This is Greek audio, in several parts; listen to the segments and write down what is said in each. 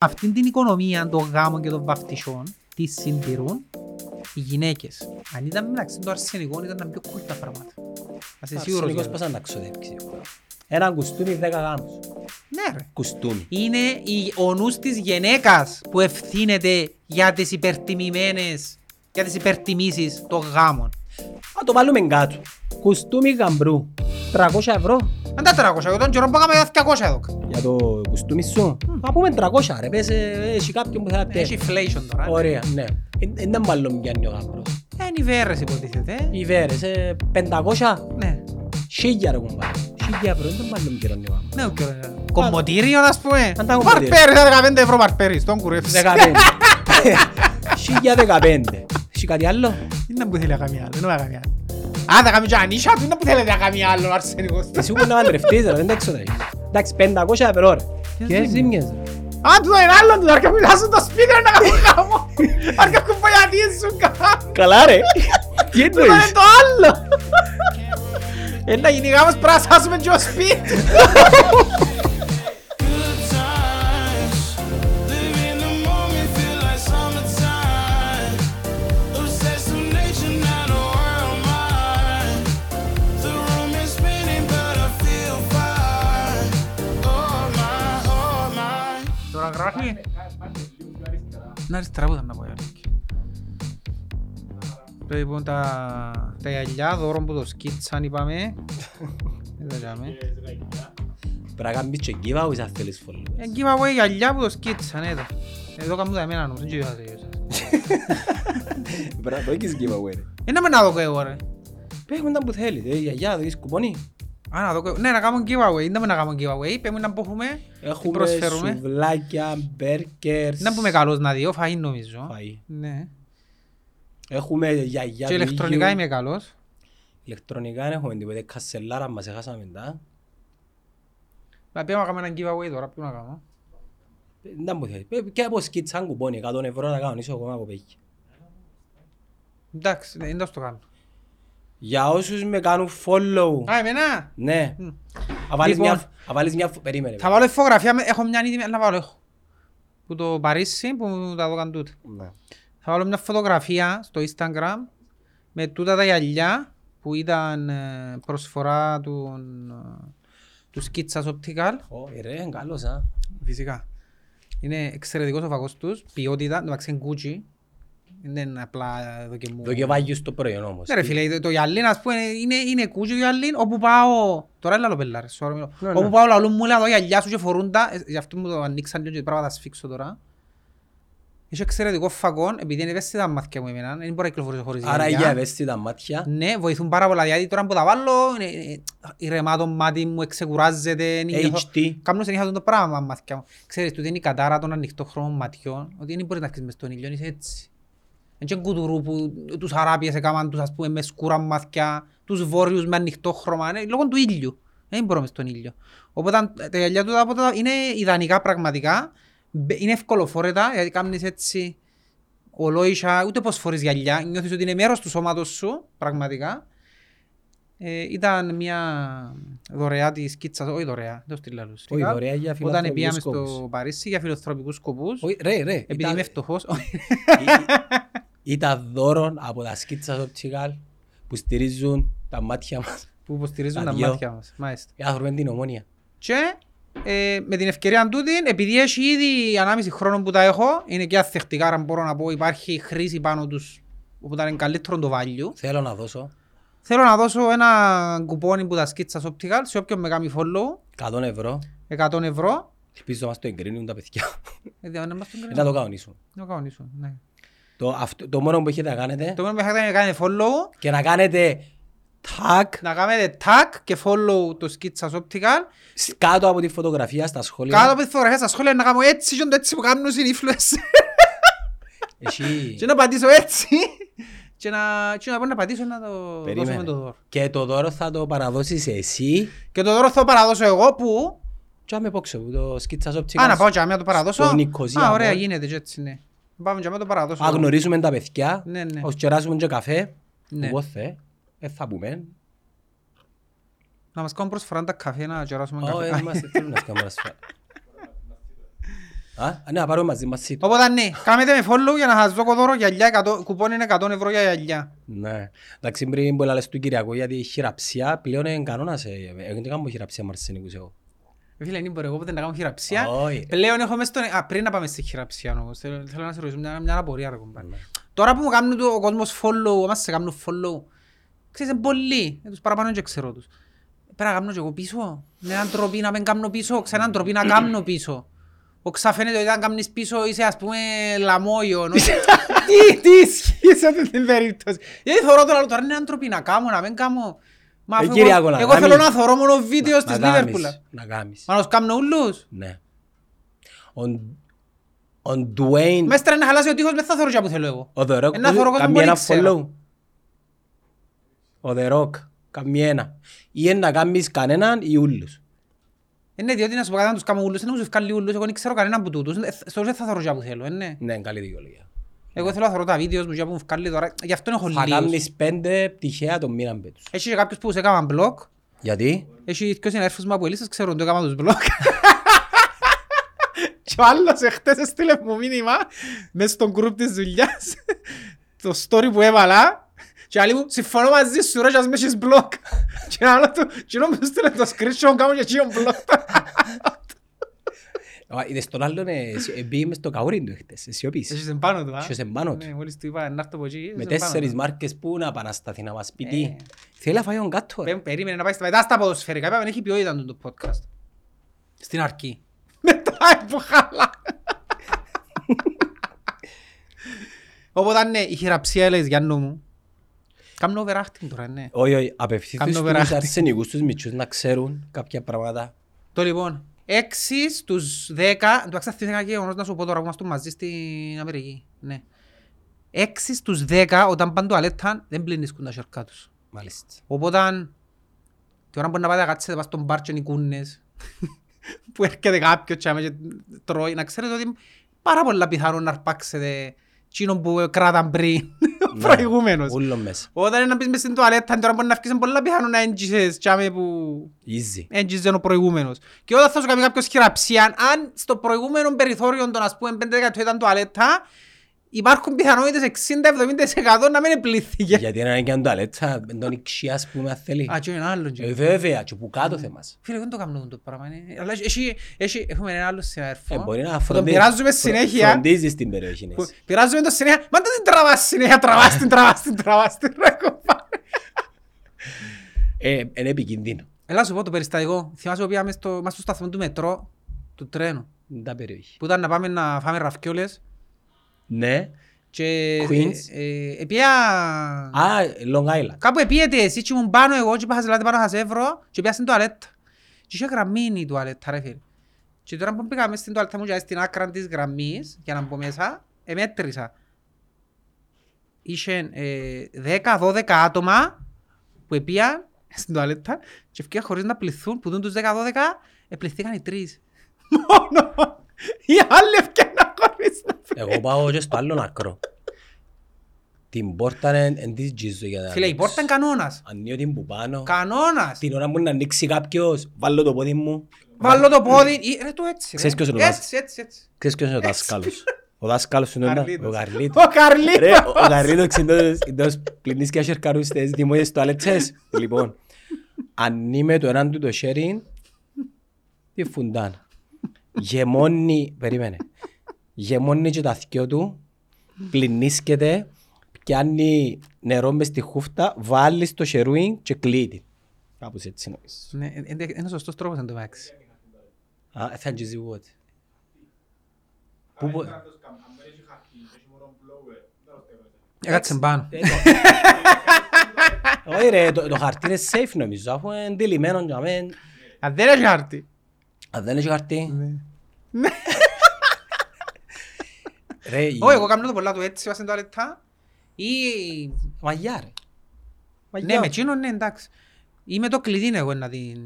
Αυτή την οικονομία των γάμων και των βαφτισών τη συντηρούν οι γυναίκες. Αν ήταν μεταξύ των αρσενικών ήταν να πιο cool τα πράγματα. Ας είσαι σίγουρος. Αρσενικός για πώς αυτό. θα να ξοδέψει. Ένα κουστούμι δέκα γάμους. Ναι ρε. Κουστούμι. Είναι η, ο νους της γυναίκας που ευθύνεται για τις υπερτιμημένες, για τις υπερτιμήσεις των γάμων. Α, το βάλουμε κάτω. Κουστούμι γαμπρού. 300 ευρώ Αν τα 300, εγώ τον καιρό που έκαμε 200 εδώ. για το κουστούμι σου. Θα πούμε 300 ρε. Πες, ε, έχει κάποιον που θα πει. Έχει inflation τώρα. ε. Ωραία, ναι. Δεν ήταν μάλλον πιάνει ο γαμπρός. Ε, Είναι οι βέρες υποτίθεται. Οι βέρες, ε, 500. Ναι. Χίλια ρε κουμπά. Χίλια ευρώ, δεν μάλλον πιάνει ο γαμπρός. Ναι, ο καιρό. Κομμωτήριο, ας πούμε. Αν τα κομμωτήριο. Μαρπέρι, 15 ευρώ μαρπέρι, στον κουρεύεις. 15. Χίλια δεκαπέντε. Έχει κάτι άλλο; Είναι που θέλει να κάνει άλλο, δεν να κάνει άλλο. Α, θα κάνει και ανίσια του, είναι που θέλει να κάνει άλλο ο αρσενικός. Εσύ που να παντρευτείς ρε, δεν τα εξοδεύεις. Εντάξει, 500 ευρώ ρε. Ποιες Και ζήμιες; ζήμιες ρε. Α, του είναι άλλο, του αρκά μιλάσουν το σπίτι ρε, να κάνουν χαμό. Αρκά κουμπαγιατίζουν κάτω. Καλά ρε. Τι Του είναι το άλλο. Ε, να γίνει γάμος πρέπει να σάσουμε και ο σπίτι. Τώρα γράφει. Να αριστερά που ήταν να πω, Ιωάννικη. Λοιπόν, τα, τα γυαλιά δώρο που το σκίτσαν είπαμε. Εδώ τζάμε. Πρέπει να κάνεις και giveaways αν θέλεις followers. Ε, giveaway γυαλιά που το σκίτσαν, εδώ. Εδώ κάνουν τα εμένα νομίζω, δεν ξέρω Πρέπει να το έχεις giveaway ρε. Είναι με να δω και εγώ ρε. Παίρνουν τα που θέλεις. Ε, γιαγιά, δεις κουπόνι. Α, να δω και εγώ. Ναι, να κάνουμε giveaway. Είναι με να κάνουμε giveaway. Πέμε να που έχουμε. Τι Έχουμε προσφέρουμε. σουβλάκια, μπέρκερς. Να πούμε καλός να δει, φαΐ νομίζω. Φαΐ. Ναι. Έχουμε γιαγιά Και του ηλεκτρονικά ίδιου. είμαι καλός. Ηλεκτρονικά δεν έχουμε τίποτε. Κασελάρα μας έχασαμε μετά. Να πήγαμε να κάνουμε ένα giveaway τώρα, ποιο να κάνω; Δεν τα που θέλεις. Ε, Και από σκίτσαν κουπόνι. 100 ευρώ να κάνω. Είσαι ακόμα από πέκει. Εντάξει, ναι, δεν το κάνω. Για όσους με κάνουν follow. Α, εμένα; Ναι. Μμ. Θα βάλεις Λοιπόν. μια... Θα βάλεις μια... φο- Περίμενε. Θα βάλω εφογραφία, με- έχω μια έτοιμη, αλλά να βάλω έχω. Που το Παρίσι, που μου τα δώκαν τούτα. Ναι. Θα βάλω μια φωτογραφία στο Instagram με τούτα τα γυαλιά που ήταν ε, προσφορά του, ε, του Skitsas Optical. Ω, ρε, είναι καλός, α. Φυσικά. Είναι εξαιρετικός ο φαγός τους, ποιότητα, το είναι Gucci. Δεν είναι απλά εδώ και μου. Το και βάγεις το προϊόν όμως. Ναι ρε φίλε, το- το γυαλί ας πούμε είναι, είναι Gucci το γυαλί, όπου πάω... Τώρα είναι άλλο πελάρες, sorry, μιλώ. Ναι, ναι. Όπου πάω λαλούν μου λέει το γυαλιά σου και φορούν τα, ε, γι' αυτό μου το ανοίξαν λίγο και πρέπει να τα σφίξω τώρα. Έχει εξαιρετικό φακό, επειδή είναι ευαίσθητα τα μάτια μου εμένα, δεν μπορεί να κυκλοφορήσω χωρίς Άρα γυαλιά. για ευαίσθητα μάτια. Ναι, βοηθούν πάρα πολλά, γιατί τώρα που τα βάλω, είναι, είναι, ηρεμά το μάτι μου, εξεκουράζεται, νιώθω- HD. Κάνω συνέχεια αυτό το πράγμα με μάτια μου. Ξέρεις, τούτη είναι η κατάρα των ανοιχτόχρωμων ματιών, ότι δεν μπορείς να αρχίσεις μες στον ήλιο, είσαι έτσι. Είναι και κουτουρού που τους Αράπιες έκαναν τους ας πούμε με σκούρα μάτια, τους βόρειους με ανοιχτόχρωμα, είναι λόγω του ήλιου. Δεν μπορώ μες στον ήλιο. Οπότε τα γυαλιά του από τα- είναι ιδανικά πραγματικά, Μπε- είναι ευκολοφόρετα, γιατί κάνεις έτσι ολόισα, ούτε πως φορείς γυαλιά, νιώθεις ότι είναι μέρος του σώματος σου, πραγματικά. Ε, ήταν μια δωρεά της Κίτσας, όχι δωρεά, δεν το στείλα άλλους. Όχι, δωρεά για Όταν φιλανθρωπικούς πήγαμε σκοπούς. στο Παρίσι για φιλοθροπικούς σκοπούς, Όχι, ρε, ρε. επειδή ήταν- είμαι φτωχός, Ήταν δώρο από τα σκίτσα Optical που στηρίζουν τα μάτια μας. που υποστηρίζουν τα Τα δυο. μάτια μας. Μάλιστα. Για να βρούμε την ομόνια. Και ε, με την ευκαιρία τούτη, επειδή έχει ήδη ανάμιση χρόνο που τα έχω, είναι και αθεκτικά, αν μπορώ να πω, υπάρχει χρήση πάνω τους, όπου ήταν καλύτερο το value. Θέλω να δώσω Θέλω να δώσω ένα κουπόνι που τα σκίτσας Optical σε όποιον με κάνει follow, 100 ευρώ. 100 ευρώ. Ελπίζω να μας το εγκρίνουν τα παιδιά. Ε, δεν μας τον Ε, Να κρίνω. το κανονίσουν. Να το κανονίσουν, ναι. Το, αυτό, το μόνο που έχετε να κάνετε Το μόνο που έχετε να κάνετε follow, και να κάνετε tag να κάνετε tag και follow το σκίτσας Optical. σ- κάτω από τη φωτογραφία στα σχόλια. Κάτω από τη φωτογραφία στα σχόλια να κάνω έτσι και το έτσι που κάνουν οι influencers. Εσύ, Και να πατήσω έτσι. Και να, και να πω να πατήσω να το δώσουμε περίμενε. το δώρο. Και το δώρο θα το παραδώσεις εσύ Και το δώρο θα το παραδώσω εγώ που... και άμε πόξε που το σκίτσας Optical. Α, να πάω και να το παραδώσω. στο Νικοσία Α, ωραία, Mall. γίνεται και έτσι, ναι. Πάμε και να το παραδώσω. Αν γνωρίζουμε τα παιδιά, Ναι, ναι. ως κεράσουμε και καφέ, Ναι. εγώ θε, ε, θα πούμε. Να μας κάνουν προσφορά τα καφέ να κεράσουμε Ω, καφέ. ε, είμαστε θέλουν να κάνουμε ασφάλεια. Α, ναι, να πάρουμε μαζί μας seat. Οπότε ναι, κάμετε με follow για να σας δω κοδόρο γυαλιά, 100 κουπόν είναι 100 ευρώ για γυαλιά. Ναι. Εντάξει, πριν που λες του Κυριακού γιατί η χειραψία πλέον είναι κανόνας. ε, Εγώ δεν κάνω χειραψία με αρσενικούς εγώ. Ε, Φίλε, δεν μπορώ εγώ ποτέ να κάνω χειραψία. Όχι. Πλέον έχω μες στον... Α, πριν να πάμε στη χειραψία όμως, θέλω, θέλω να σε ρωτήσω μια, μια απορία ρε κομπάρ. Ναι. Τώρα που μου κάνουν το, ο κόσμος follow, μας σε κάνουν follow, ξέρεις, είναι πολλοί, ε, τους παραπάνω και ξέρω τους. Πρέπει να κάνω και εγώ πίσω, με έναν τροπή να μην κάνω πίσω, ξένα έναν τροπή να κάνω πίσω. Ο ξαφαίνεται ότι αν κάνεις πίσω είσαι ας πούμε λαμόγιον. όχι- Τι, τι ισχύει σε αυτή την περίπτωση. Γιατί θωρώ τώρα, τώρα είναι έναν τροπή να κάνω, να μην κάνω. Μα Ε, αφού Κυριακό, εγώ, να εγώ θέλω κάνεις. να θωρώ μόνο βίντεο στις Να Λίβερπουλ. κάνεις, Να κάνεις. Μα να τους κάνω ούλους. Ναι. Ο- Ο Dwayne, Μέστρα να χαλάσει ο τείχος, δεν θα θωρώ και που θέλω εγώ. ο The Rock, Ένα θωρώ κόσμο καμία που ένα δεν ξέρω. follow. Ο The Rock, καμία ένα. Ή είναι να κάνεις κανέναν ή ούλους. Είναι διότι να σου πω κάτι να τους κάνω ούλους, δεν μου τους βγάλει ούλους, εγώ δεν ξέρω κανέναν από τούτους. Ε, Στο δεν θα θωρώ και που θέλω, ε, ναι. Ναι, καλή δικαιολογία. Εγώ θέλω να θωρώ τα βίντεος μου και που μου βγάλει τώρα, γι' αυτό έχω Θα λίγους. κάνεις πέντε πτυχαία τον μήνα με τους. Έχεις και κάποιος που σε έκαναν blog, Γιατί; έχει και συνέρφους μου από ελίστες, ξέρουν το έκαναν τους blog. Και ο άλλος εχθές έστειλε μου μήνυμα μες στον group της δουλειάς το story που έβαλα και άλλοι μου συμφωνώ μαζί σου ρε και ας με έχεις blog και άλλο του και μου έστειλε το screenshot κάνω και εκείνον blog Α, Είδες τον άλλον, ε, ε, μπήκε μες στο καούρι του χτες, ε, σιωπής. Έχεις εμπάνω του, α. Έχεις εμπάνω του. Ναι, μόλις του είπα να έρθω από εκεί, Με έχεις εμπάνω τέσσερις του. μάρκες που να επανασταθεί να μας πει τι. Ε. Θέλει να φάει τον κάτω. ρε. Πέ- Περίμενε να πάει στα μετά στα ποδοσφαιρικά, είπαμε έχει ποιότητα του το podcast. Στην αρκή. Μετά που χάλα. Οπότε ναι, η χειραψία έλεγες Γιάννο μου. Κάμνω overacting τώρα, ναι. Όχι, όχι, απευθύνθεις Κάνω στους περάχτη. αρσενικούς τους μητσούς να ξέρουν κάποια πράγματα. Το λοιπόν, 6 στους 10, το θα θυμήθηκα και γεγονός να σου πω τώρα που είμαστε μαζί στην Αμερική. Ναι. 6 στους 10 όταν πάνε τουαλέτα δεν πλυνίσκουν τα σέρκα τους. Μάλιστα. Οπότε, την ώρα που να πάτε να κάτσετε πας στον μπάρ και είναι οι κούνες, που έρχεται κάποιος και άμα και τρώει, να ξέρετε ότι είναι πάρα πολλά πιθανό να αρπάξετε εκείνον που κράταν πριν, ο Ναι, προηγούμενος. Ούλο μέσα. Όταν είναι να μπεις μες στην τουαλέτα, τώρα μπορεί να βγεις είναι πολλά πιθανό να έντζησες και άμα που Easy. έντζησε ο προηγούμενος. Και όταν θα σου κάνει κάποιος χειραψία, αν στο προηγούμενο περιθώριο των ας πούμε 5% ήταν τουαλέτα, υπάρχουν πιθανότητες 60-70% να μην επλήθηκε. Γιατί είναι και αν τουαλέτσα, με τον εξή ας πούμε αν θέλει. Α, και είναι άλλο. και- Ε, Βέβαια, και που κάτω θέμας. Φίλε, δεν το κάνω το πράγμα. είναι- Αλλά έχει, έχει, έχουμε ένα άλλο συνάδελφο. Ε, μπορεί να που τον φροντίζει- πειράζουμε φρο- συνέχεια. Φροντίζεις την περιοχή. που εσύ. Πειράζουμε το συνέχεια. Μα δεν την τραβάς συνέχεια. Τραβάς την, τραβάς την, τραβάς την. ρε κομπάρε. Ε, Είναι επικίνδυνο. Έλα σου πω το περιστατικό. Θυμάσαι που πήγαμε στο, μας στο σταθμό του μετρό, του τρένου. Είναι τα περιοχή. Που ήταν να πάμε να φάμε ραφκιόλες. Ναι. Και Queens. ε, ε, επία... Α, Long Island. Κάπου επίεται εσύ και ήμουν πάνω εγώ και είπα δηλαδή πάνω θα σε βρω και πήγα στην τουαλέτα. Και είχε γραμμή η τουαλέτα ρε φίλε. Και τώρα που πήγαμε στην τουαλέτα μου και στην άκρα της γραμμής για να μπω μέσα, εμέτρησα. Είχε ε, 10-12 άτομα που επίαν στην τουαλέτα και ευκαιρία χωρίς να πληθούν, που δουν τους 10-12, επληθήκαν οι τρεις. Μόνο. Οι άλλοι ευκαιρία χωρίς να Εγώ πάω και στο άλλο άκρο. Την πόρτα είναι εν της τζίζω για να Φίλε, η πόρτα είναι κανόνας. Ανοίγω την που πάνω. Κανόνας. Την ώρα που να ανοίξει κάποιος, βάλω το πόδι μου. Βάλω το πόδι, ή- ρε το έτσι. ρε. Ξέρεις ποιος είναι ο Έτσι, έτσι, έτσι. Ξέρεις ποιος είναι ο δάσκαλος; Ο δάσκαλος είναι Καρλίτος. ο Καρλίτος. Ο Καρλίτος. Ρε, ο Καρλίτος είναι εντός πληνής και ασχερκαρούς στις δημόσιες τουαλέτσες. Λοιπόν, ανήμε το έναν του το sharing, τη φουντάνα. Γεμώνει, περίμενε, γεμώνει και τα θκιο του, πληνίσκεται, πιάνει νερό μες στη χούφτα, βάλει στο σερούιν και κλείει. Κάπως έτσι νομίζω. Ναι, ε, ε, είναι ο σωστός τρόπος να το βάξει. Α, θα αγγίζει πότε. Πού πο- Έκατσε πάνω. Όχι ρε, το, το χαρτί είναι safe νομίζω, αφού είναι εντυλιγμένο για μεν. Αν δεν έχει χάρτη. Αν δεν έχει χαρτί. Ρε, η- Όχι, εγώ κάνω το πολλά του έτσι, βάζω στην τουαλέτα. Ή... Μαγιά ρε. Μαγιά. Ναι, με εκείνον ναι, εντάξει. Ή με το κλειδί εγώ να την...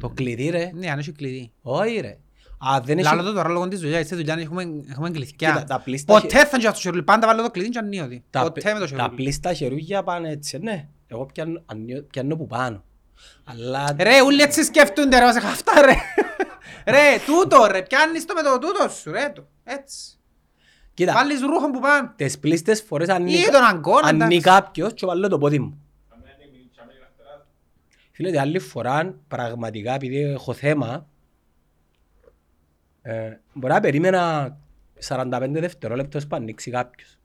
Το κλειδί ρε. Ναι, αν έχει κλειδί. Όχι ρε. Α, δεν έχει... Λάλο το τώρα λόγω της δουλειάς, στη δουλειά έχουμε, έχουμε Κοίτα, κλειδιά. τα πλήστα Ποτέ θα είναι στο χερούλι, πάντα βάλω το κλειδί και ανοίγω. Τα, Ποτέ με το τα χερούλι. πλήστα χερούγια πάνε έτσι, ναι. Εγώ πιάνω, ανιώ- πιάνω που πάνω. Αλλά... Ρε, όλοι έτσι σκέφτονται ρε, βάζε αυτά ρε. Ρε, τούτο ρε, πιάνεις το με το τούτο σου ρε. το. Έτσι. Κοίτα, Βάλεις ρούχο που πάνε. τις πλήστες φορές Ή ανή τον αγκώνα, ανή εντάξει. κάποιος και βάλω το πόδι μου. Φίλε, την άλλη φορά, πραγματικά, επειδή έχω θέμα, ε, μπορεί να περίμενα 45 δευτερόλεπτα ώσπου να ανοίξει κάποιος.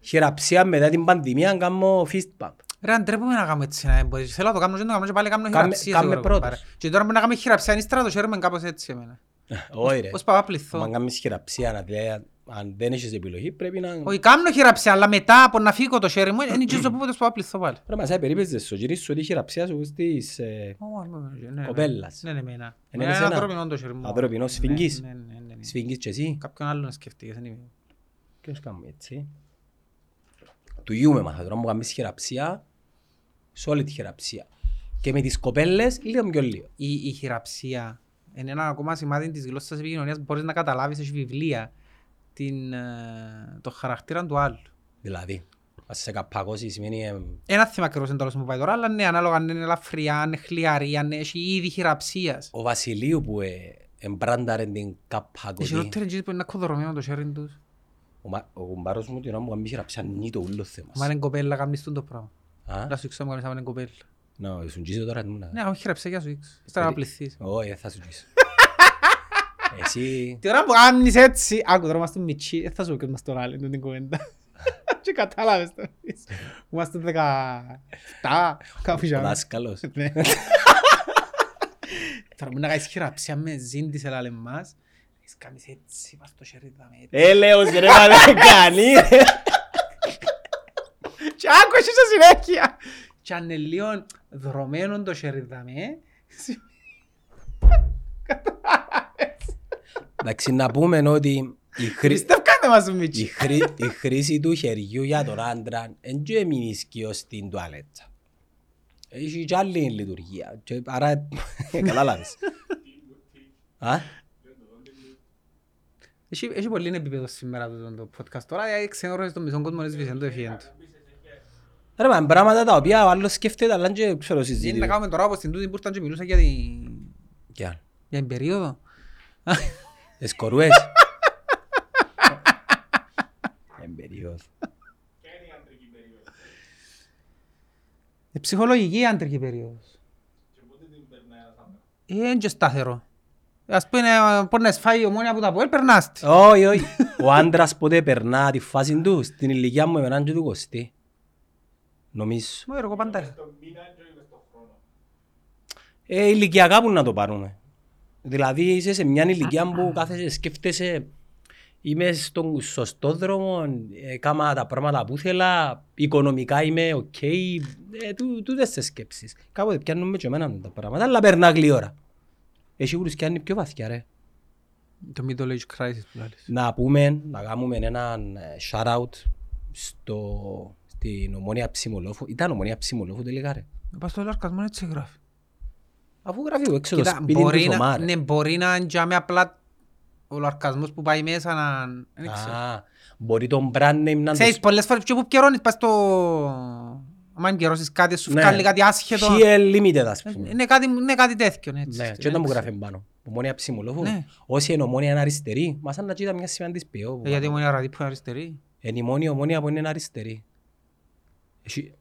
Χειραψία μετά την πανδημία, κάνω fist bump. Ρε, αν τρέπουμε να κάνουμε έτσι να εμποδίσεις. Θέλω να το κάνω και να το κάνω και πάλι κάνω Κάμε- χειραψία. κάμε σίγουρα, πρώτος. πάρε. Και τώρα που να κάνουμε χειραψία, ύστερα το χαίρομαι κάπως έτσι εμένα. Όχι ρε, Ως παπά πληθώ; αν κάνεις χειραψία, να δηλαδή, αν δεν έχεις επιλογή, πρέπει να... Όχι, κάνω χειραψία, αλλά μετά από να φύγω το χέρι μου, είναι και στο που ως παπά πληθώ πάλι. Ρε, μας περίπεζες στο γυρί σου τη χειραψία σου στις ε, Ω, ναι, ναι, ναι. κοπέλας. Ναι, ναι, εμένα. Είναι Είναι εσένα. ανθρώπινο το χέρι μου. Ανθρώπινο, σφιγγής. Ναι, ναι, ναι, ναι. Σφίγγεις και εσύ. Κάποιον άλλο να σκεφτείς, δεν είμαι. Ποιος κάνει έτσι. Του γιου με μάθα τώρα μου κάνεις χειραψία, σε όλη τη χειραψία. Και με τις κοπέλες, λίγο πιο λίγο. Η, η χειραψία είναι ένα ακόμα σημάδι της γλώσσας επικοινωνίας που μπορείς να καταλάβεις σε βιβλία την, ε, το χαρακτήρα του άλλου. Δηλαδή, ας σε καπακώσει σημαίνει... ε, Ένα θέμα ακριβώς είναι το που πάει τώρα, αλλά ναι, ανάλογα αν είναι ελαφριά, αν είναι χλιαρή, αν έχει ήδη χειραψίας. Ο Βασιλείου που ε, εμπράνταρε την Η καπακωτή. χειρότερη είναι που είναι κοδρομμένο το χέρι τους. Ο, μα- ο κουμπάρος μου την ώρα μου κάνει χειραψία νι το ούλο θέμα. Μα είναι κοπέλα, κάνεις τον το πράγμα. Α, Να σου ξέρω μου κάνεις άμα είναι κοπέλα. Να σου γίσω τώρα. να- Ναι, έχω χειραψία για σου ήξω. Ύστερα να πληθείς. Όχι, δεν θα σου γίσω. Εσύ... Τη ώρα που κάνεις έτσι, άκου τώρα είμαστε μητσί, δεν θα σου πω και μας τον άλλο, την κουβέντα. Και κατάλαβες το. Είμαστε 17, κάπου Ο για δάσκαλος. Ναι. Τώρα μπορεί να κάνεις χειραψία με ζήν της ελάλε μας. Έχεις κάνεις έτσι, πας το χέρι δάμε έτσι. Έλεος ρε μα δεν κάνει ρε. Και άκου εσύ σε συνέχεια. Και αν είναι λίγο δρομένο το χέρι δάμε. Εντάξει, να πούμε ότι η, χρή... Πιστεύκατε μας ο η, Μίτσι. χρή... η χρήση του χεριού για τον άντρα δεν και μηνίσκει ως την τουαλέτσα. Έχει και άλλη λειτουργία. Και άρα, κατάλαβες. Α, Έχει, έχει πολύ επίπεδο σήμερα το, το podcast τώρα, γιατί ξενόρωσε το μισό κόσμο έσβησε, το έφυγε του. Ρε μα, πράγματα τα οποία ο άλλος σκέφτεται, αλλά και ξέρω Είναι συζήτηση. να κάνουμε τώρα όπως στην τούτη που ήρθαν και μιλούσα για την, Και άλλο. για την περίοδο. Εσκορούες. Εμπεριόδο. Η ψυχολογική άντρικη περίοδος. Ε, Είναι και σταθερό. Ας πούμε, μπορεί να σφάει η ομόνια από τα πόλη, περνάς τη. Όχι, όχι. Ο άντρας ποτέ περνά τη φάση του στην ηλικία μου εμένα και του κοστί. Νομίζω. Μου εγώ πάντα. Ε, ηλικιακά που να το πάρουμε. Δηλαδή είσαι σε μια ηλικία που κάθεσαι σκέφτεσαι είμαι στον σωστό δρόμο, ε, κάμα τα πράγματα που ήθελα, οικονομικά είμαι οκ, ε, του, τούτες τις σκέψεις. Κάποτε πιάνουμε και εμένα τα πράγματα, αλλά περνά γλυόρα. Έχει γουρούς και είναι πιο βαθιά ρε. Το middle age crisis που λάλλεις. Να πούμε, να κάνουμε έναν ε, shout-out στο, στην ομόνια ψημολόφου. Ήταν ομόνια ψημολόφου τελικά ρε. Πας στο λαρκασμό έτσι γράφει. Αφού γράφει εγώ έξω το Κοίτα, σπίτι του μπορεί να, Θωμά ρε. ναι, μπορεί να είναι απλά ο λαρκασμός που πάει μέσα να... Δεν ξέρω. Α, μπορεί το brand name να το Ξέρεις, πολλές φορές και που καιρώνεις πας στο... Αν καιρώσεις κάτι, σου Ναι. βγάλει κάτι άσχετο. She limited ας πούμε. Είναι κάτι, είναι κάτι τέτοιο, έτσι. Ναι, και όταν μου γράφει πάνω. Ομόνια ψημολόφου. Ναι. Όσοι είναι ομόνια είναι αριστερή, μας αν να κοίτα μια σημαία της ποιό. Ε, Γιατί μου είναι αραδί που είναι αριστερή. Είναι η μόνη ομόνια που είναι αριστερή. Έχει-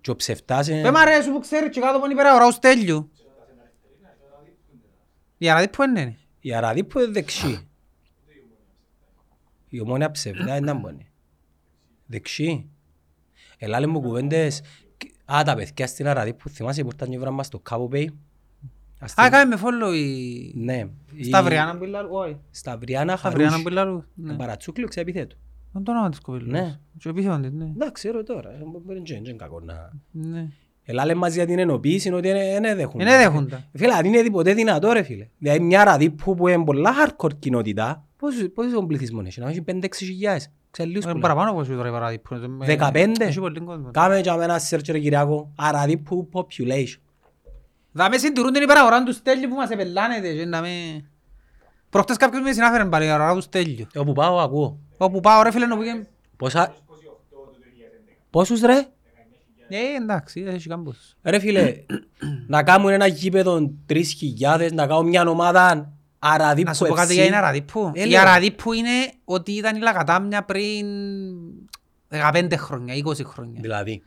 Και ο ψευτάς είναι... Δεν μ' αρέσει που ξέρεις και κάτω από την υπεραγορά ο Στέλιου. Η αραδί που είναι. Η Αραδί που είναι δεξί. Η ομόνια ψευδά είναι μόνη. Δεξί. Ελάλε μου κουβέντες. Α, τα παιδιά στην Αραδί που θυμάσαι που ήταν και βράμε μας στο Cabo Bay. Ας Α, την- κάνε με follow η... Ναι. Στα Η- Βριάννα που λάλλου, όχι. Στα Βριάννα Στα Βριάννα που Χαρούς. λάλλου. ναι. Παρατσούκλιο ξεπιθέτω. Είναι το όνομα της κοπέλας. Ναι. Και επίθετον της, ναι. Να ξέρω τώρα. ε, Μπορεί να είναι κακό να... Ναι. Ελάλε μας για την ενοποίηση είναι ότι δεν δέχονται. Είναι δέχοντα. Φίλε, αν είναι ποτέ δυνατό ρε φίλε. Δηλαδή μια ραδίπου που είναι πολλά hardcore κοινότητα, πόσους πόσους πληθυσμόν έχει, να έχει 5-6 χιλιάδες. Ξελίους Είναι που παραπάνω από σου τώρα η παράδειγμα. που είναι με- 15. Έχει πολύ κόσμο. Κάμε και ένα search ρε Κυριακό, αραδίπου population. Δάμε συντηρούν την υπεραγορά του Στέλιου που μας επελάνεται. και να με- Προχτές κάποιος με συνάφερε πάλι η αγορά του Στέλιου. Όπου πάω ακούω. Όπου πάω ρε φίλε να πήγαινε Πόσα... Πόσους ρε; Ε, εντάξει, έχει κάμπος. Ρε φίλε, να κάνουν ένα γήπεδο τρεις χιλιάδες, να κάνουν μια ομάδα Αραδίπου Να σου πω κάτι FC. για την Αραδίπου. Ε, Η λέω. Αραδίπου είναι ότι ήταν η Λακατάμια πριν 15 χρόνια, 20 χρόνια. Δηλαδή,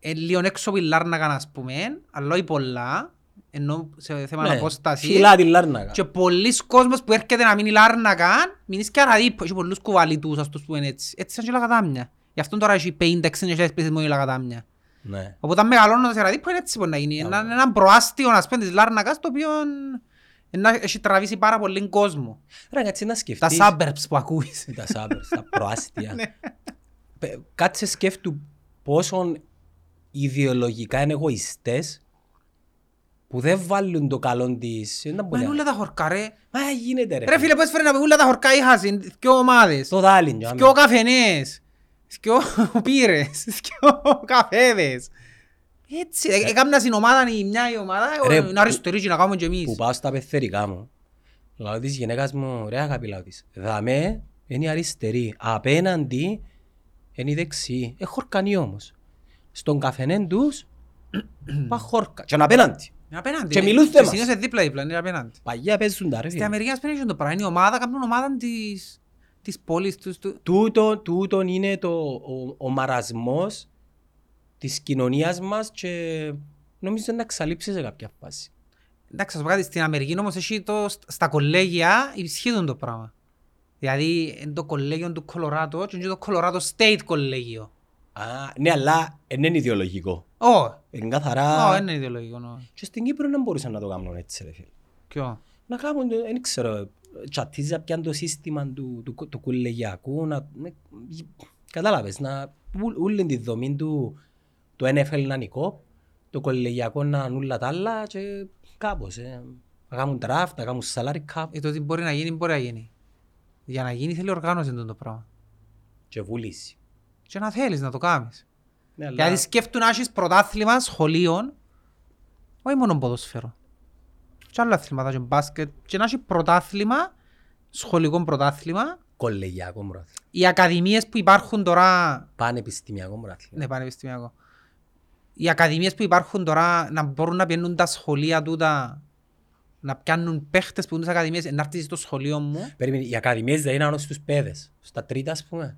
Ε, λίγο έξω από η Λάρνακα, ας πούμε, αλλά όχι πολλά, ενώ σε θέμα ναι, απόσταση. φυλά τη Λάρνακα. Και πολλοί κόσμος που έρχεται να μείνει Λάρνακα, μείνεις και Αραδίπου. Έχει πολλούς κουβαλίτους, ας τους πούμε έτσι. Έτσι σαν και η Λακατάμια. Γι' αυτό τώρα έχει 50-60 πληθυσμό η Λακατάμια. Ναι. Οπότε αν μεγαλώνοντας η Αραδίπου είναι έτσι μπορεί να γίνει. Ένα, ένα προάστιο, ας πούμε, της Λάρνακας, το οποίο να έχει τραβήσει πάρα πολύ κόσμο. Ρε, κάτσε να Τα σκεφτείς. suburbs που ακούεις. Τα suburbs, τα προάστια. Ναι. Πε- Κάτσε σκέφτου πόσο ιδεολογικά είναι εγωιστές που δεν βάλουν το καλό της. Δεν τα Μα μπορεί είναι να- όλα τα χορκά ρε. Μα γίνεται ρε. Ρε φίλε πώς φέρει να πει όλα τα χορκά είχασαν, δυο ομάδες, Το δάλιν. για δυο μένα. καφενές, δυο πύρες, δυο καφέδες. Έτσι, ε, έκαμνα στην ομάδα η μια η ομάδα, Ρε, ε, να αριστερή και να κάνουμε και Που εμείς. πάω στα πεθερικά μου. Λάω της γυναίκας μου, ρε αγάπη λάω της. Δαμέ είναι η αριστερή. Απέναντι είναι η δεξί. Ε, χορκανή όμως. Στον καφενέν τους, πά χόρκα. Και απέναντι. Είναι απέναντι. Και είναι- μιλούν και θέμας. συνήθως είναι δίπλα-δίπλα, είναι απέναντι. Παγιά παίζουν τα ρε. Στην φίλε. Αμερική ας πούμε είναι το πράγμα, είναι η ομάδα, κάνουν ομάδα της, της πόλης τους. του- Τούτο, τούτο είναι το, ο, ο μαρασμός της κοινωνίας μας και νομίζω να εξαλείψει σε κάποια φάση. Εντάξει, ας πω κάτι, στην Αμερική όμως έχει το, στα κολέγια ισχύουν το πράγμα. Δηλαδή, είναι το κολέγιο του Κολοράτο και είναι και το Κολοράτο State κολέγιο. Α, ναι, αλλά δεν είναι ιδεολογικό. Ω, Είναι καθαρά... ω, είναι ιδιολογικό. νο. Και στην Κύπρο δεν μπορούσαν να το κάνουν έτσι, ρε φίλε. Ποιο; Να κάνουν, δεν ξέρω, τσατίζα πια το σύστημα του, του, του κολεγιακού, να... ναι, Κατάλαβες, να... ού- Όλη τη δομή του, του NFL να νικό, το κολεγιακό να είναι όλα τα άλλα και κάπως, ε. Να κάνουν draft, να κάνουν salary cap Ε, το ότι μπορεί να γίνει, μπορεί να γίνει. Για να γίνει θέλει οργάνωση αυτό το πράγμα. και βούληση. Και να θέλεις να το κάνεις. Ναι, αλλά- Γιατί σκέφτου να έχεις πρωτάθλημα σχολείων, όχι μόνο ποδοσφαίρο. Και άλλα αθλήματα και μπάσκετ. Και να έχει πρωτάθλημα, σχολικό πρωτάθλημα. Κολεγιακό μπράθλημα. Οι ακαδημίες που υπάρχουν τώρα Πανεπιστημιακό μπράθλημα. Ναι, πανεπιστημιακό. Οι ακαδημίες που υπάρχουν τώρα να μπορούν να πιένουν τα σχολεία τούτα να πιάνουν παίχτες που είναι στις ακαδημίες να έρθεις στο σχολείο μου. Περίμενε, οι ακαδημίες δεν είναι στους παιδες. Στα τρίτα, ας πούμε.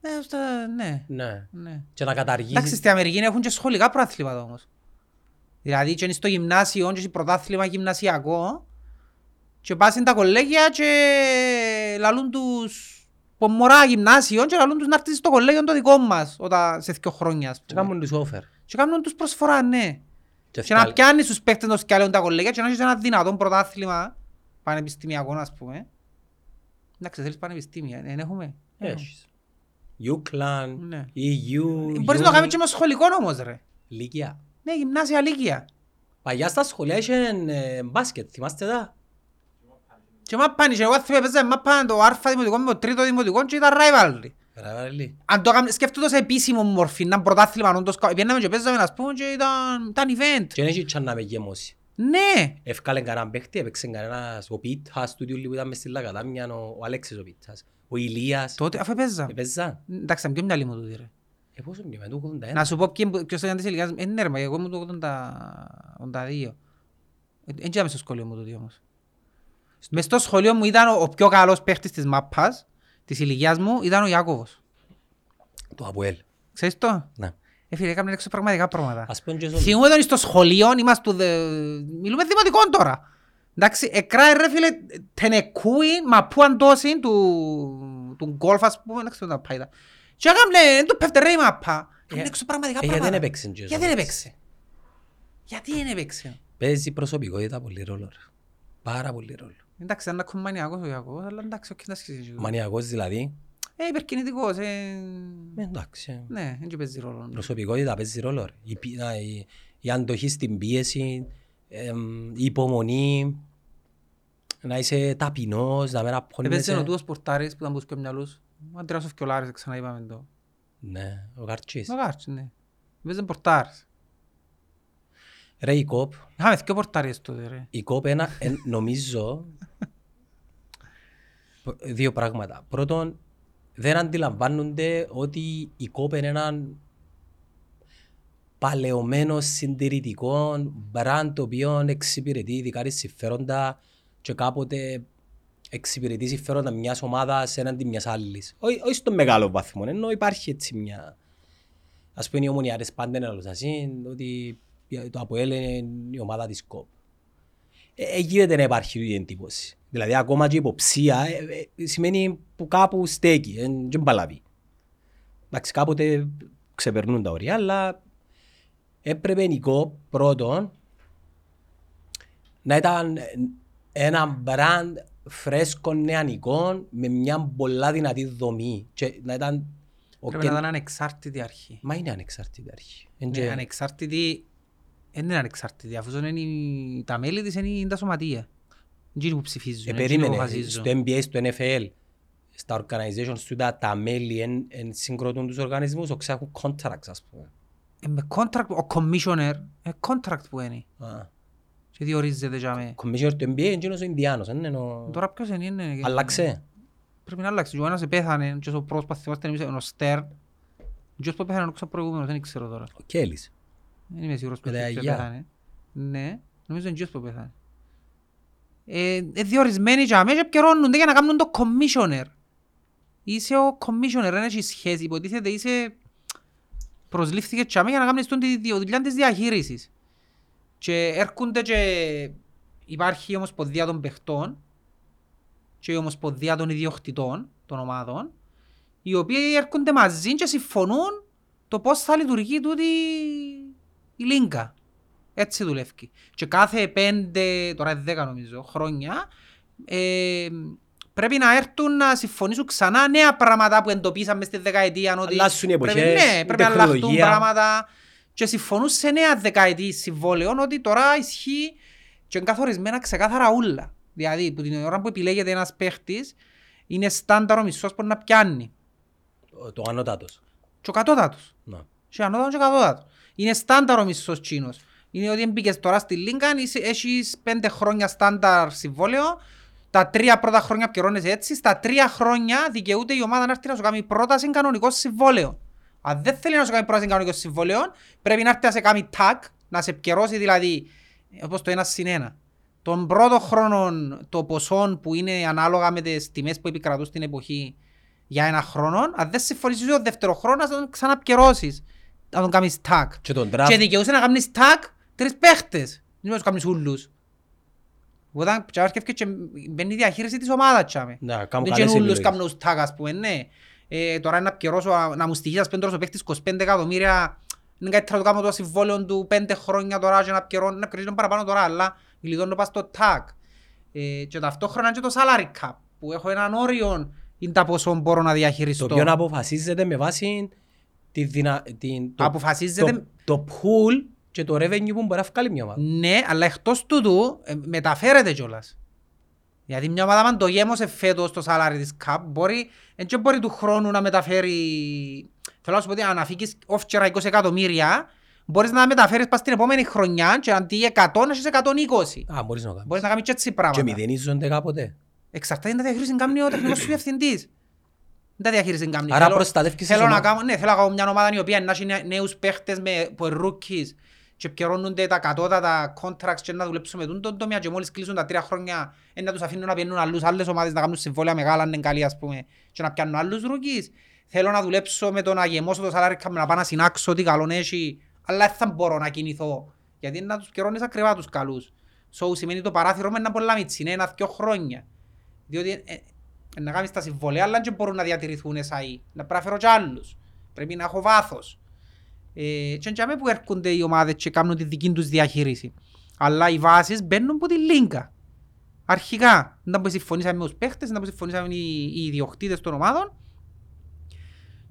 Ναι, στα, ναι, Ναι. ναι. Και να Εντάξει, καταργήσεις... στην Αμερική έχουν και σχολικά προαθλήματα όμως. Δηλαδή και είναι στο γυμνάσιο και έχει πρωτάθλημα γυμνασιακό και πας στην τα κολέγια και λαλούν τους που μωρά γυμνάσιο και λαλούν τους να έρθεις στο κολέγιο το δικό μας όταν σε δύο χρόνια. ας Και πούμε. κάνουν τους offer. Και κάνουν τους προσφορά, ναι. Και Και να φτάλ- πιάνεις τους παίκτες να τους σκιάλουν τα κολέγια και να έχεις ένα δυνατόν πρωτάθλημα πανεπιστημιακό, ας πούμε. Εντάξει, θέλεις πανεπιστήμια, δεν έχουμε. Έχεις. Euclan, Ναι. EU, Μπορείς να το κάνεις Uni, και με σχολικό όμως, ρε. Λύκεια. Ναι, γυμνάσια, λύκεια. Παγιά στα σχολεία είχε ε, μπάσκετ, θυμάστε τα; Και μάπαν, και εγώ θυμάμαι παίζαμε μάπαν το άρφα δημοτικό με το τρίτο δημοτικό και ήταν rivalry. Ραβαλή. Αν το έκαμε, σκέφτομαι σε επίσημο μορφή, να πρωτάθλημα, όντως, κα- πιέναμε και παίζαμε, ας πούμε, και ήταν, ήταν event. Και δεν είχε τσάν να με γεμώσει. Ναι, Εύκαλε κανέναν παίχτη, έπαιξε κανένας ο Πίτας του Τιούλη που ήταν μες στη Λακατάμια, ο, ο Αλέξης ο Πίτας. Ο Ηλίας. τότε αφού παίζαμε. Έπαιζαν. Εντάξει, ήταν πιο μυαλί μου τούτη, ρε. Ε, πόσο μοιάμε, του 81. Να σου πω ποιοι- ποιος ήταν της ηλικίας, ε, ναι ρε, μα εγώ ήμουν το 82. Δεν είχαμε στο σχολείο μου τούτη όμως. Μες στο σχολείο μου ήταν ο, ο πιο καλός παίχτης της μάπας, της ηλικίας μου, ήταν ο Ιάκωβος. Το Αποέλ. Ξέρεις το; Ναι. Ε, φίλε, έκαμε έξω πραγματικά πράγματα. Ας πούμε και στον... Θυμούμε τον στο σχολείο, είμαστε δε... μιλούμε δημοτικών τώρα. Εντάξει, εκράει ρε φίλε τενεκούι, μα που αντώσει του, του γκολφ ας πούμε, δεν ξέρω τα πάει τα. Και έκαμε, δεν του πέφτε ρε η μαπά. Έκαμε έξω πραγματικά ε, γιατί πράγματα. δεν έπαιξε και ο Γιατί δεν Ζώμης. έπαιξε. Γιατί δεν έπαιξε. Παίζει προσωπικότητα πολύ ρόλο. ρε. Πάρα πολύ ρόλο. Εντάξει, ήταν ακόμα μανιακός ο Ιακώβος, αλλά εντάξει, όχι να σχέσεις. Μανιακός δηλαδή. Ε, υπερκινητικός, ε... Ε, Εντάξει. ε. Ναι, δεν και παίζει ρόλο. Προσωπικότητα παίζει ρόλο. ρε. Η, πι- α, η, η αντοχή στην πίεση, εμ, η υπομονή, να είσαι ταπεινός, να μην Έπαιζε ο απώνεσαι. τούτος πορτάρης που ήταν που πιο μυαλούς. Ο Αντρέας ο Φκιολάρης, ξαναείπαμε το. Ναι, ο Καρτσής. Ο Κάρτς, ναι. Έπαιζε πορτάρης. Ρε η κόπ, Είχαμε δύο πορτάρες τότε, ρε. η κόπ ένα, εν- νομίζω δύο πράγματα. Πρώτον, δεν αντιλαμβάνονται ότι η κόπ είναι έναν παλαιωμένων συντηρητικών μπραντ το οποίο εξυπηρετεί ειδικά τις συμφέροντα και κάποτε εξυπηρετεί συμφέροντα μιας ομάδας έναντι μιας άλλης. Όχι, όχι στο μεγάλο βαθμό, ενώ υπάρχει έτσι μια... Ας πούμε οι ομονιάρες πάντα είναι αλλοσασίν, ότι το ΑΠΟΕΛ είναι η ομάδα της ΚΟΠ. Ε, ε, γίνεται να υπάρχει η εντύπωση. Δηλαδή ακόμα και η υποψία ε, ε, σημαίνει που κάπου στέκει, δεν παλαβεί. Εντάξει, κάποτε ξεπερνούν τα όρια, αλλά έπρεπε η ΚΟΠ πρώτον να ήταν ένα μπραντ φρέσκο νεανικό με μια πολλά δυνατή δομή. Και να ήταν... ο Πρέπει και- να ήταν ανεξάρτητη αρχή. Μα είναι ανεξάρτητη αρχή. Εν Ναι, και- ανεξάρτητη, δεν είναι ανεξάρτητη, αφού είναι η- τα μέλη της είναι τα σωματεία. Είναι που ψηφίζουν, Ε, είναι που περίμενε, αποφασίζουν. στο NBA, στο NFL, στα organizations του τα, τα μέλη εν, εν συγκροτούν τους οργανισμούς, οξά έχουν contracts ας πούμε. Ε, με contract, ο commissioner, ε, contract που είναι. Α. Και διορίζεται για με. Commissioner του NBA είναι εκείνος ο Ινδιάνος, δεν είναι ο... Τώρα ποιος είναι, είναι. Αλλάξε. Πρέπει να αλλάξει. Ο ένας πέθανε και ο πρόσπαθ θυμάστε εμείς, ο Στέρν. Και που πέθανε ο προηγούμενος, δεν ξέρω τώρα. Ο Κέλλης. Δεν είμαι σίγουρος Με ποιος τα ποιος αγιά. πέθανε. Ναι, νομίζω είναι ποιος που πέθανε. Ε, ε, διορισμένοι για μέ και επικαιρώνονται για να κάνουν το commissioner. Είσαι ο commissioner, δεν έχει σχέση. Υποτίθεται είσαι προσλήφθηκε για μέ για να κάνεις τον τη τη δουλειά της διαχείρισης. Και έρχονται και υπάρχει η Ομοσπονδία των Παιχτών και η Ομοσπονδία των Ιδιοκτητών των ομάδων οι οποίοι έρχονται μαζί και συμφωνούν το πώς θα λειτουργεί τούτη η Λίγκα. Έτσι δουλεύει. Και κάθε πέντε, τώρα είναι δέκα νομίζω, χρόνια ε, πρέπει να έρθουν να συμφωνήσουν ξανά νέα πράγματα που εντοπίσαμε στη δεκαετία. Ότι Αλλάσουν οι πρέπει, εποχές, ναι, η πρέπει να αλλάχτουν τεχνολογία. πράγματα και συμφωνούν σε νέα δεκαετή συμβόλαιων ότι τώρα ισχύει και είναι καθορισμένα ξεκάθαρα ούλα. Δηλαδή, που την ώρα που επιλέγεται ένας παίχτης, είναι στάνταρο μισθός που να πιάνει. Ο- Το ανώτατος. Και ο κατώτατος. Να. Και ανώτατος και κατώτατος. Είναι στάνταρο μισθός τσίνος. Είναι ότι μπήκες τώρα στη Λίγκαν, είσαι- έχεις πέντε χρόνια στάνταρ συμβόλαιο, τα τρία πρώτα χρόνια πληρώνεσαι έτσι, στα τρία χρόνια δικαιούται η ομάδα να έρθει να σου κάνει πρόταση κανονικό συμβόλαιο. Αν δεν θέλει να σου κάνει πρόταση κανονικό συμβόλαιο, πρέπει να έρθει να σε κάνει tag, να σε επικαιρώσει δηλαδή, όπως το ένα συν ένα. Τον πρώτο χρόνο το ποσό που είναι ανάλογα με τις τιμές που επικρατούν στην εποχή για ένα χρόνο, αν δεν συμφωνήσεις το δεύτερο χρόνος, να τον ξαναπικαιρώσεις, να τον κάνεις tag. Και τον Και draft. δικαιούσε να κάνεις tag τρεις παίχτες. Δεν μπορείς να κάνεις ούλους. Όταν τσάβαρκευκε και μπαίνει η διαχείριση της ομάδας τσάμε. Να, κάνουν Δεν καλές και ούλους επιλογές. κάνουν tag ας πούμε, ναι. Ε, τώρα να πιερώσω, να μου στοιχείς ας πούμε τώρα ο παίχτης 25 εκατομμύρια είναι καλύτερα να το κάνω το συμβόλαιο του 5 χρόνια τώρα και να πιερώνω, να πιερώνω παραπάνω τώρα, αλλά γλιτώνω πας στο tag. Ε, και ταυτόχρονα είναι και το salary cap, που έχω έναν όριο είναι τα πόσο μπορώ να Το διαχειριστώ. οποίο αποφασίζεται με βάση τη δυνα... την... το... Αποφασίζεται- το... το pool και το revenue που μπορεί να βγάλει μια ομάδα. Ναι, αλλά εκτός τούτου ε, μεταφέρεται κιόλας. Γιατί μια ομάδα αν το γέμωσε φέτος το salary της CAP μπορεί, δεν και μπορεί του χρόνου να μεταφέρει, θέλω να σου πω ότι αν αφήκεις όφτερα 20 εκατομμύρια, μπορείς να μεταφέρεις πας την επόμενη χρονιά και αντί 100 να έχεις 120. Α, μπορείς να κάνεις. Μπορείς να κάνεις και έτσι Και πράγματα. μηδενίζονται κάποτε. Εξαρτάται είναι τα διαχείρισης κάνει ο τεχνικός σου διευθυντής. Δεν τα διαχείρισης κάνει. Άρα Θέλω- προστατεύεις τις Θέλω να ομάδες. κάνω, ναι, θέλω να κάνω μια ομάδα η οποία να έχει νε- νέους παίχτες με που είναι rookies και επικαιρώνονται τα κατώτατα contracts και να δουλέψουν με τον τον τομέα και μόλις κλείσουν τα τρία χρόνια ε, να τους αφήνουν να πιένουν άλλους άλλες ομάδες να κάνουν συμβόλαια μεγάλα αν είναι καλοί ας πούμε και να πιάνουν άλλους rookies. Θέλω να δουλέψω με το να γεμώσω το salary cap, να πάω να συνάξω τι καλό έχει αλλά δεν θα μπορώ να κινηθώ γιατί είναι να τους επικαιρώνεις ακριβά τους καλούς. So σημαίνει το παράθυρο με ένα πολλά μίτσι, είναι ένα-δυο χρόνια. Διότι ε, ε, να κάνεις τα συμβολέα, αλλά δεν μπορούν να διατηρηθούν εσάι. Να πρέπει να φέρω κι άλλους. Πρέπει να έχω βάθος. Ε, και για που έρχονται οι ομάδες και κάνουν τη δική τους διαχείριση. Αλλά οι βάσεις μπαίνουν από τη λίγκα. Αρχικά, δεν που συμφωνήσαμε με τους παίχτες, δεν που συμφωνήσαμε οι, οι ιδιοκτήτες των ομάδων.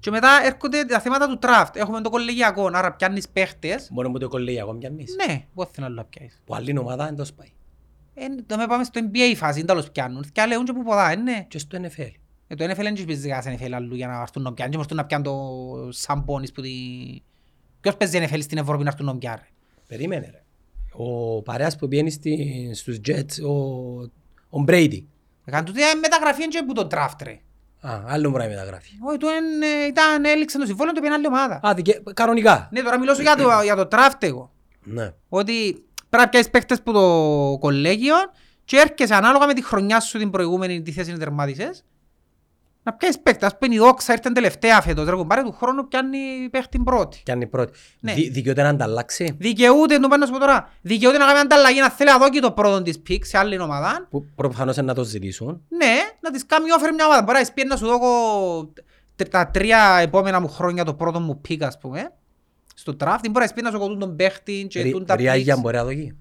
Και μετά έρχονται τα θέματα του draft. Έχουμε το κολεγιακό, άρα πιάνεις παίχτες. Μπορεί να μου το κολλήγει ακόμα πιάνεις. Ναι, πώς θέλω να το πιάσεις. Που άλλη ομάδα δεν το σπάει. Ε, το με πάμε στο NBA φάση, δεν τα πιάνουν. Και λέουν και που ποδά, ε, ναι. Και στο NFL. Ε, το NFL δεν παίζει κανένας NFL αλλού για να έρθουν να πιάνουν. Και έρθουν να πιάνουν το Σαμπόνις που τη... Ποιος παίζει NFL στην Ευρώπη να έρθουν να πιάνουν. ρε. Περίμενε ρε. Ο παρέας που πιένει στη- στους Jets, ο, ο Brady. Έκαναν τούτη ε, μεταγραφή και που το draft ρε. Α, άλλο πράγμα μεταγράφει. Όχι, του εν, ε, ήταν, έληξε το συμβόλαιο, του πήγαινε άλλη ομάδα. Α, δικαι... κανονικά. Ναι, τώρα μιλώ σου για το, για το draft εγώ. Ναι. Ότι πρέπει να πιάσεις παίχτες που το κολέγιο και έρχεσαι ανάλογα με τη χρονιά σου την προηγούμενη τη θέση να τερμάτισες. Να πιάσεις παίχτες, ας πούμε η δόξα ήρθε τελευταία φέτος, ρε κουμπάρε του χρόνου πιάνει παίχτη πρώτη. Κι αν είναι πρώτη. Ναι. Δι... Δικαιούται να ανταλλάξει. Δικαιούται, το πάω να σου πω τώρα, δικαιούται να κάνει ανταλλαγή να θέλει να δώσει το πρώτο της pick σε άλλη ομάδα. Που προφανώς είναι να το ζητήσουν. Ναι, να της κάνει offer μια ομάδα. Μπορείς να της πει να σου δώσω τε- τα τρία επόμενα μου χρόνια το πρώτο μου πικ, ας πούμε. Στο draft, μπορείς να της πει να σου κοτούν τον παίχτη και Ρι- τούν τα Ριάγια picks. μπορεί να δώσει;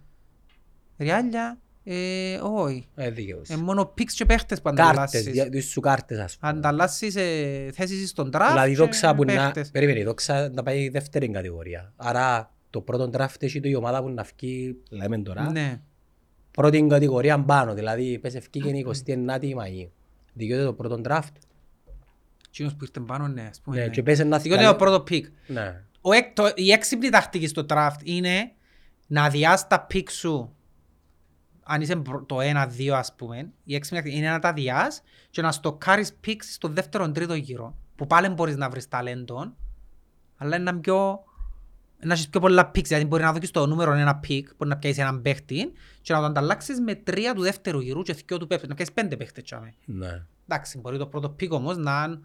Ριάλια, ε, όχι. Ε, δικαιούσε. Ε, μόνο picks και παίχτες που Κάρτες, ανταλλάσσεις. δια- δεις σου κάρτες ας πούμε. Ανταλλάσσεις ε, θέσεις στον draft Δηλαδή η και δόξα που να... παίχτες. Περίμενε, η δόξα να πάει δεύτερη κατηγορία. Άρα το πρώτο draft έχει το η ομάδα που να φκεί, λέμε τώρα, Ναι. πρώτη κατηγορία πάνω. Δηλαδή πες ευκεί και είναι 29η Μαΐου. Δικαιούται το πρώτο draft. Εκείνος που ήρθε πάνω, ναι, ας πούμε. Ναι, ναι. και πες ένα Δικαιούται το πρώτο pick. Ναι. Ο, εκ- το, η έξυπνη τακτική στο draft είναι να διάς τα pick σου αν είσαι πρω- το 1-2 ας πούμε, η έξυπνη τακτική είναι να τα διάς και να στοκάρεις picks στο δεύτερο τρίτο γύρο που πάλι μπορείς να βρεις ταλέντο αλλά είναι να πιο να έχεις πιο πολλά picks, δηλαδή μπορεί να δώσεις το νούμερο ένα pick, μπορεί να πιάσεις έναν παίχτη και να το ανταλλάξεις με τρία του δεύτερου γύρου και δυο του πέπτου, να πιάσεις πέντε παίχτες. τσάμε. Ναι. Εντάξει, μπορεί το πρώτο pick όμως να είναι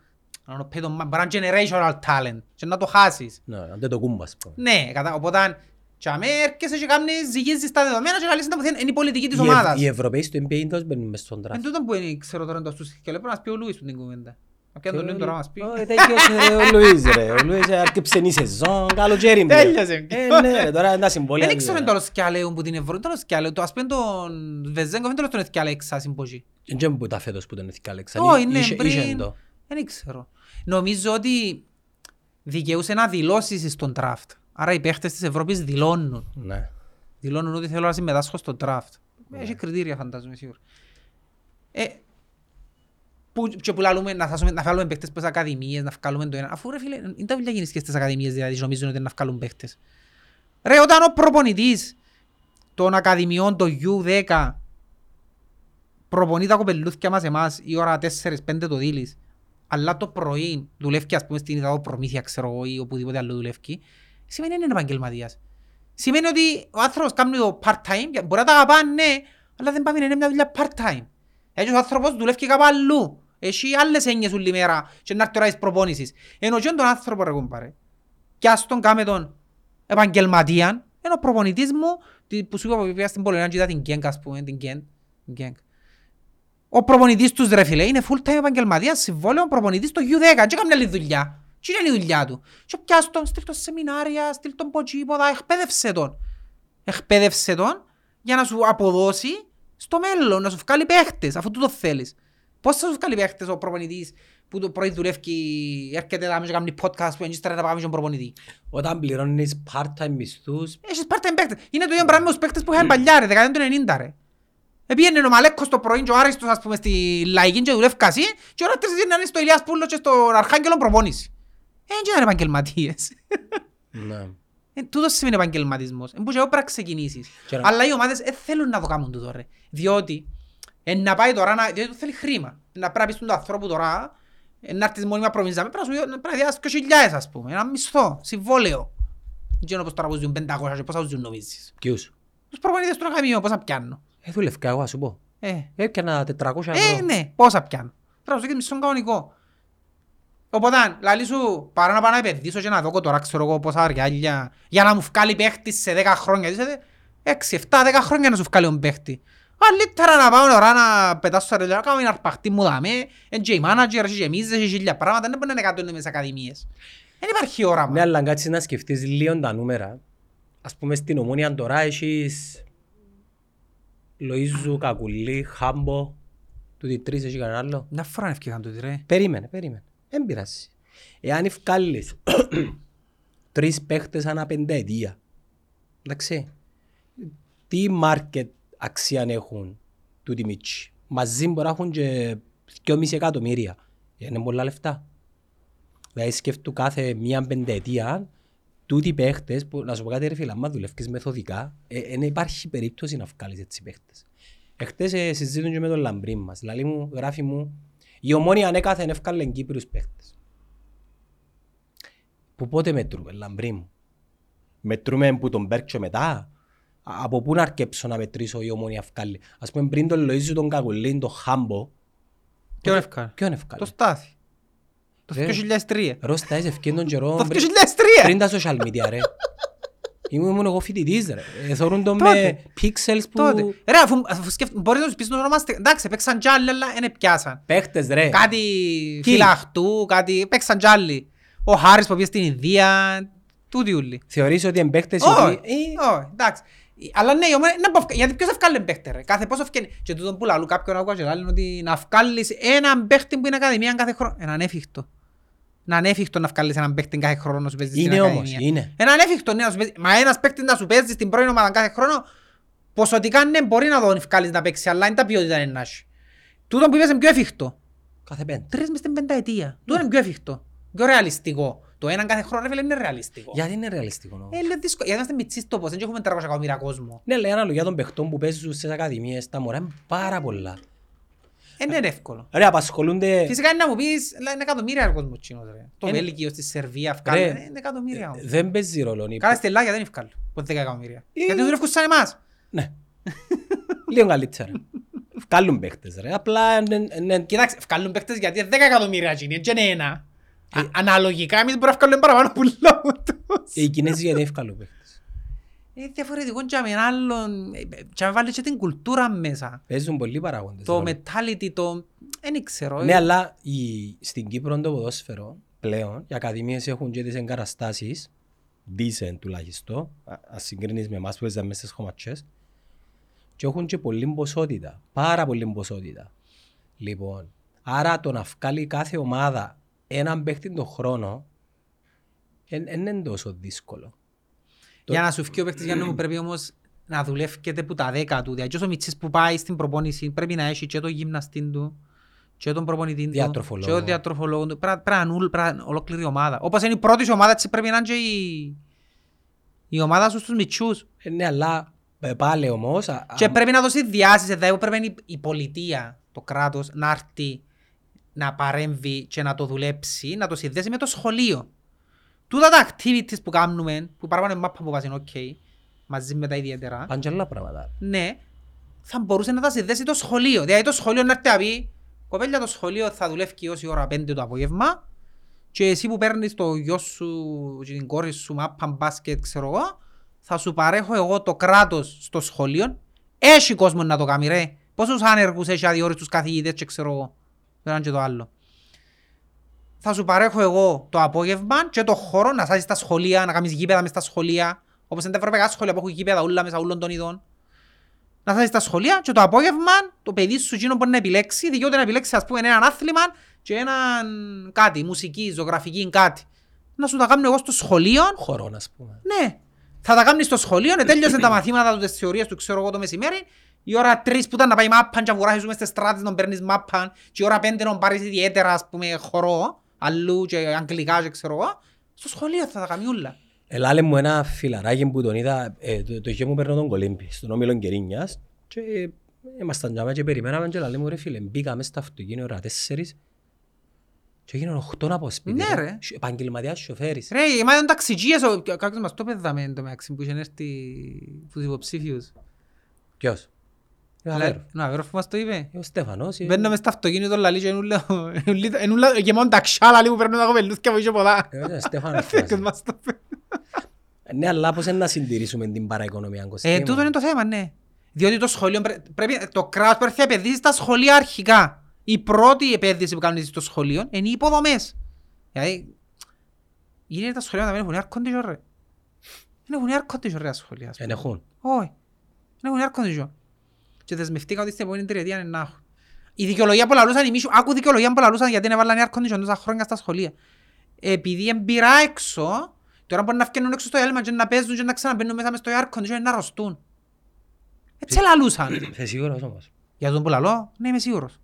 να είναι το- μπορεί να είναι generational talent και να το χάσεις. Ναι, αν δεν το κούμπας, ας πούμε. Ναι, κατά, οπότε τσάμε έρχεσαι και κάνεις ζυγίζεις τα δεδομένα και λαλείς τα που θέλουν. είναι η πολιτική της Οι Ευ- ομάδας. Οι Ευρωπαίοι στο NBA τόσο μπαίνουν μες στον draft. Εν τούτο που είναι, ξέρω τώρα εντός τους και λέει, πρέπει να μας πει ο Λούις που την κουβέντα. Να πιάνε τον Λούις τώρα να μας πει. Ω, τέλειωσε ρε, ο Λουίς ρε. Ο Λουίς άρκεψε η σεζόν, καλοκαίρι μπλε. Τέλειωσε. Ε, ναι, ρε, τώρα είναι τα συμβόλαια. Δεν ξέρω το σκιάλεο που την Ευρώπη, το σκιάλεο, το ας πούμε τον Βεζέγκο, δεν το τον σκιάλεξα συμποχή. Δεν ξέρω που τα φέτος που τον εθικάλεξαν. Όχι, ναι, Είχε- είχε πριν, το. δεν ξέρω. Νομίζω ότι δικαιούσε να δηλώσεις στον draft. Άρα οι παίχτες της Ευρώπης δηλώνουν. Ναι. δηλώνουν ότι θέλω να συμμετάσχω στο draft. Έχει κριτήρια φαντάζομαι σίγουρα. Ε, που, και που λαλούμε, να, θάσουμε, να βγάλουμε παίχτες στις ακαδημίες, να βγάλουμε το ένα. Αφού ρε φίλε, είναι τα δουλειά γίνεις και στις ακαδημίες, δηλαδή νομίζουν ότι είναι να βγάλουν παίχτες. Ρε, όταν ο προπονητής των ακαδημιών, το U10, προπονεί τα κοπελούθια μας εμάς η ώρα 4-5 το δίλης, αλλά το πρωί δουλεύει ας πούμε στην Ιδαό Προμήθεια, ξέρω εγώ, ή οπουδήποτε άλλο δουλεύει, σημαίνει είναι επαγγελματίας. Σημαίνει ότι ο άνθρωπος κάνει το part-time, και μπορεί να τα αγαπά, ναι, αλλά δεν πάει να είναι μια δουλειά part-time. Έτσι ο άνθρωπος δουλεύει κάπου αλλού. Έχει άλλες έννοιες όλη μέρα και να έρθει ώρα της προπόνησης. Ενώ και τον άνθρωπο ρε κουμπάρε. Κι ας τον κάμε τον επαγγελματία, ενώ ο προπονητής μου, τι- που σου είπα που πήγα στην Πολωνία και είδα την Γκένκ ας πούμε, την Γκένκ. την Γκένκ. Ο προπονητής τους ρε φίλε είναι full time επαγγελματίας, συμβόλαιο προπονητής στο U10 και καμιά άλλη δουλειά. Τι είναι η δουλειά του; Και πιάσ' τον, στείλ τον σε σεμινάρια, στείλ τον ποτσίποτα, εκπαίδευσε τον. Εκπαίδευσε τον για να σου αποδώσει στο μέλλον, να σου βγάλει παίχτες, αφού του το θέλεις. Πώς θα σου βγάλει παίχτες ο προπονητής που το πρωί δουλεύει, έρχεται να μην κάνει podcast που ύστερα να πάμε στον προπονητή; Όταν πληρώνεις part-time μισθούς, Έχεις part-time παίχτες. Είναι το ίδιο πράγμα με τους παίχτες που είχαν παλιά ρε, δεκαετία του 90 ρε. Επήγαινε ο Μαλέκος το πρωί και ο Άριστος ας πούμε στη Λαϊκή και δουλεύει κασί και ώρα τρεις είναι στο Ηλιάς Πούλο και στον Αρχάγγελο προπόνηση. Ε, δεν ήταν επαγγελματίες. ναι. Ε, τούτος σημαίνει επαγγελματισμός. Ε, που και εγώ πρέπει να ξεκινήσεις. Και να- Αλλά οι ομάδες δεν θέλουν να το κάνουν τούτο ρε. Διότι ε, να πάει τώρα, να, διότι του θέλει χρήμα. Να πρέπει να πεις του ανθρώπου τώρα, ε, να έρθεις μόνιμα προμηθά, πρέπει να σου δει- πρέπει να διάσεις και χιλιάδες ας πούμε. Ένα μισθό, συμβόλαιο. Δεν ξέρω πώς τώρα που ζουν 500 και πόσα ζουν νομίζεις. Ποιους; Τους προπονητές του Ακαδημίου πόσα πιάνουν. Ε, δουλεύκα εγώ, ας σου πω. Ε, Έπιανα 400 ε, ευρώ. ναι, πόσα πιάνουν. Πρέπει να σου δείξεις μισθόν κανονικό. Οπότε, λαλή σου, παρά να πάω να επενδύσω και να δω τώρα, ξέρω εγώ, πόσα αριάλια, για να μου βγάλει παίχτη σε 10 χρόνια. Είσαι 6, 7, 10 χρόνια να σου βγάλει τον παίχτη. Καλύτερα να πάω τώρα να πετάσω στα ρελιά, να κάνω ένα αρπαχτή μου δαμέ, εν και οι μάνατζερ, και εμείς, και χίλια πράγματα, δεν μπορεί να είναι κάτω μες ακαδημίες. Δεν υπάρχει όραμα. Ναι, αλλά αν κάτσεις να σκεφτείς λίγο τα νούμερα. Ας πούμε στην Ομόνια τώρα έχεις Λοΐζου, Κακουλή, Χάμπο, τούτοι τρεις έχει κανένα άλλο. Να φορά ευκαιρία τούτη ρε. Περίμενε, περίμενε. Δεν πειράζει. Εάν ευκάλλεις τρεις παίχτες ανά πενταετία, εντάξει, τι market αξία έχουν τούτοι μίτσι. Μαζί μπορεί να έχουν και 2,5 εκατομμύρια. Είναι πολλά λεφτά. Δηλαδή σκέφτου κάθε μία πενταετία τούτοι οι παίχτες που να σου πω κάτι ρε φίλε, άμα δουλεύεις μεθοδικά, δεν υπάρχει περίπτωση να βγάλεις έτσι παίχτες. Εχθές ε, συζήτουν και με τον Λαμπρί μας. Δηλαδή μου, γράφει μου, Η ομόνια ανέκαθεν έφκαλε Κύπριους παίχτες. Που πότε μετρούμε, λαμπρί μου; Μετρούμε που τον Μπέρκ και μετά; Α- Από πού να αρκέψω να μετρήσω η ομόνια ευκάλλει; Ας πούμε πριν τον Λοΐζου τον Κακουλίν, τον Χάμπο. Ποιον ευκάλε. Ποιον Το ευκάλλει. Στάθη. Το Ρε. 2003. Ρο Στάις ευκαιρία τον καιρό Το πριν- 2003. πριν τα social media ρε. Ήμουν ήμουν εγώ φοιτητής ρε. Ε, Θωρούν τον με Τότε. pixels Τότε. που... Ρε, αφού, αφού σκέφ- μπορείς να τους πεις να ονομάστε. Εντάξει, παίξαν κι άλλοι, αλλά δεν πιάσαν. Παίχτες ρε. Κάτι Τι; φυλαχτού, κάτι παίξαν κι άλλοι. Ο Χάρης που πήγε στην Ινδία, τούτοι ούλοι. Θεωρείς ότι είναι παίχτες οι Όχι, οποίοι... Ε, όχι, εντάξει. Αλλά ναι, η ομάδα- να πω, γιατί ποιος ευκάλλει παίχτες ρε; Κάθε πόσο ευκαινεί. Και τούτον που λαλού κάποιον άκουα και λένε ότι να βγάλεις έναν παίχτη που είναι ακαδημία κάθε χρόνο. Είναι ανέφικτο. Είναι ανέφικτο να βγάλεις έναν παίχτη κάθε χρόνο να σου παίζει στην Είναι όμως, ακαδημία. είναι. Είναι ανέφικτο, ναι, να σου παίζει. Μα ένας παίχτης να σου παίζει στην πρώην ομάδα κάθε χρόνο, ποσοτικά ναι, μπορεί να τον βγάλεις να παίξει, αλλά είναι τα ποιότητα είναι να έχει. Τούτον που είπες είναι πιο εφικτό. Κάθε πέντε. Τρεις μες στην πενταετία. Τούτο είναι πιο εφικτό. Πιο ρεαλιστικό. Το έναν κάθε χρόνο ρε φίλε είναι ρεαλιστικό. Γιατί είναι ρεαλιστικό όμως. Ε, λέει δύσκολο. Γιατί είμαστε μητσής τόπος, δεν έχουμε 300 εκατομμύρια κόσμο. Ναι, λέει αναλογία των παιχτών που παίζουν στις ακαδημίες, τα μωρά είναι πάρα πολλά. Ε, Είναι εύκολο. Ρε, απασχολούνται... Φυσικά είναι να μου πεις, αλλά είναι εκατομμύρια ο κόσμος τσίνος ρε. Το Είναι- Βέλγιο στη Σερβία Ρε, ευκάλλει, είναι εκατομμύρια όμως. Δεν παίζει ρόλο. η- Καλά στελάκια δεν ευκάλλουν, ποτέ 10 εκατομμύρια. Ε, Γιατί δουλεύουν σαν εμάς. Ναι. Λίγο καλύτερα. Βγάλουν παίχτες ρε. Απλά είναι- είναι... Κοιτάξτε, ευκάλλουν παίκτες γιατί είναι 10 εκατομμύρια τσίνοι, έτσι είναι ένα. Α- Αναλογικά εμείς μπορούμε να ευκάλλουμε παραπάνω που λόγω τους. Οι Κινέζοι γιατί δεν βγάλουν παίχτες. Είναι διαφορετικό και με άλλον, ε, και με βάλει και την κουλτούρα μέσα. Παίζουν πολλοί παράγοντες. Το ρόλο. mentality, το... Δεν ξέρω. Ναι, ε. αλλά η, στην Κύπρο το ποδόσφαιρο πλέον οι ακαδημίες έχουν και τις εγκαταστάσεις decent τουλάχιστον, α- ας συγκρίνεις με εμάς που παίζαμε μέσα στις χωματσές και έχουν και πολλή ποσότητα, πάρα πολλή ποσότητα. Λοιπόν, άρα το να βγάλει κάθε ομάδα έναν παίχτη τον χρόνο δεν είναι τόσο δύσκολο. Για να σου φύγει ο παίκτης Γιάννη μου πρέπει όμως να δουλεύκεται που τα δέκα του. Δηλαδή και ο Μιτσής που πάει στην προπόνηση πρέπει να έχει και το γυμναστή του και τον προπονητή του Διατροφολόγο. και τον διατροφολόγο του. Πρέπει πρέπει να είναι ούλ- πρέπει να είναι ολόκληρη ομάδα. Όπως είναι η πρώτη σου ομάδα έτσι πρέπει να είναι και η, η ομάδα σου στους μητσούς. Ε, ναι, αλλά ε, πάλι όμως... α- Και α- πρέπει να δώσεις διάσεις εδώ που πρέπει να είναι η- η πολιτεία, το κράτος, να έρθει να παρέμβει και να το δουλέψει, να το συνδέσει με το σχολείο. Τούτα τα activities που κάνουμε, που παραπάνω μάπα που βάζει, οκ, μαζί με τα ιδιαίτερα, Πάνε και άλλα πράγματα. ναι, θα μπορούσε να τα συνδέσει το σχολείο. Δηλαδή το σχολείο να έρθει να πει, κοπέλια το σχολείο θα δουλεύει ως η ώρα 5 το απόγευμα και εσύ που παίρνεις το γιο σου και την κόρη σου μάπα μπάσκετ, ξέρω εγώ, θα σου παρέχω εγώ το κράτος στο σχολείο. Έχει κόσμο να το κάνει ρε. Πόσους άνεργους έχει αδιόριστους καθηγητές και ξέρω εγώ. Το ένα και το άλλο. Θα σου παρέχω εγώ το απόγευμα και το χώρο να σάσεις στα σχολεία, να κάνεις γήπεδα μες στα σχολεία. Όπως είναι τα ευρωπαϊκά σχολεία που έχουν γήπεδα ούλα μέσα όλων των ειδών. Να σάσεις στα σχολεία και το απόγευμα το παιδί σου εκείνο μπορεί να επιλέξει, δικαιούται να επιλέξει ας πούμε έναν άθλημα και έναν κάτι, μουσική, ζωγραφική, κάτι. Να σου τα κάνω εγώ στο σχολείο Χωρών, ας πούμε. ναι. Θα τα κάνεις στο σχολείο, ναι, τέλειωσε τα μαθήματα του, τις θεωρίες του, ξέρω εγώ το μεσημέρι. Η ώρα τρεις που ήταν να πάει μάπαν και αγοράσεις σου μες στις στράτες να παίρνεις μάπαν και η ώρα πέντε να πάρεις ιδιαίτερα, ας πούμε, χορό, αλλού και αγγλικά και ξέρω εγώ. Στο σχολείο θα τα κάνει όλα. Ελάλε μου ένα φιλαράκι που τον είδα, ε, το, το είχε μου παίρνω τον Κολύμπη, στον όμιλο Κερίνιας και ε, ήμασταν τζάμε και περιμέναμε και λέει μου ρε φίλε, μπήκαμε στα αυτοκίνητα ώρα τέσσερις και έγιναν οχτώ από σπίτι. Ναι, ρε. Σ- Επαγγελματίας σοφέρης. Ρε, εμάς ήταν ταξιτζίες, ο- κα- κάποιος μας το πέδαμε εν τω μεταξύ που είχαν έρθει τους υποψήφιους. Ποιος? Ε, ο Αβέροφ. Ναι, ο Αβέροφ που μας το είπε. Ε, Ο Στέφανος. ε, Μπαίνουμε στα αυτοκίνητο λαλί και ενούλα, ενούλα- ενούλα γεμόν τα ξάλα λίγο παίρνουν τα κοπελούθια που είχε πολλά. ε, ο Στέφανος. Ποιος μας το είπε. Ναι, αλλά πώς είναι να συντηρήσουμε την παραοικονομία, Κωστή Ε, μου; τούτο είναι το θέμα, ναι. Διότι το σχολείο πρέ- πρέπει, το κράτος πρέπει να επενδύσει στα σχολεία αρχικά. Η πρώτη επένδυση που κάνουν στο σχολείο είναι οι υποδομές. Δηλαδή, είναι τα σχολεία να μην έχουν air condition, ρε. Δεν έχουν air condition, ρε, τα σχολεία. ας πούμε. Εν έχουν. Όχι. Δεν έχουν air condition. Και δεσμευτήκα ότι στην επόμενη τριετία είναι να έχουν. Η δικαιολογία που λαλούσαν οι μίσου, άκου δικαιολογία που λαλούσαν γιατί δεν έβαλαν air condition τόσα χρόνια στα σχολεία. Επειδή εμπειρά έξω, τώρα μπορεί να βγαίνουν έξω στο έλμα και να παίζουν και να ξαναμπαίνουν μέσα μες στο air condition και να αρρωστούν. Έτσι λαλούσαν. Είσαι σίγουρος όμως; Για τον που λαλώ, ναι είμαι σίγουρος.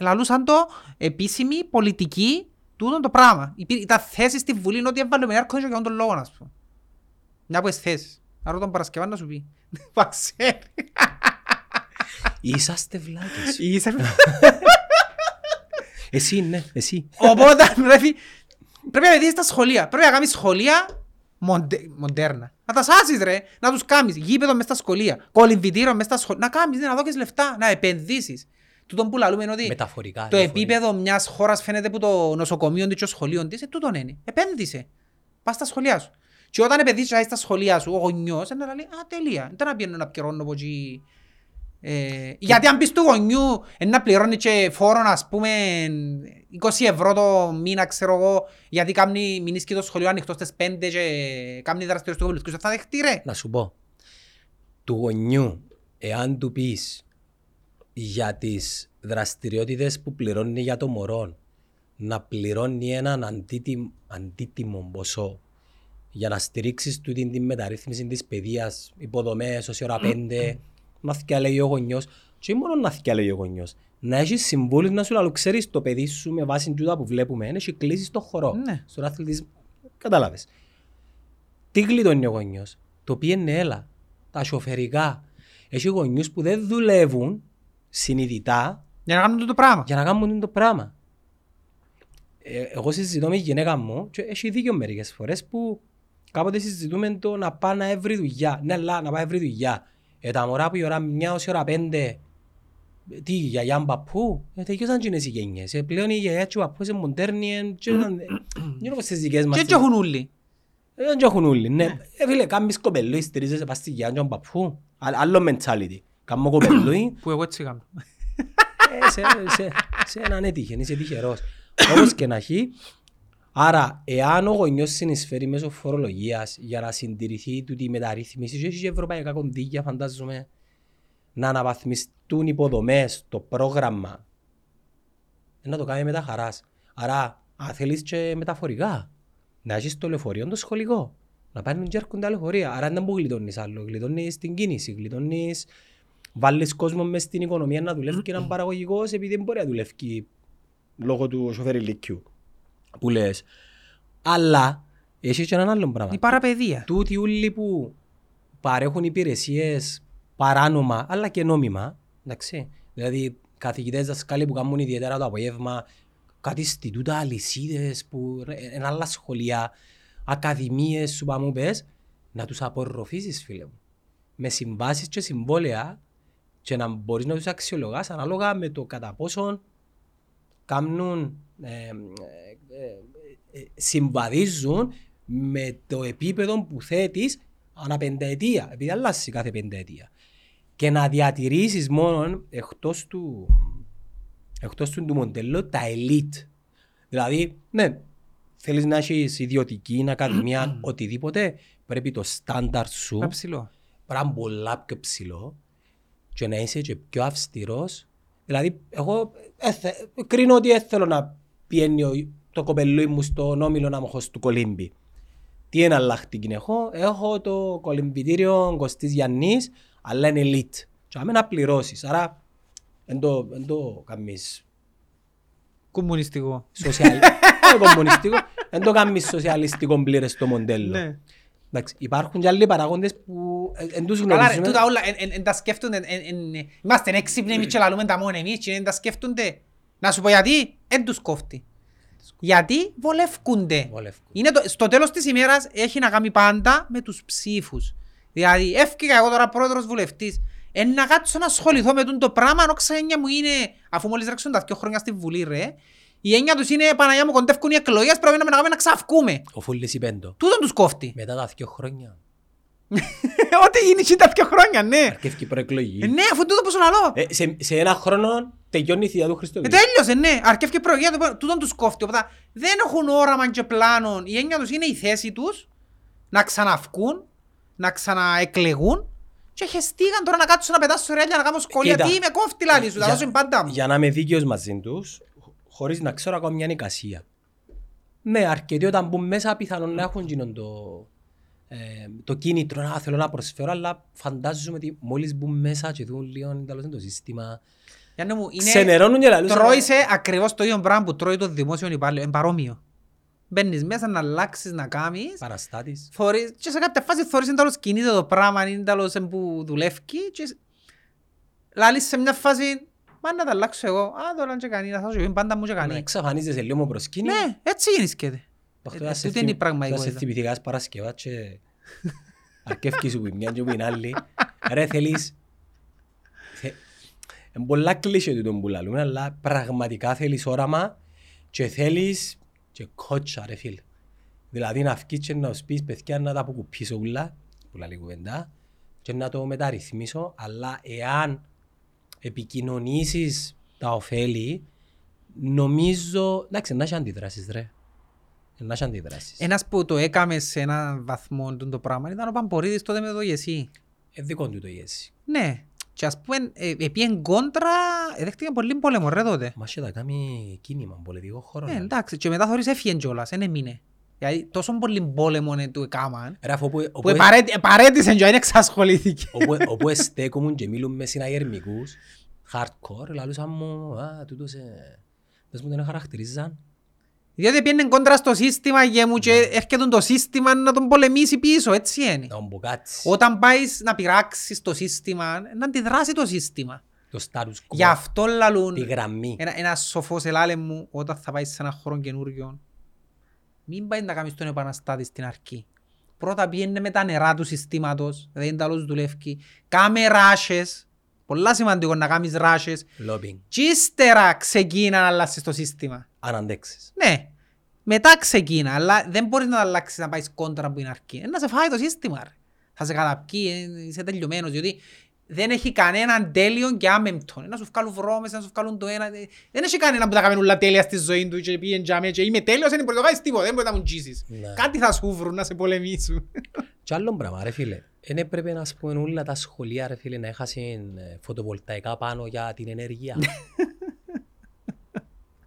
Λαλούσαν το επίσημη πολιτική τούτο το πράγμα. Υπή- Ήταν θέση στη Βουλή ότι έβαλε air condition για αυτόν τον λόγο, ας πούμε. Μια από τις θέσεις. Άρα τον Παρασκευά να σου πει. Μα ξέρεις. Είσαστε βλάκες. Είσαι... Εσύ, ναι, εσύ. Οπότε πρέπει, πρέπει να δεις στα σχολεία. Πρέπει να κάνεις σχολεία μοντε, μοντέρνα. Να τα σάσεις ρε, να τους κάνεις. Γήπεδο μες στα σχολεία, κολυμβητήριο μες στα σχολεία. Να κάνεις, ναι, να δώσεις λεφτά, να επενδύσεις. Τούτον που λαλούμε είναι ότι Μεταφορικά. το διαφορετικά. επίπεδο μιας χώρας φαίνεται που το νοσοκομείο της και το σχολείο της, ε, τούτον είναι. Επένδυσε. Πας στα σχολεία σου. Και όταν επενδύσεις να είσαι στα σχολεία σου, ο γονιός, είναι να λέει, α, τελεία. Δεν να πιένω να πληρώνω από εκεί. Ε, γιατί αν πεις του γονιού ε, να πληρώνει και φόρο, ας πούμε, 20 ευρώ το μήνα, ξέρω εγώ, γιατί κάνει μηνίσκει το σχολείο ανοιχτός στις 5 και κάνει δραστηριότητα του πολιτικού, θα δεχτεί ρε. Να σου πω. Του γονιού, εάν του πεις για τις δραστηριότητες που πληρώνει για το μωρό, να πληρώνει έναν αντίτιμο, αντίτιμο ποσό για να στηρίξεις τούτη την μεταρρύθμιση της παιδείας, υποδομές, όση ώρα πέντε, να θυκιαλέγει ο γονιός. Και μόνο να θυκιαλέγει ο γονιός. Να έχεις συμβούλους να σου λαλού, ξέρεις το παιδί σου με βάση τούτα που βλέπουμε, έχει κλείσει στο χώρο, Ναι. στον αθλητισμό. Κατάλαβες. Τι γλιτώνει ο γονιός; Το πήγαινε έλα. Τα σοφερικά. Έχει γονιούς που δεν δουλεύουν συνειδητά Για να κάνουν το πράγμα. για να κάνουν το πράγμα. Ε, εγώ συζητώ με τη γυναίκα μου και έχει δίκιο μερικές φορές που κάποτε συζητούμε το να πάει να έβρει δουλειά. Ναι, αλλά να πάει να έβρει δουλειά. Ε, τα μωρά που η ώρα μια ως η ώρα πέντε τι, γιαγιά παππού, ε, τελειώσαν και είναι οι γενιές. Ε, πλέον η γιαγιά και ο παππούς είναι μοντέρνοι, ε, και δεν είναι όπως τις δικές μας. Και έτσι έχουν όλοι. Ε, Δεν έχουν όλοι, ναι. Ε, φίλε, κάνεις κοπελούι, στηρίζεσαι πας στη γιαγιά και τον παππού. Α- Άλλο mentality. Κάμω κοπελούι, Που εγώ έτσι κάνω. ε, σε, σε, σε έναν έτυχε, είσαι τυχερός. Όπως και να έχει, άρα εάν ο γονιός συνεισφέρει μέσω φορολογίας για να συντηρηθεί τούτη η μεταρρύθμιση και έχει και ευρωπαϊκά κονδύλια φαντάζομαι να αναβαθμιστούν υποδομές, το πρόγραμμα ε, να το κάνει με τα χαράς. Άρα, αν θέλεις και μεταφορικά, να έχεις το λεωφορείο το σχολικό. Να πάνε και έρχονται τα λεωφορεία. Άρα δεν που γλιτώνεις άλλο. Γλιτώνεις την κίνηση, γλιτώνεις... Βάλεις κόσμο μες στην οικονομία να δουλεύει και να είναι παραγωγικός επειδή δεν μπορεί να δουλεύει λόγω του σοφέρ ηλικιού που λες. Αλλά έχεις και έναν άλλο πράγμα. Η παραπαιδεία. Τούτοι όλοι που παρέχουν υπηρεσίες παράνομα αλλά και νόμιμα, εντάξει, δηλαδή καθηγητές δασκάλοι που κάνουν ιδιαίτερα το απόγευμα, κάτι στιτούτα, αλυσίδες, που είναι άλλα σχολεία, ακαδημίες σου πάμε πες, να τους απορροφήσεις φίλε μου. Με συμβάσεις και συμβόλαια και να μπορείς να τους αξιολογάς ανάλογα με το κατά πόσον κάνουν, ε, ε, ε, ε, συμβαδίζουν με το επίπεδο που θέτεις ανά πενταετία, επειδή αλλάζει κάθε πενταετία. Και να διατηρήσεις μόνο εκτός του, εκτός του, του μοντέλου τα elite. Δηλαδή, ναι, θέλεις να έχεις ιδιωτική ακαδημία, οτιδήποτε, πρέπει το στάνταρ σου Να ψηλό. πρέπει να είναι πολλά πιο ψηλό και να είσαι και πιο αυστηρός. Δηλαδή, εγώ έθε, κρίνω ότι δεν θέλω να πιένει ο- το κοπελούι μου στον όμιλο να μου έχω στο κολύμπι. Τι εναλλακτική έχω, έχω το κολυμπητήριο Κωστής Γιαννής, αλλά είναι elite. Και άμε να πληρώσεις, άρα δεν το, εν το κάνεις Κομμουνιστικό. σοσιαλιστικό, κομμουνιστικό, δεν το κάνεις σοσιαλιστικό πλήρες το μοντέλο. Ναι. Εντάξει, υπάρχουν και άλλοι παραγόντες που ε, εν τους Καλά ρε, γνωρίζουμε. τούτα όλα, εν- εν- εν τα σκέφτονται, εν- εν- εν- είμαστε έξυπνοι εμείς και λαλούμε τα μόνα εμείς και εν τα σκέφτονται. Να σου πω γιατί, εν τους κόφτει. Γιατί βολεύκονται. Βολεύκουν. Είναι το, στο τέλος της ημέρας έχει να κάνει πάντα με τους ψήφους. Δηλαδή, έφυγα εγώ τώρα πρόεδρος βουλευτής. Εν να κάτσω να ασχοληθώ με τούτο το πράγμα, ενώ ξένια μου είναι, αφού μόλις ρέξουν τα δύο χρόνια στη Βουλή ρε, η έννοια τους είναι, Παναγιά μου, κοντεύκουν οι εκλογές, πρέπει να με να κάνουμε να ξαφκούμε. Ο Φούλης είπε το. Τούτον τους κόφτει. Μετά τα δύο χρόνια. Ό,τι γίνει και τα δύο χρόνια, ναι. Αρκεύει η προεκλογή. Ε, Ναι, αφού τούτο που σου λαλώ. Ε, σε, σε ένα χρόνο τελειώνει η θεία του Ε, Χριστοδούλου. τέλειωσε, ναι. Αρκεύει και προηγία του, τούτον τους κόφτει. Οπότε δεν έχουν όραμα και πλάνο. Η έννοια τους είναι η θέση τους να ξαναυκούν, να ξαναεκλεγούν και χεστήκαν τώρα να κάτσουν να πετάσουν ρεάλια να κάνουν σχολεία. Κοίτα, Τι με κόφτει λάδι σου, θα για- δώσουν πάντα μου. Για να είμαι δίκαιος μαζί τους, χ- χωρίς να ξέρω ακόμα μια εικασία. Ναι, αρκετοί όταν μπουν μέσα πιθανόν να έχουν γίνον το, ε, το κίνητρο να θέλω να προσφέρω, αλλά φαντάζομαι ότι μόλις μπουν μέσα και δουν λίγο τέλος είναι το σύστημα, Γιάννη μου, είναι... ξενερώνουν και λαλούς. Τρώει σε ακριβώς το ίδιο πράγμα που τρώει το δημόσιο υπάλληλο. Είναι παρόμοιο. Μπαίνεις μέσα να αλλάξεις, να κάνεις. Παραστάτης. Θωρείς, και σε κάποια φάση θωρείς είναι τέλος κινείται το πράγμα, είναι τέλος εν που δουλεύει και λάλης σε μια φάση Μα να τα αλλάξω εγώ. Α, τώρα και κανείς, να θα σου πει πάντα μου και Να κανείς. εξαφανίζεσαι λίγο με προσκήνιο. Ναι, έτσι γεννήσκεται. Αυτό Ε, θα σε τούτη είναι η θυμ- θα σε πραγματικότητα. θυμηθηκάς Παρασκευά και αρκεύκεις σου που η μια και που είναι άλλη. Ρε θέλεις... θε- Είναι πολλά κλείσιο τούτο που λαλούμε, αλλά πραγματικά θέλεις όραμα και θέλεις και κότσα ρε φίλε. Δηλαδή να βγεις και να σου πεις παιδιά να τα αποκουπήσω ούλα, που λέει κουβέντα, και να το μεταρρυθμίσω, αλλά εάν επικοινωνήσεις τα ωφέλη, νομίζω, εντάξει, να έχει αντιδράσεις ρε. Να έχει αντιδράσεις. Ένας που το έκαμε σε έναν βαθμό τούτο το πράγμα ήταν ο Παμπορίδης τότε με το Γεσί. Ε, δικό του το γέσι. Ναι. Και ας πούμε, ε, επίεν κόντρα, ε, δέχτηκε πολύ πόλεμο ρε τότε. Μα είχε τα κάνει κίνημα, πολιτικό χώρο. Ε, ρε. εντάξει, και μετά θωρείς έφυγε κιόλας, δεν έμεινε. Γιατί τόσο πολύ πόλεμο ε, του έκαναν, Ρε αφού όπου, που όπου, επαρέτη- επαρέτησε και δεν εξασχολήθηκε. όπου, όπου εστέκομουν και μιλούν μες συναγερμικούς, hardcore, λαλούσαν μου, α, τούτος, ε, πες μου δεν χαρακτηρίζαν. Διότι πήγαινε κόντρα στο σύστημα και μου και έρχεται το σύστημα να τον πολεμήσει πίσω, έτσι είναι. Να μποκάτσει Όταν πάεις να πειράξεις το σύστημα, να αντιδράσει το σύστημα. το status quo, Γι' αυτό λαλούν, τη γραμμή. ένα, ένας σοφός ελάλε μου, όταν θα πάεις σε ένα χώρο καινούριο, μην πάει να κάνεις τον επαναστάτη στην αρχή. Πρώτα πήγαινε με τα νερά του συστήματος, δεν τέλος δουλεύει. Κάμε ράσες, πολλά σημαντικό να κάνεις ράσες, Lobbying, και ύστερα ξεκίνα να αλλάσεις το σύστημα. αν αντέξεις. Ναι, μετά ξεκίνα, αλλά δεν μπορείς να τα αλλάξεις να πάεις κόντρα που είναι αρκεί. Ε, Να σε φάει το σύστημα, ρε. Θα σε καταπκεί, ε, είσαι τελειωμένος, διότι δεν έχει κανέναν τέλειο και άμεμπτον. Να σου βγάλουν βρώμες, να σου βγάλουν το ένα. ε, Δεν έχει κανέναν που τα κάνει όλα τέλεια στη ζωή του και πήγαινε τζάμε και είμαι τέλειος, δεν μπορεί να το κάνεις τίποτα, δεν μπορεί να μου τζίσεις. Ναι. Κάτι θα σου βρουν να σε πολεμήσουν. Και άλλο πράγμα ρε φίλε, δεν έπρεπε να πούμε όλα τα σχολεία ρε φίλε να έχασαν ε, φωτοβολταϊκά πάνω για την ενέργεια.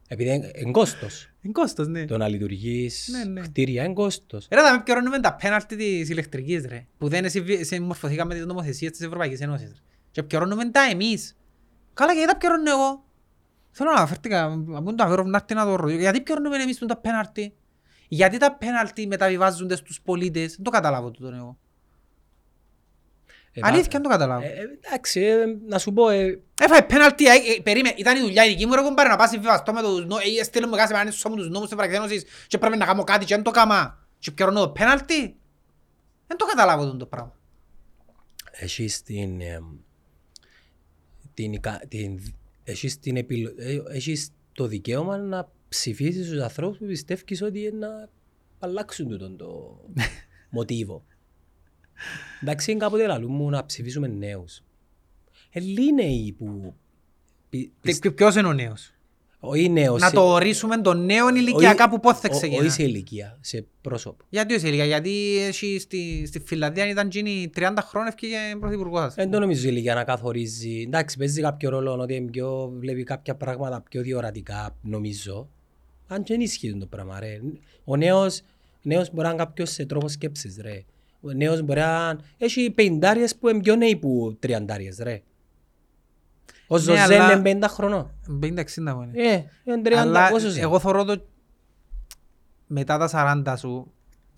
Επειδή είναι είναι κόστος. Είναι κόστος, ναι. Το να λειτουργείς Ναι, ναι. κτίρια είναι κόστος. Ρε, θα με πιερώνουμε τα πέναλτι της ηλεκτρικής, ρε. Που δεν συμφι- συμμορφωθήκαμε με τις νομοθεσίες της Ευρωπαϊκής Ένωσης. ρε. Και πιερώνουμε τα εμείς. Καλά, γιατί τα πιερώνω εγώ. Θέλω να αναφέρθηκα, αν το αφέρω να έρθει να το ρωτήσω. Γιατί πιερώνουμε εμείς τα πέναλτι; Γιατί τα πέναλτι μεταβιβάζονται στους πολίτες; Δεν το καταλάβω τούτο εγώ. Ε, Αλήθεια, πα- δεν το καταλάβω. ε, ε, Εντάξει, ε, να σου πω, ε, Έφαγε πέναλτι, ε, ε, περίμενε, ήταν η δουλειά η δική μου ρε κομπάρε να πάω συμβιβαστώ με τους νόμους, ε, στείλω μου κάθε μέρα στους νόμους της Ευρωπαϊκής Ένωσης και πρέπει να κάνω κάτι και δεν το κάμα. Και πιερώνω το πέναλτι. Δεν το καταλάβω τούτο το πράγμα. έχεις την, ε, την, ικα- την, έχεις την επιλο- ε, έχεις το δικαίωμα να ψηφίσεις τους ανθρώπους που πιστεύεις ότι είναι να αλλάξουν τούτο το μοτίβο. Εντάξει, είναι κάποτε λαλού μου να ψηφίσουμε νέους. Ε, λίγοι νέοι που... πι- Τι- ποιο- Ποιος είναι ο νέος; Όχι νέος. Να σε- το ορίσουμε τον νέο ηλικιακά που πότε θα ο- Όχι ξεκινά; σε ηλικία, σε πρόσωπο. Γιατί όχι ηλικία, γιατί εσύ στη, στη Φιλανδία αν ήταν γίνει 30 χρόνια ευκήγε πρωθυπουργός. Δεν το νομίζω η ηλικία να καθορίζει. Εντάξει, παίζει κάποιο ρόλο ότι είναι πιο, βλέπει κάποια πράγματα πιο διορατικά, νομίζω. Αν και δεν ισχύει το πράγμα, ρε. Ο νέος, νέος μπορεί να είναι κάποιος σε τρόπο σκέψης, ρε. Ο νέος μπορεί να... Έχει πεντάριες που είναι πιο νέοι που τριαντάριες, ρε. Ο Ναι, Ζωζέ αλλά- είναι 50 χρονών. 50-60 μου είναι. Ε, είναι 30, Αλλά πόσος είναι; εγώ θωρώ το μετά τα 40 σου,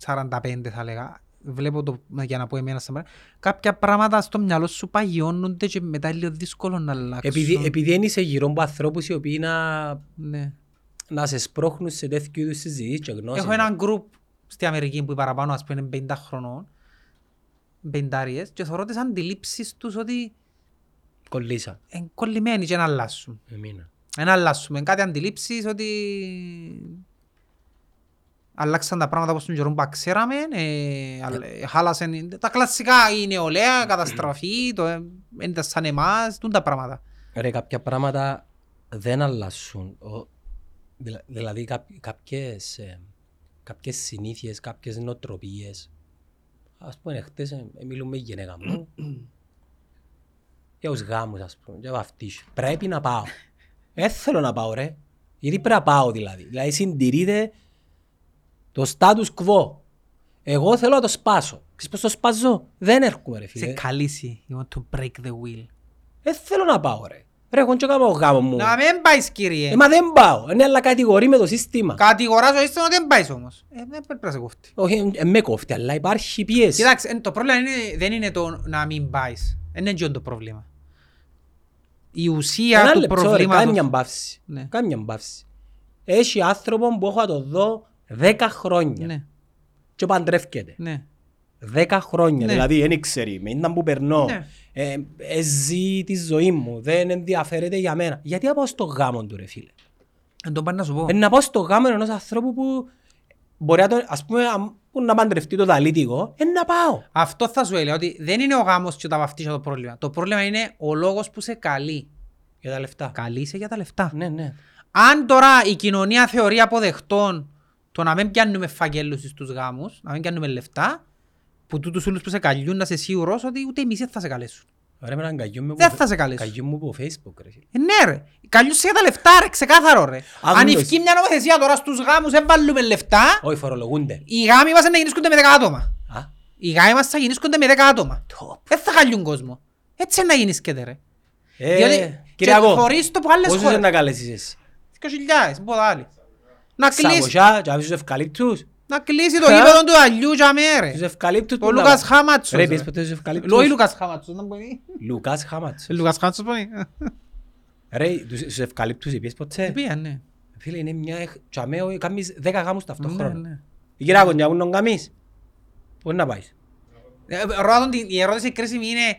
45 θα λέγα, βλέπω το, για να πω εμένα σε μέρα, κάποια πράγματα στο μυαλό σου παγιώνονται και μετά είναι λίγο δύσκολο να αλλάξουν. Επειδή, επειδή δεν είσαι γύρω από ανθρώπους οι οποίοι να, Ναι. να σε σπρώχνουν σε τέτοιου είδους συζητήσεις και γνώσεις. Έχω έναν γκρουπ στη Αμερική που παραπάνω ας πούμε είναι 50 χρονών, 50 και θωρώ τις αντιλήψεις τους ότι Κολλήσα. είναι κολλημένοι και να αλλάσουν. Εμείνα. Να αλλάσουμε κάτι αντιλήψεις ότι αλλάξαν τα πράγματα όπως τον καιρό που ξέραμε, ε, αλλ- ε, χάλασαν τα κλασικά η νεολαία, καταστραφή, το, ε, δεν ήταν σαν εμάς, τούν τα πράγματα. Ρε, κάποια πράγματα δεν αλλάσουν. Ο, δηλα- δηλαδή καπ- κάποιες, ε, κάποιες συνήθειες, κάποιες νοοτροπίες. Ας πούμε, χτες ε, ε, μιλούμε με η γυναίκα μου. για τους γάμους, ας πούμε, για βαφτίσιο. Πρέπει να πάω. Δεν θέλω να πάω, ρε. Γιατί πρέπει να πάω, δηλαδή. Δηλαδή, συντηρείται το status quo. Εγώ θέλω να το σπάσω. Ξέρεις πώς το σπάζω; Δεν έρχομαι, ρε Σε φίλε. καλήσει, you want to break the wheel. Δεν θέλω να πάω, ρε. Ρε, εγώ και κάνω γάμο μου. Να μην πάεις κύριε. Ε, μα δεν πάω. Είναι αλλά κατηγορεί με το σύστημα. Κατηγοράζω είστε ότι δεν πάεις όμως. Ε, δεν πρέπει να σε κόφτει. Όχι, ε, με κόφτει, αλλά υπάρχει πίεση. Κοιτάξτε, εν- το πρόβλημα είναι, δεν είναι το να μην πάεις. Δεν είναι αυτό το πρόβλημα. η ουσία Ένα του λεπτό, ρε, προβλήματος... Κάμια μπαύση. Ναι. Κάμια μπαύση. Έχει άνθρωπο που έχω να το δω 10 χρόνια Ναι, και παντρεύκεται. ναι. 10 χρόνια, Ναι. δηλαδή δεν ξέρει με ήταν που περνώ. Ναι. Ε, ε, ζει τη ζωή μου, δεν ενδιαφέρεται για μένα. Γιατί να πάω στο γάμο του ρε φίλε; Εν τον πάνε να σου πω. Ε, να πάω στο γάμο ενός ανθρώπου που μπορεί να, το, ας πούμε, αν- που να παντρευτεί το δαλίτικο, ε, να πάω. Αυτό θα σου έλεγα ότι δεν είναι ο γάμος και τα βαφτίσια το πρόβλημα. Το πρόβλημα είναι ο λόγος που σε καλεί. Για τα λεφτά. Καλεί σε για τα λεφτά. Ναι, ναι. Αν τώρα η κοινωνία θεωρεί αποδεχτών το να μην πιάνουμε φαγγέλους στους γάμους, να μην πιάνουμε λεφτά, που τούτους όλους που σε καλιούν να είσαι σίγουρος ότι ούτε οι μισοί δεν θα σε καλέσουν. Ρε με έναν καγιό μου Δεν που- θα σε καλέσουν. καγιό μου από facebook ρε φίλε. Ε, ναι ρε, καλιούν σε για τα λεφτά ρε, ξεκάθαρο ρε. Αν Άγνωστος. ευκεί μια νομοθεσία τώρα στους γάμους δεν βάλουμε λεφτά, Όχι φορολογούνται. οι γάμοι μας να γίνησκονται με 10 άτομα. Α, Οι γάμοι μας θα γίνησκονται με 10 άτομα. top. Δεν θα καλιούν κόσμο. Έτσι να γίνησκεται ρε. Ε, Διότι Κυριακό, και θωρείς το από άλλες πόσους χώρες. είναι να καλέσεις εσύ; 2.000, πόδα άλλοι. Να κλείσει, Σαβοσιά, και αφήσεις τους ευκαλύπτους. Να κλείσει το γήπεδο του αλλιού για μέ Τους ρε. ευκαλύπτους Ο που να- Λούκας Χάματσος. Ρε, ρε. πιες ποτέ τους ευκαλύπτους. Λόι Λούκας Χάματσος, να μπορεί. Λουκάς Χάματς. Ε, Λούκας Χάματσος μπορεί. Ρε, τους τους ευκαλύπτους πιες ποτέ. Πήγα, ναι. Φίλε, είναι μια... εκ- τσαμέο, κάνεις δέκα γάμους Ναι, ταυτόχρονα. ναι. Η κυρία Κοντιά, πού να κάνεις; Πού να πάεις; Ε, ρώτα τον, η ερώτηση κρίσιμη είναι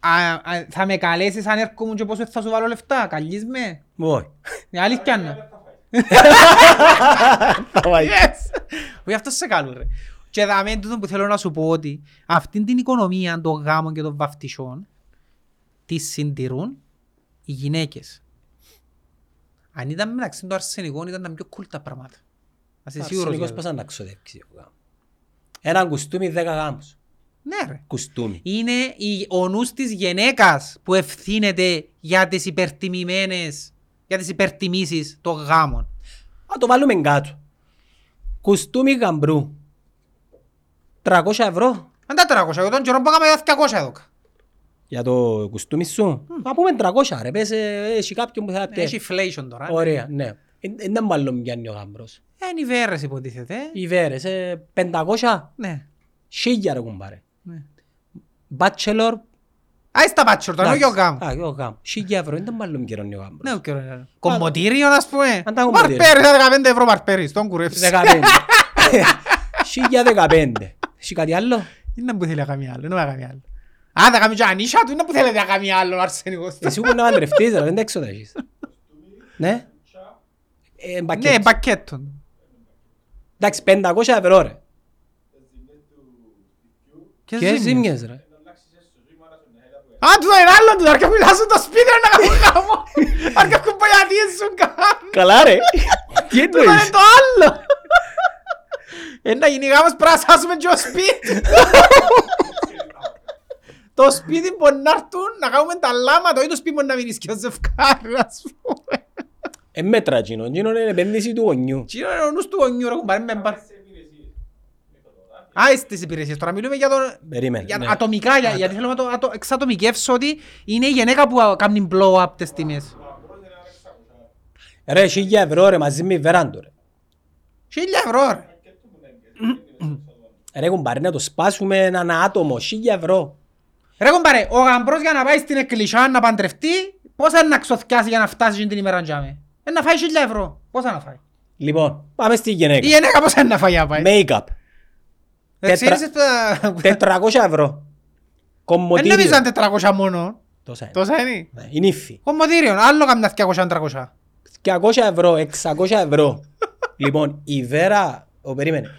α, α, θα με καλέσεις αν έρχομαι και πόσο θα σου βάλω λεφτά, καλείς με; Όχι. Η αλήθεια είναι. Θα πάει. Yes! Όχι αυτό σε καλούν ρε. Και δάμε τούτο που θέλω να σου πω ότι αυτήν την οικονομία των γάμων και των βαφτισών τη συντηρούν οι γυναίκες. Αν ήταν μεταξύ των αρσενικών ήταν πιο cool τα πράγματα. Να είσαι σίγουρος Αρσενικός για πώς αυτό. να ξοδεύξει ο γάμος; Έναν κουστούμι δέκα γάμους. Ναι ρε. Κουστούμι. Είναι η, ο νους της γυναίκας που ευθύνεται για τις υπερτιμημένες, για τις υπερτιμήσεις των γάμων. Α, το βάλουμε κάτω. Κουστούμι γαμπρού. 300 ευρώ Αν τα 300, εγώ τον καιρό που έκαμε 200 εδώ. για το κουστούμι σου. Να πούμε 300 ρε, πες ε, έχει κάποιον που θα πει. Έχει inflation τώρα. Ωραία, ναι. Δεν είναι μάλλον πιάνει ο γάμπρος. Είναι οι βέρες υποτίθεται. Οι βέρες, ε, 500, Ναι. χίλια ρε κουμπάρε. ναι. Bachelor, Α, στα μπάτσορ, τώρα όχι ο γάμος. Α, ο γάμος. Χίλια ευρώ, δεν μάλλον καιρώνει ο γάμπρος. Ναι, ο καιρό είναι. Κομμωτήριο, ας πούμε. Αν τα κομμωτήριο. Μαρπέρι, 15 ευρώ μαρπέρι, στον κουρεύσει. 15. Χίλια δεκαπέντε. Έχει κάτι άλλο; Είναι που θέλει να κάνει άλλο, είναι να κάνει άλλο. Α, θα κάνει και ανίσια του, είναι που θέλει να κάνει άλλο ο αρσενικός. Εσύ που να παντρευτείς, ρε, δεν τα έξοδα έχεις. Ναι. Ε, Ναι, μπακέτο. μπακέτο. Εντάξει, 500 ευρώ ρε. Και Και ζήμιες ρε. Α, του είναι άλλο του, αρκετά μιλάσουν το σπίτι ρε, να κάνουν γάμο. Αρκετά κουμπαγιατίες σου κάνουν. Καλά ρε. Τι Τούτο είναι το άλλο. Ε, να γίνει γάμος πρέπει να σάσουμε και το σπίτι. Το σπίτι μπορεί να έρθουν να κάνουμε τα λάματα, όχι το σπίτι μπορεί να μείνει και το ζευκάρι, ας πούμε. Ε, μέτρα εκείνο. Εκείνο είναι επένδυση του γονιού. Τι είναι ο νους του γονιού, ρε κουμπάρε, με μπα- Α, στις υπηρεσίες. Τώρα μιλούμε για, το, Περίμενε. για ναι. ατομικά, για, γιατί θέλω να το, να το εξατομικεύσω ότι είναι η γυναίκα που α, κάνει blow up τις τιμές. Ρε, χίλια ευρώ ρε, μαζί με βεράντο ρε. Χίλια ευρώ, ρε. Ρε, κουμπάρε, να το σπάσουμε έναν άτομο, χίλια ευρώ. Ρε κουμπάρε, ο γαμπρός για να πάει στην εκκλησιά να παντρευτεί, πόσα είναι να ξοθιάσει για να φτάσει την ημέρα τζάμε. Ε, να φάει χίλια ευρώ. Πόσα να φάει. Λοιπόν, πάμε στη Η γυναίκα. γυναίκα πόσα είναι να φάει να πάει. Make-up. Ε, ξέρεις τα... 400 ευρώ. Δεν Κομμωτήριο. νομίζω αν 400 μόνο. Τόσα είναι. Τόσα είναι. Ναι, Είναι ύφη. Κομμωτήριο, άλλο καμιά 200-300. 200 ευρώ, 600 ευρώ. λοιπόν, η Βέρα, ο, περίμενε,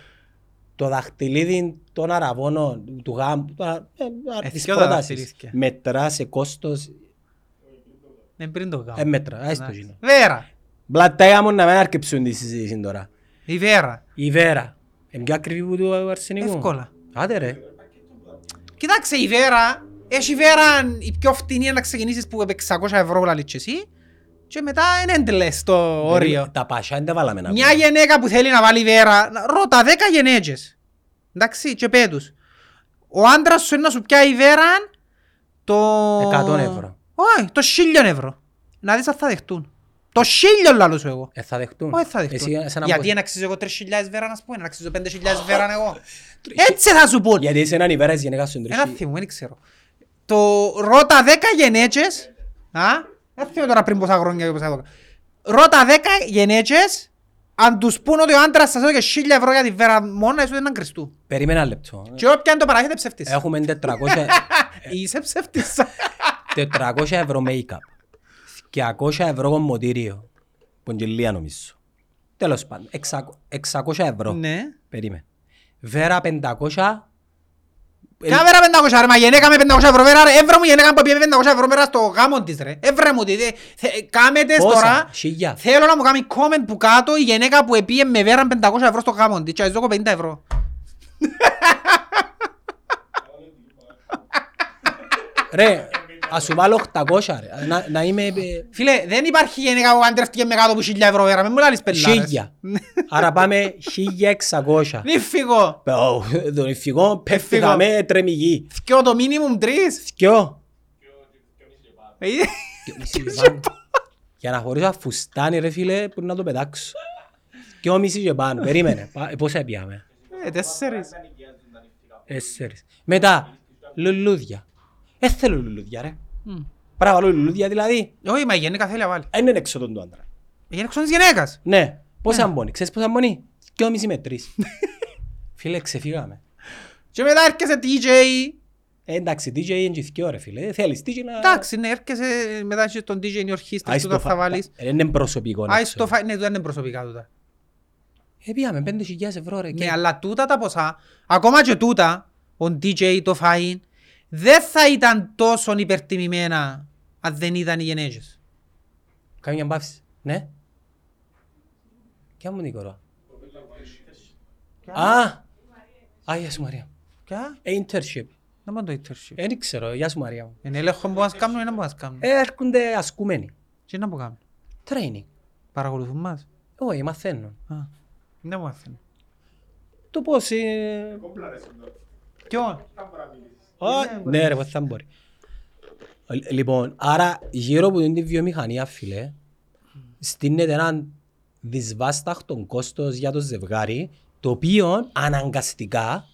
το δαχτυλίδι των αραβώνων του γάμου, το, α- ε, α- Ε, της δυο τα πρότασης, δαχτυλίδια. μετρά σε κόστος, Δεν πριν το κάνω. ε, μέτρα, άιστο γίνο. Βέρα. Μπλατάγια μου να μην αρκεψούν τη συζήτηση τώρα. Η Βέρα. Η Βέρα, είναι πιο ακριβή που του αρσενικού. Εύκολα. Άντε ρε. Κοίταξε η Βέρα, έχει η Βέρα η πιο φτηνή να ξεκινήσεις που επ' 600 ευρώ λαλείς και εσύ και μετά είναι endless το όριο. Τα πασιά δεν τα βάλαμε να Μια πούμε. γυναίκα που θέλει να βάλει Βέρα, να- ρώτα 10 γενέτσες. Εντάξει, και πέτους. Ο άντρας σου είναι να σου πιάει Βέραν το... 100 ευρώ. Όχι, το 1000 ευρώ. Να δεις αν θα δεχτούν. Το 1000 λαλώ σου εγώ. Ε, θα δεχτούν. Όχι θα δεχτούν. Εσύ, εσένα Γιατί πώς- να αξίζω εγώ 3.000 Βέραν, ας πούμε, να αξίζω 5.000 Βέραν εγώ. Έτσι θα σου πούν. Γιατί είσαι έναν η Βέρα της γυναίκας σου Ένα εντρέχει. θυμό, δεν ξέρω. Το ρώτα 10 γενέτσες Α, δεν θυμάμαι τώρα πριν πόσα χρόνια και πόσα εδώ. Ρώτα δέκα γενέτσες, αν τους πούν ότι ο άντρας σας έδωκε χίλια ευρώ για τη βέρα μόνα, ίσως δεν κρυστού. Περίμενα ένα λεπτό. Και όποια είναι το παράγεται ψεύτης. Έχουμε 400, Είσαι ψεύτης. 400 ευρώ make-up. 200 ευρώ κομμωτήριο. Ποντζελία νομίζω. Τέλος πάντων. 600 600 ευρώ. Ναι. Περίμενε. Βέρα 500. Ε, Ποια βέρα 500 ρε, μα γενέκα με 500 ευρώ βέρα ρε, έβρα μου γενέκα που πήγε 500 ευρώ βέρα στο γάμο της ρε. Έβρα μου, τι- θε- κάμε τες Πόσα, τώρα, χίλια. θέλω να μου κάνει comment που κάτω η γενέκα που πήγε με βέρα 500 ευρώ στο γάμο της και ας δώκω 50 ευρώ. Ρε, ας σου βάλω 800 ρε. Να, να είμαι ε, Φίλε, δεν υπάρχει γενέκα που παντρεύτηκε με κάτω από 1000 ευρώ βέρα, μην μου λάλεις πελάρες. χίλια. Άρα πάμε 1600. Μη φύγω. Ω, Τον ηφηγό πέφτηκαμε τρεμιγή. Θκιώ το minimum τρεις. Θκιο. Ε, Για να χωρίσω φουστάνι ρε φίλε που να το πετάξω. Και ο μισή και πάνω. Περίμενε. Πα- Πόσα πιάμε. Ε, τέσσερις. Τέσσερις. Μετά, λουλούδια. Ε, θέλω λουλούδια ρε. Πρέπει να βάλω λουλούδια δηλαδή. Όχι, μα η γενέκα θέλει να βάλει. Δεν είναι έξω τον του άντρα. Η γενέκα ξώνει της γυναίκας. Ναι. Πόσα μπώνει. Ξέρεις πόσα μπώνει. Και ο μισή με τρεις. Φίλε, ξεφύγαμε. Και μετά έρχεσαι DJ. Ε, εντάξει, DJ είναι και θκυο, ρε φίλε. Θέλεις DJ να... Εντάξει, ναι, έρχεσαι μετά έχεις τον DJ είναι ορχήστρες Άις του το τα θα φα- βάλεις. Ε, Είναι προσωπικό. να Άις ξέρω. το φα... Ναι, τούτα είναι προσωπικά τούτα. Ε, πήγαμε 5.000 ευρώ ρε. Ναι, και- αλλά τούτα τα ποσά, ακόμα και τούτα, ο DJ το φαΐν, δεν θα ήταν τόσο υπερτιμημένα αν δεν ήταν οι γενέτσες. Κάμε μια μπαύση. Ναι. Ποια μου την κορώ. Α! Α, γεια σου Μαρία. Ποια; Ε, internship. Να μην το internship. Ε, Δεν ξέρω, γεια σου Μαρία μου. Είναι έλεγχο που μας κάνουν ή να που μας κάνουν. Ε, έρχονται ασκούμενοι. Τι να που κάνουν. Training. Παρακολουθούν μας. Όχι, μαθαίνουν. Α, να μου μάθουν. Το πώς... ε, Ποιον; Α, Ναι ρε, πώς θα μπορεί. Ε, Λοιπόν, άρα γύρω από την βιομηχανία, φίλε, στείνεται έναν δυσβάσταχτο κόστος για το ζευγάρι, το οποίο αναγκαστικά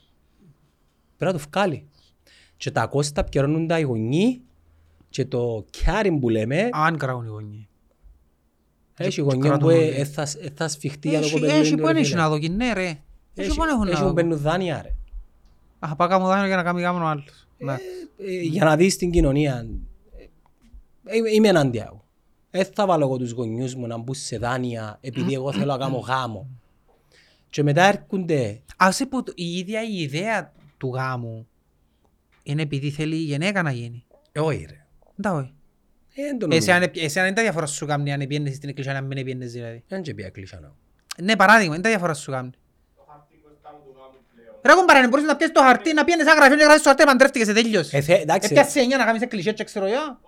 πρέπει να το βγάλει. Και τα κόστα πιερώνουν τα οι γονείς και το κιάρι που λέμε, Αν κραούν οι γονείς. έχει και γονιό κρατούν που όλοι. ε, θα, ε, θα σφιχτεί για το Έχει, κοπελούιν έχει του, που ρε δεν έχει φίλε. να δω, ναι ρε. Έχει που δεν έχουν να Έχει που δω. μπαίνουν δάνεια ρε. Αχ, πάω κάμω δάνειο για να κάνει γάμο ο άλλος. Ναι. Ε, για να δεις την κοινωνία. Ε, ε, είμαι ενάντια εγώ. Δεν θα βάλω εγώ τους γονιούς μου να μπουν σε δάνεια επειδή εγώ θέλω να κάνω γάμο. Και μετά έρχονται Ας είπε η ίδια η ιδέα του γάμου είναι επειδή θέλει η γυναίκα να γίνει. Ε, όχι ρε. Τα όχι. Ε, δεν το Εσύ νομίζω. αν εσύ αν είναι τα διαφορά σου κάνει αν πιένες στην εκκλησία αν μην πιένες δηλαδή. Δεν και πια κλείσα να. Ναι, παράδειγμα, είναι τα διαφορά σου κάνει. Ρε κομπάρε, μπορείς να πιέσεις το χαρτί, να πιένεις ένα γραφείο και να γράψεις το χαρτί, παντρεύτηκες, σε τέλειωσε. Ε, θε- εντάξει. Έπιασε εννιά να κάνεις εκκλησία και ξέρω εγώ.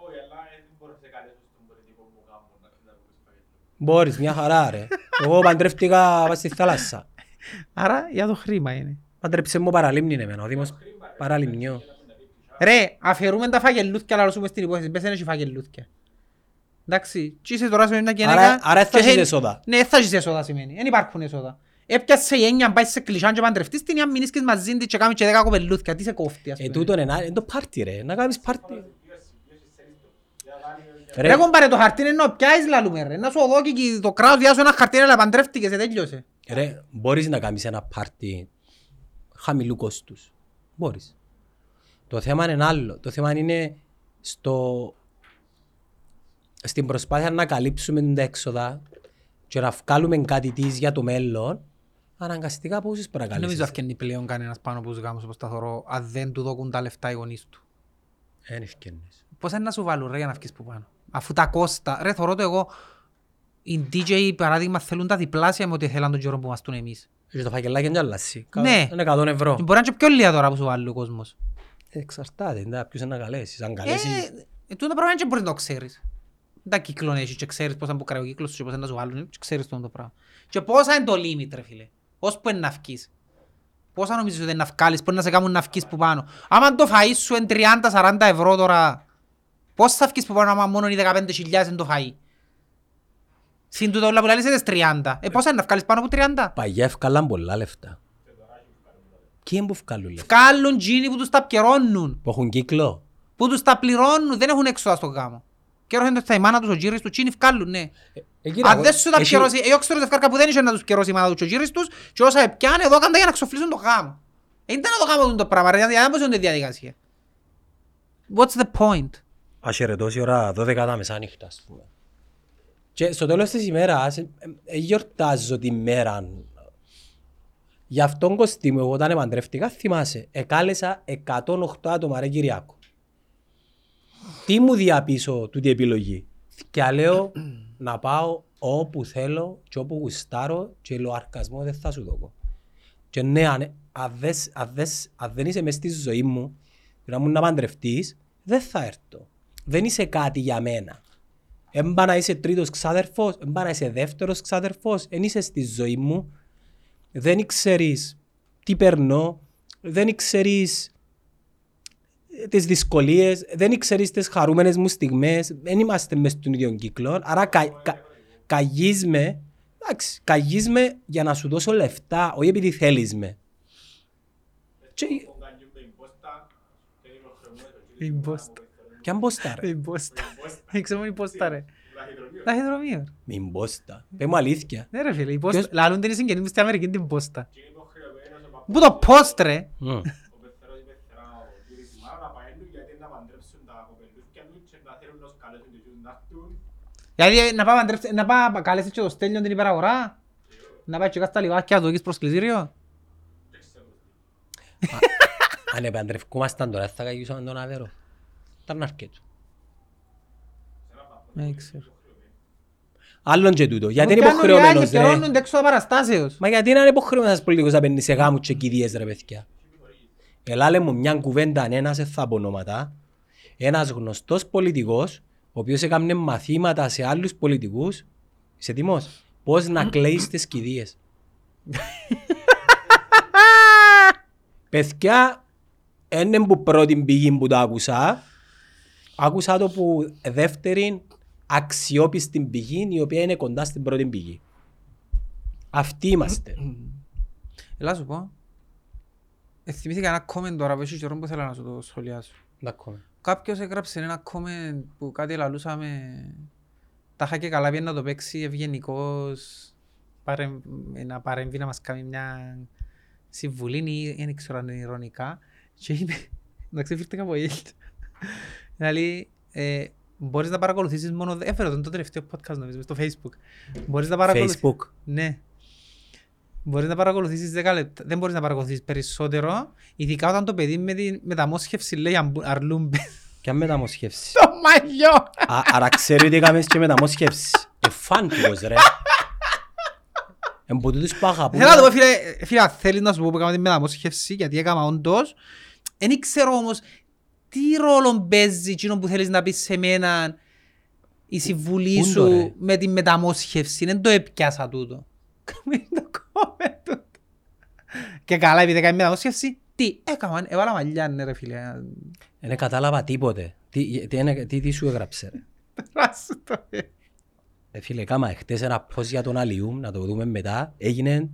Μπορείς, μια χαρά ρε. Εγώ παντρεύτηκα πας στη θάλασσα. Άρα για το χρήμα είναι. Παντρέψε μου παραλίμνη εμένα, ο Δήμος παραλιμνιό. Ρε, αφαιρούμε τα φαγελούθκια, αλλά σου στην υπόθεση, πες δεν έχει φαγελούθκια. Εντάξει, τι είσαι τώρα σε μια γυναίκα... Άρα- άρα θα και έχεις θέλει- έσοδα. Ναι, θα έχεις έσοδα σημαίνει, δεν υπάρχουν έσοδα. Έπιασε η έννοια, πάει σε κλεισάν και παντρευτείς την, ή αν μείνεις και μαζί της και κάνεις και δέκα κοπελούθκια, τι σε κόφτει, ας Ε, πούμε. τούτο είναι ένα- είναι το πάρτι ρε. Να κάνεις πάρτι. Ρε Ρε, κομπάρε, το χαρτί είναι να πιάσεις λαλούμε ρε, να σου δω και το κράτος διάσου ένα χαρτί, αλλά παντρεύτηκες, σε τέλειωσε. Ρε, μπορείς να κάνεις ένα πάρτι χαμηλού κόστους. Μπορείς. Το θέμα είναι άλλο. Το θέμα είναι στο... στην προσπάθεια να καλύψουμε τα έξοδα και να βγάλουμε κάτι της για το μέλλον, αναγκαστικά πόσες πρέπει να Δεν νομίζω καλύψεις. αυκένει πλέον κανένας πάνω από τους γάμους όπως τα θωρώ, αν δεν του δώκουν τα λεφτά οι γονείς του. Εν ευκαινείς. Πώς είναι να σου βάλουν ρε για να βγεις που πάνω; Αφού τα κόστα, ρε θωρώ το εγώ, οι DJ παράδειγμα θέλουν τα διπλάσια με ό,τι θέλαν τον καιρό που μας τούν εμείς. Και το φακελάκι είναι άλλαση. Ναι. Είναι 100 ευρώ. Και Μπορεί να είναι και πιο λίγα τώρα που σου βάλει ο κόσμος. Εξαρτάται. εντάξει, Ποιος είναι να καλέσεις. Αν Ε, καλέσεις... ε, τούτο πράγμα και μπορείς να το ξέρεις. Δεν τα κύκλων έχεις και ξέρεις πώς θα μπουκράει ο κύκλος σου και πώς θα να σου βάλουν και ξέρεις τούτο το πράγμα. Και πόσα είναι το limit ρε φίλε; Ως που είναι να βγεις. Πόσα νομίζεις ότι είναι να βγάλεις, πώς να σε κάνουν να βγεις που πάνω; Άμα το φαΐ σου είναι 30-40 ευρώ τώρα, πώς θα βγεις που πάνω άμα μόνο οι 15.000 είναι το φαΐ; Συν τούτο όλα που λαλείς είναι 30. Ε, πόσα είναι να βγάλεις πάνω από 30. Παγιά ευκάλαν πολλά λεφτά. Ποιοι είναι που βγάλουν λεφτά; Βγάλουν τζίνοι που τους τα πιερώνουν. Που έχουν κύκλο; Που τους τα πληρώνουν, δεν έχουν έξοδα στο γάμο. Καιρός είναι τα η μάνα τους, ο γύρις τους, τσίνοι φκάλουν, ναι. Ε, κοίτα, Αν δεν σου τα έχει- πιερώσει, εγώ ξέρω δευκάρκα που δεν είχε να τους πιερώσει η μάνα τους και ο γύρις τους και όσα έπιανε εδώ κάντα για να ξοφλήσουν το γάμο. Ε, ήταν να το γάμο το πράγμα, ρε, γιατί δεν μπορούσε να είναι διαδικασία. What's the point? Αχαιρετώσει ώρα 12 τα μεσάνυχτα, ας πούμε. Και στο τέλος της ημέρας, ε, ε, γιορτάζω τη μέρα. Γι' αυτόν Κωστή μου, εγώ όταν επαντρεύτηκα, θυμάσαι, εκάλεσα 108 άτομα ρε Κυριακό. Τι μου διαπίσω τούτη επιλογή; Και λέω να πάω όπου θέλω και όπου γουστάρω και λοαρκασμό δεν θα σου δω. Και ναι, αν, αν, δες- αν, δες- αν δεν είσαι μες στη ζωή μου, να μου να παντρευτείς, δεν θα έρθω. Δεν είσαι κάτι για μένα. Έμπα να είσαι τρίτος ξάδερφος, έμπα να είσαι δεύτερος ξάδερφος, δεν είσαι στη ζωή μου. Δεν ξέρεις τι περνώ, δεν ξέρεις ε, τις δυσκολίες, δεν ξέρεις τις χαρούμενες μου στιγμές, δεν είμαστε μες στον ίδιο κύκλο, άρα κα, κα, καγείς με, εντάξει, καγείς με για να σου δώσω λεφτά, όχι επειδή θέλεις με. Και, Ποιαν πόστα ρε, Η μπόστα. Δεν ξέρω η μπόστα ρε. Λαχυδρομείο. μην πόστα, πες μου αλήθεια. Ναι ρε φίλε, η μπόστα. Ποιος- Λαλούν την συγγενή μου στην Αμερική την μπόστα. Πού το post ρε; Μμ. Ο πεθερός είπε θερά ο κύριος η μάνα να πααίνουν γιατί να παντρέψουν τα κοπελούθια του και να θέλουν να σκαλέσουν και εκείνους να έρθουν. Γιατί να πάει παντρεύσει- να πάει καλέσεις και το στέλνιο την υπεραγορά. Να πάει και κάτω στα λιβάκια, να το δοκίσεις προσκλητήριο. Αν επαντρευκούμασταν τώρα θα καγιούσαμε τον αβέρο. Ήταν αρκετό. Δεν ξέρω. Άλλον και τούτο. Γιατί είναι Μου κάνουν υποχρεωμένος reality, ρε. καιρώνονται έξω από παραστάσεως. Μα γιατί να είναι υποχρεωμένος ένας πολιτικός να παίρνει σε γάμους και κηδείες ρε παιδιά. Ελά λέμε μου μια κουβέντα αν ένας δεν θα πω ονόματα. Ένας γνωστός πολιτικός ο οποίος έκανε μαθήματα σε άλλους πολιτικούς. Είσαι έτοιμος; Πώς να κλαίεις τις κηδείες. Παιδιά, είναι που πρώτη πηγή που το άκουσα. Άκουσα το που δεύτερη αξιόπιστη πηγή η οποία είναι κοντά στην πρώτη πηγή. Αυτοί είμαστε. Ελά σου πω. Ε, Θυμήθηκα ένα comment τώρα που έχει καιρό που ήθελα να σου το σχολιάσω. Εντάξει. Κάποιος έγραψε ένα comment που κάτι λαλούσαμε τα είχα και καλά πει να το παίξει ευγενικός παρεμ- να παρέμβει να μας κάνει μια συμβουλή ή δεν ξέρω αν είναι ηρωνικά και είπε, εντάξει φύρτηκα από ήλτ δηλαδή ε, μπορείς να παρακολουθήσεις μόνο, έφερε τον το τελευταίο podcast νομίζω στο facebook μπορείς να παρακολουθήσεις Facebook. ναι. Μπορείς να παρακολουθήσεις 10 λεπτά. Δεν μπορείς να παρακολουθήσεις περισσότερο, ειδικά όταν το παιδί με τη μεταμόσχευση λέει αμπου- αρλούμπε. Και αν μεταμοσχεύσει. Το μαγιό! Α, Άρα ξέρει ότι έκαμες και μεταμοσχεύσει. Ε, φαν τύπος ρε. Εν που τούτους που αγαπούν. Θέλω να το πω φίλε, φίλε, αν θέλεις να σου πω που έκαμε τη μεταμόσχευση, γιατί έκανα όντως, δεν ξέρω όμως τι ρόλο παίζει εκείνο που θέλεις να πεις σε μένα η συμβουλή Πού το, ρε; σου με τη μεταμόσχευση. Δεν το έπιασα τούτο. Κάμε το κόμμε τούτο. Και καλά, επειδή έκανε μεταμόσχευση, τι έκαναν, έβαλα μαλλιά, ναι ρε φίλε. Δεν κατάλαβα τίποτε. Τι, τι, είναι- τι, τι σου έγραψε ρε; Περάσου το, ε. Ε, φίλε, κάμα χτες ένα post για τον Αλιούμ, να το δούμε μετά, έγινε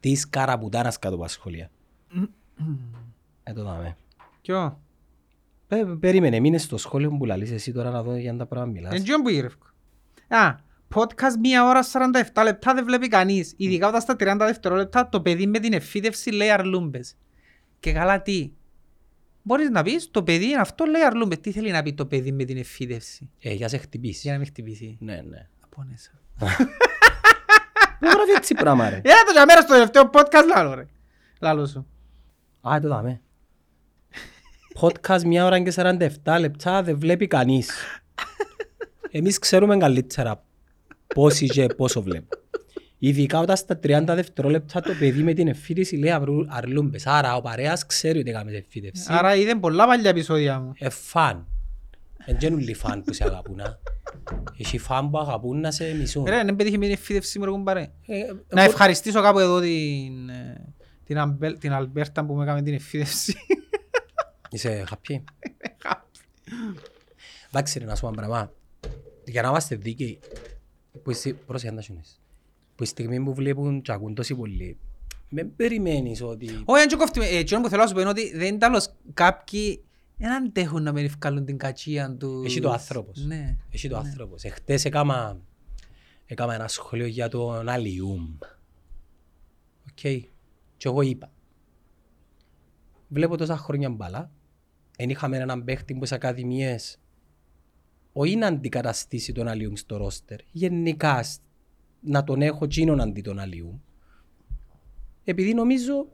της καραπουτάνας κάτω από τα σχόλια. Ε, το δάμε. Ποιο; Ε, περίμενε, μείνες στο σχόλιο που λαλείς εσύ τώρα να δω για να τα πράγματα μιλάς. Εν τζιόν που γύρευκο. Α, podcast μία ώρα 47 λεπτά δεν βλέπει κανείς. Ειδικά όταν στα 30 δευτερόλεπτα το παιδί με την εφίδευση λέει αρλούμπες. Και καλά τι; Μπορείς να πεις το παιδί είναι αυτό λέει αρλούμπες. Τι θέλει να πει το παιδί με την εφίδευση. Ε, για σε χτυπήσει. Για να μην χτυπήσει. Ναι, ναι. Απόνεσα. Δεν γράφει έτσι πράγμα ρε. Έλα το για μέρα στο τελευταίο podcast λάλο ρε. Λάλο σου. Α, ε, το δάμε. Podcast μια ώρα και 47 λεπτά δεν βλέπει κανείς. Εμείς ξέρουμε καλύτερα πόσοι και πόσο βλέπουν. Ειδικά όταν στα 30 δευτερόλεπτα το παιδί με την εφήτηση λέει αυρού- αρλούμπες. Άρα ο παρέας ξέρει ότι έκαμε εφήτευση. Άρα είδε πολλά παλιά επεισόδια μου. Ε, φαν. Εν και όλοι φαν που σε αγαπούν. α. Έχει φαν που αγαπούν να σε μισούν. Ρε, δεν πέτυχε με την εφίδευση μου ρε κουμπάρε. Ε, ε, Να ευχαριστήσω κάπου εδώ την, ε, την, Αμπέλ, την Αλμπέρτα που με έκανε την εφίδευση. Είσαι happy. Εντάξει ρε να σου πω ένα πράγμα. Για να είμαστε δίκαιοι. Που εσύ, πρόσεχε να τα σιωνείς. Που η στιγμή που βλέπουν και ακούν τόσοι πολλοί. Με περιμένεις ότι... Όχι, αν και κόφτει. Ε, εκείνο που θέλω να σου πω είναι ότι δεν ήταν άλλος κάποιοι δεν αντέχουν να μην ευκάλουν την κατσία του. Έχει το άνθρωπος. Ναι. Έχει το άνθρωπος. Εχθές έκαμα, έκαμα ένα σχόλιο για τον Αλιούμ. Οκ. Και εγώ είπα. Βλέπω τόσα χρόνια μπάλα. Εν είχαμε έναν παίχτη που στις ακαδημίες όχι να αντικαταστήσει τον Αλιούμ στο ρόστερ. Γενικά σ- να τον έχω τσίνον αντί τον Αλιούμ. Επειδή νομίζω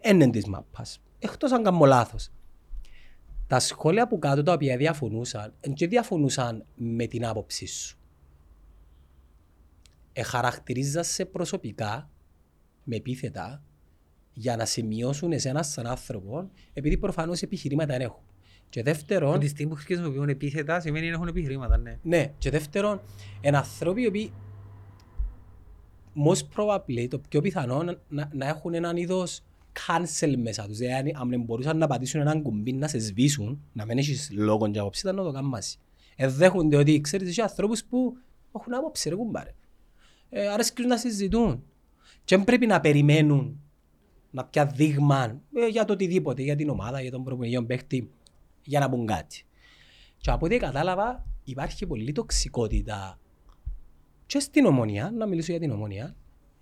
είναι της μάπας. Εκτός αν κάνω λάθος. Τα σχόλια που κάτω τα οποία διαφωνούσαν, δεν και διαφωνούσαν με την άποψή σου. Εχαρακτηρίζασαι προσωπικά, με επίθετα, για να σε μειώσουν εσένα σαν άνθρωπο, επειδή προφανώς επιχειρήματα δεν έχουν. Και Από δεύτερον, τη στιγμή που χρησιμοποιούν επίθετα σημαίνει ότι έχουν επιχειρήματα, ναι. ναι, και δεύτερον, είναι άνθρωποι οι οποίοι most probably το πιο πιθανό να, να, να έχουν έναν είδος cancel μέσα τους. Δηλαδή, αν δεν μπορούσαν να πατήσουν έναν κουμπί να σε σβήσουν, να μην έχεις λόγο για άποψη, ήταν να το κάνουν μαζί. Ε, δέχονται ότι ξέρεις, έχει ανθρώπους που έχουν άποψη, ρε κουμπάρε. Ε, αρέσκουν να συζητούν. Και δεν πρέπει να περιμένουν να πια δείγμα ε, για το οτιδήποτε, για την ομάδα, για τον προπονητή, παίχτη, για να πούν κάτι. Και από ό,τι κατάλαβα, υπάρχει πολλή τοξικότητα και στην ομονία, να μιλήσω για την ομονία,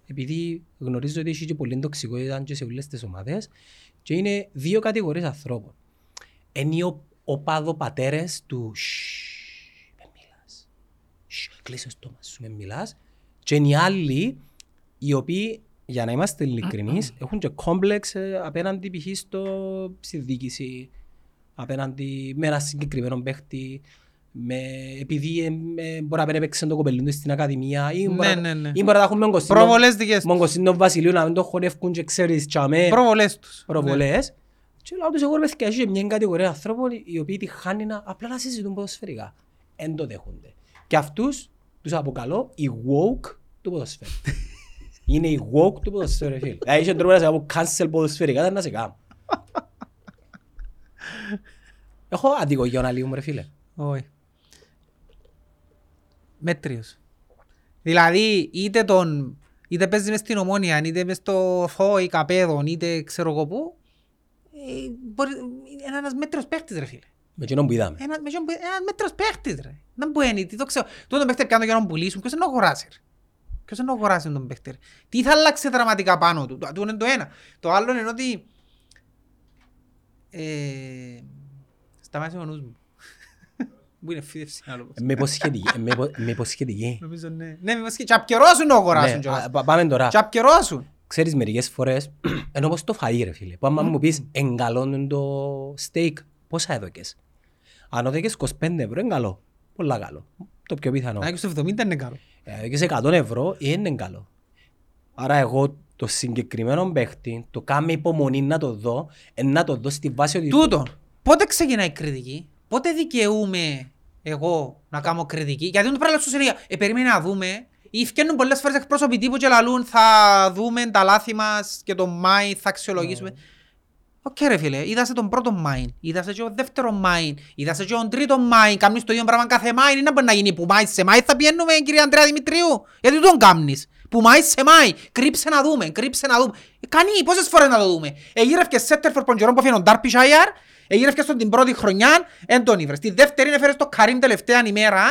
επειδή γνωρίζω ότι έχει και πολλή τοξικότητα και σε όλες τις ομάδες, και είναι δύο κατηγορίες ανθρώπων. Είναι οι ο- οπαδοπατέρες του «Shh, με μιλάς, Shh, κλείσες το στόμα σου, με μιλάς», και είναι οι άλλοι οι οποίοι, για να είμαστε ειλικρινείς, έχουν και κόμπλεξ ε, απέναντι π.χ. στο, στη διοίκηση, απέναντι με ένα συγκεκριμένο παίχτη, με, επειδή ε, ε, μπορεί να μην έπαιξε το κοπελούν του στην ακαδημία ή μπορεί Ναι, να- ναι, ναι. ή μπορεί να έχουν τον Προβολές δικές τους. Κωστίνο Βασιλείου να μην το χωνεύκουν και ξέρεις τσάμε Προβολές τους. προβολές. Και λέω τους εγώ ρε παιδιά, έχει μια κατηγορία ανθρώπων οι οποίοι τη χάνει να απλά να συζητούν ποδοσφαιρικά. Εν το δέχονται. Και αυτούς τους αποκαλώ οι woke του ποδοσφαίρου. Είναι οι woke του ποδοσφαίρου, ρε φίλε. Δηλαδή είχε τρόπο να σε κάνω cancel ποδοσφαιρικά, δεν να σε κάνω. Έχω άδικο για να λίγο, ρε φίλε. Όχι. Μέτριος. Δηλαδή, είτε τον... Είτε παίζεις μες στην ομόνια, είτε μες στο ΦΟΗ, καπέδον, είτε ξέρω εγώ πού, ε, μπορεί, είναι ένας μέτριος παίχτης ρε φίλε. Με εκείνον που είδαμε. Ένα, με ποιον που- ένας μέτριος παίχτης ρε. Να μπορεί, τι το ξέρω. Τούτο τον παίχτη πιάνω για να τον πουλήσουν, ποιος είναι να αγοράσει ρε. Ποιος είναι να αγοράσει τον παίχτη ρε; Τι θα αλλάξει δραματικά πάνω του; Το, το είναι το ένα. Το άλλο είναι ότι... Ε, σταμάτησε ο νους μου. Που είναι φίδευση άλλο. Ε, Με υποσχετική. ε, με υπο- Με υποσχετική. Νομίζω ναι. Ναι, μήπως και απκαιρώσουν να αγοράσουν Ναι, κιόλας. α, πα- Πάμε τώρα. Και απκαιρώσουν. Ξέρεις μερικές φορές, ενώ όπως το φαΐ ρε φίλε, που άμα μου πεις εγκαλώνουν το στέικ, πόσα έδωκες; Αν έδωκες 25 ευρώ είναι καλό, πολλά καλό, το πιο πιθανό. Να στο 70 είναι καλό. Έδωκες 100 ευρώ είναι καλό. Άρα εγώ το συγκεκριμένο παίχτη, το κάνω υπομονή να το δω, ε, να το δω στη βάση ότι... Τούτο. Πότε ξεκινάει η κριτική; Πότε δικαιούμαι εγώ να κάνω κριτική; Γιατί το πράγμα στο σειρία. Ε, περίμενε να δούμε. Ή φτιάχνουν πολλές φορές εκπρόσωποι τύπου και λαλούν θα δούμε τα λάθη μας και το Μάη θα αξιολογήσουμε. Οκ ρε φίλε, είδα σε τον πρώτο Μάιν, είδα σε και τον δεύτερο Μάιν, είδα σε και τον τρίτο Μάιν, κάνεις το ίδιο πράγμα κάθε Μάιν, είναι να μπορεί να γίνει που Μάι σε Μάι θα πιένουμε κύριε Ανδρέα Δημητρίου, γιατί τον κάνεις, που Μάι σε Μάι, κρύψε να δούμε, κρύψε να δούμε, ε, κάνει πόσες φορές να το δούμε, εγύρευκε σέντερ φορ ποντζερόν που έφυγε ο Ντάρμπισαϊρ, εγύρευκε στον την πρώτη χρονιά, εν τον ήβρες, τη δεύτερη έφερες το Καρίμ τελευταία ημέρα,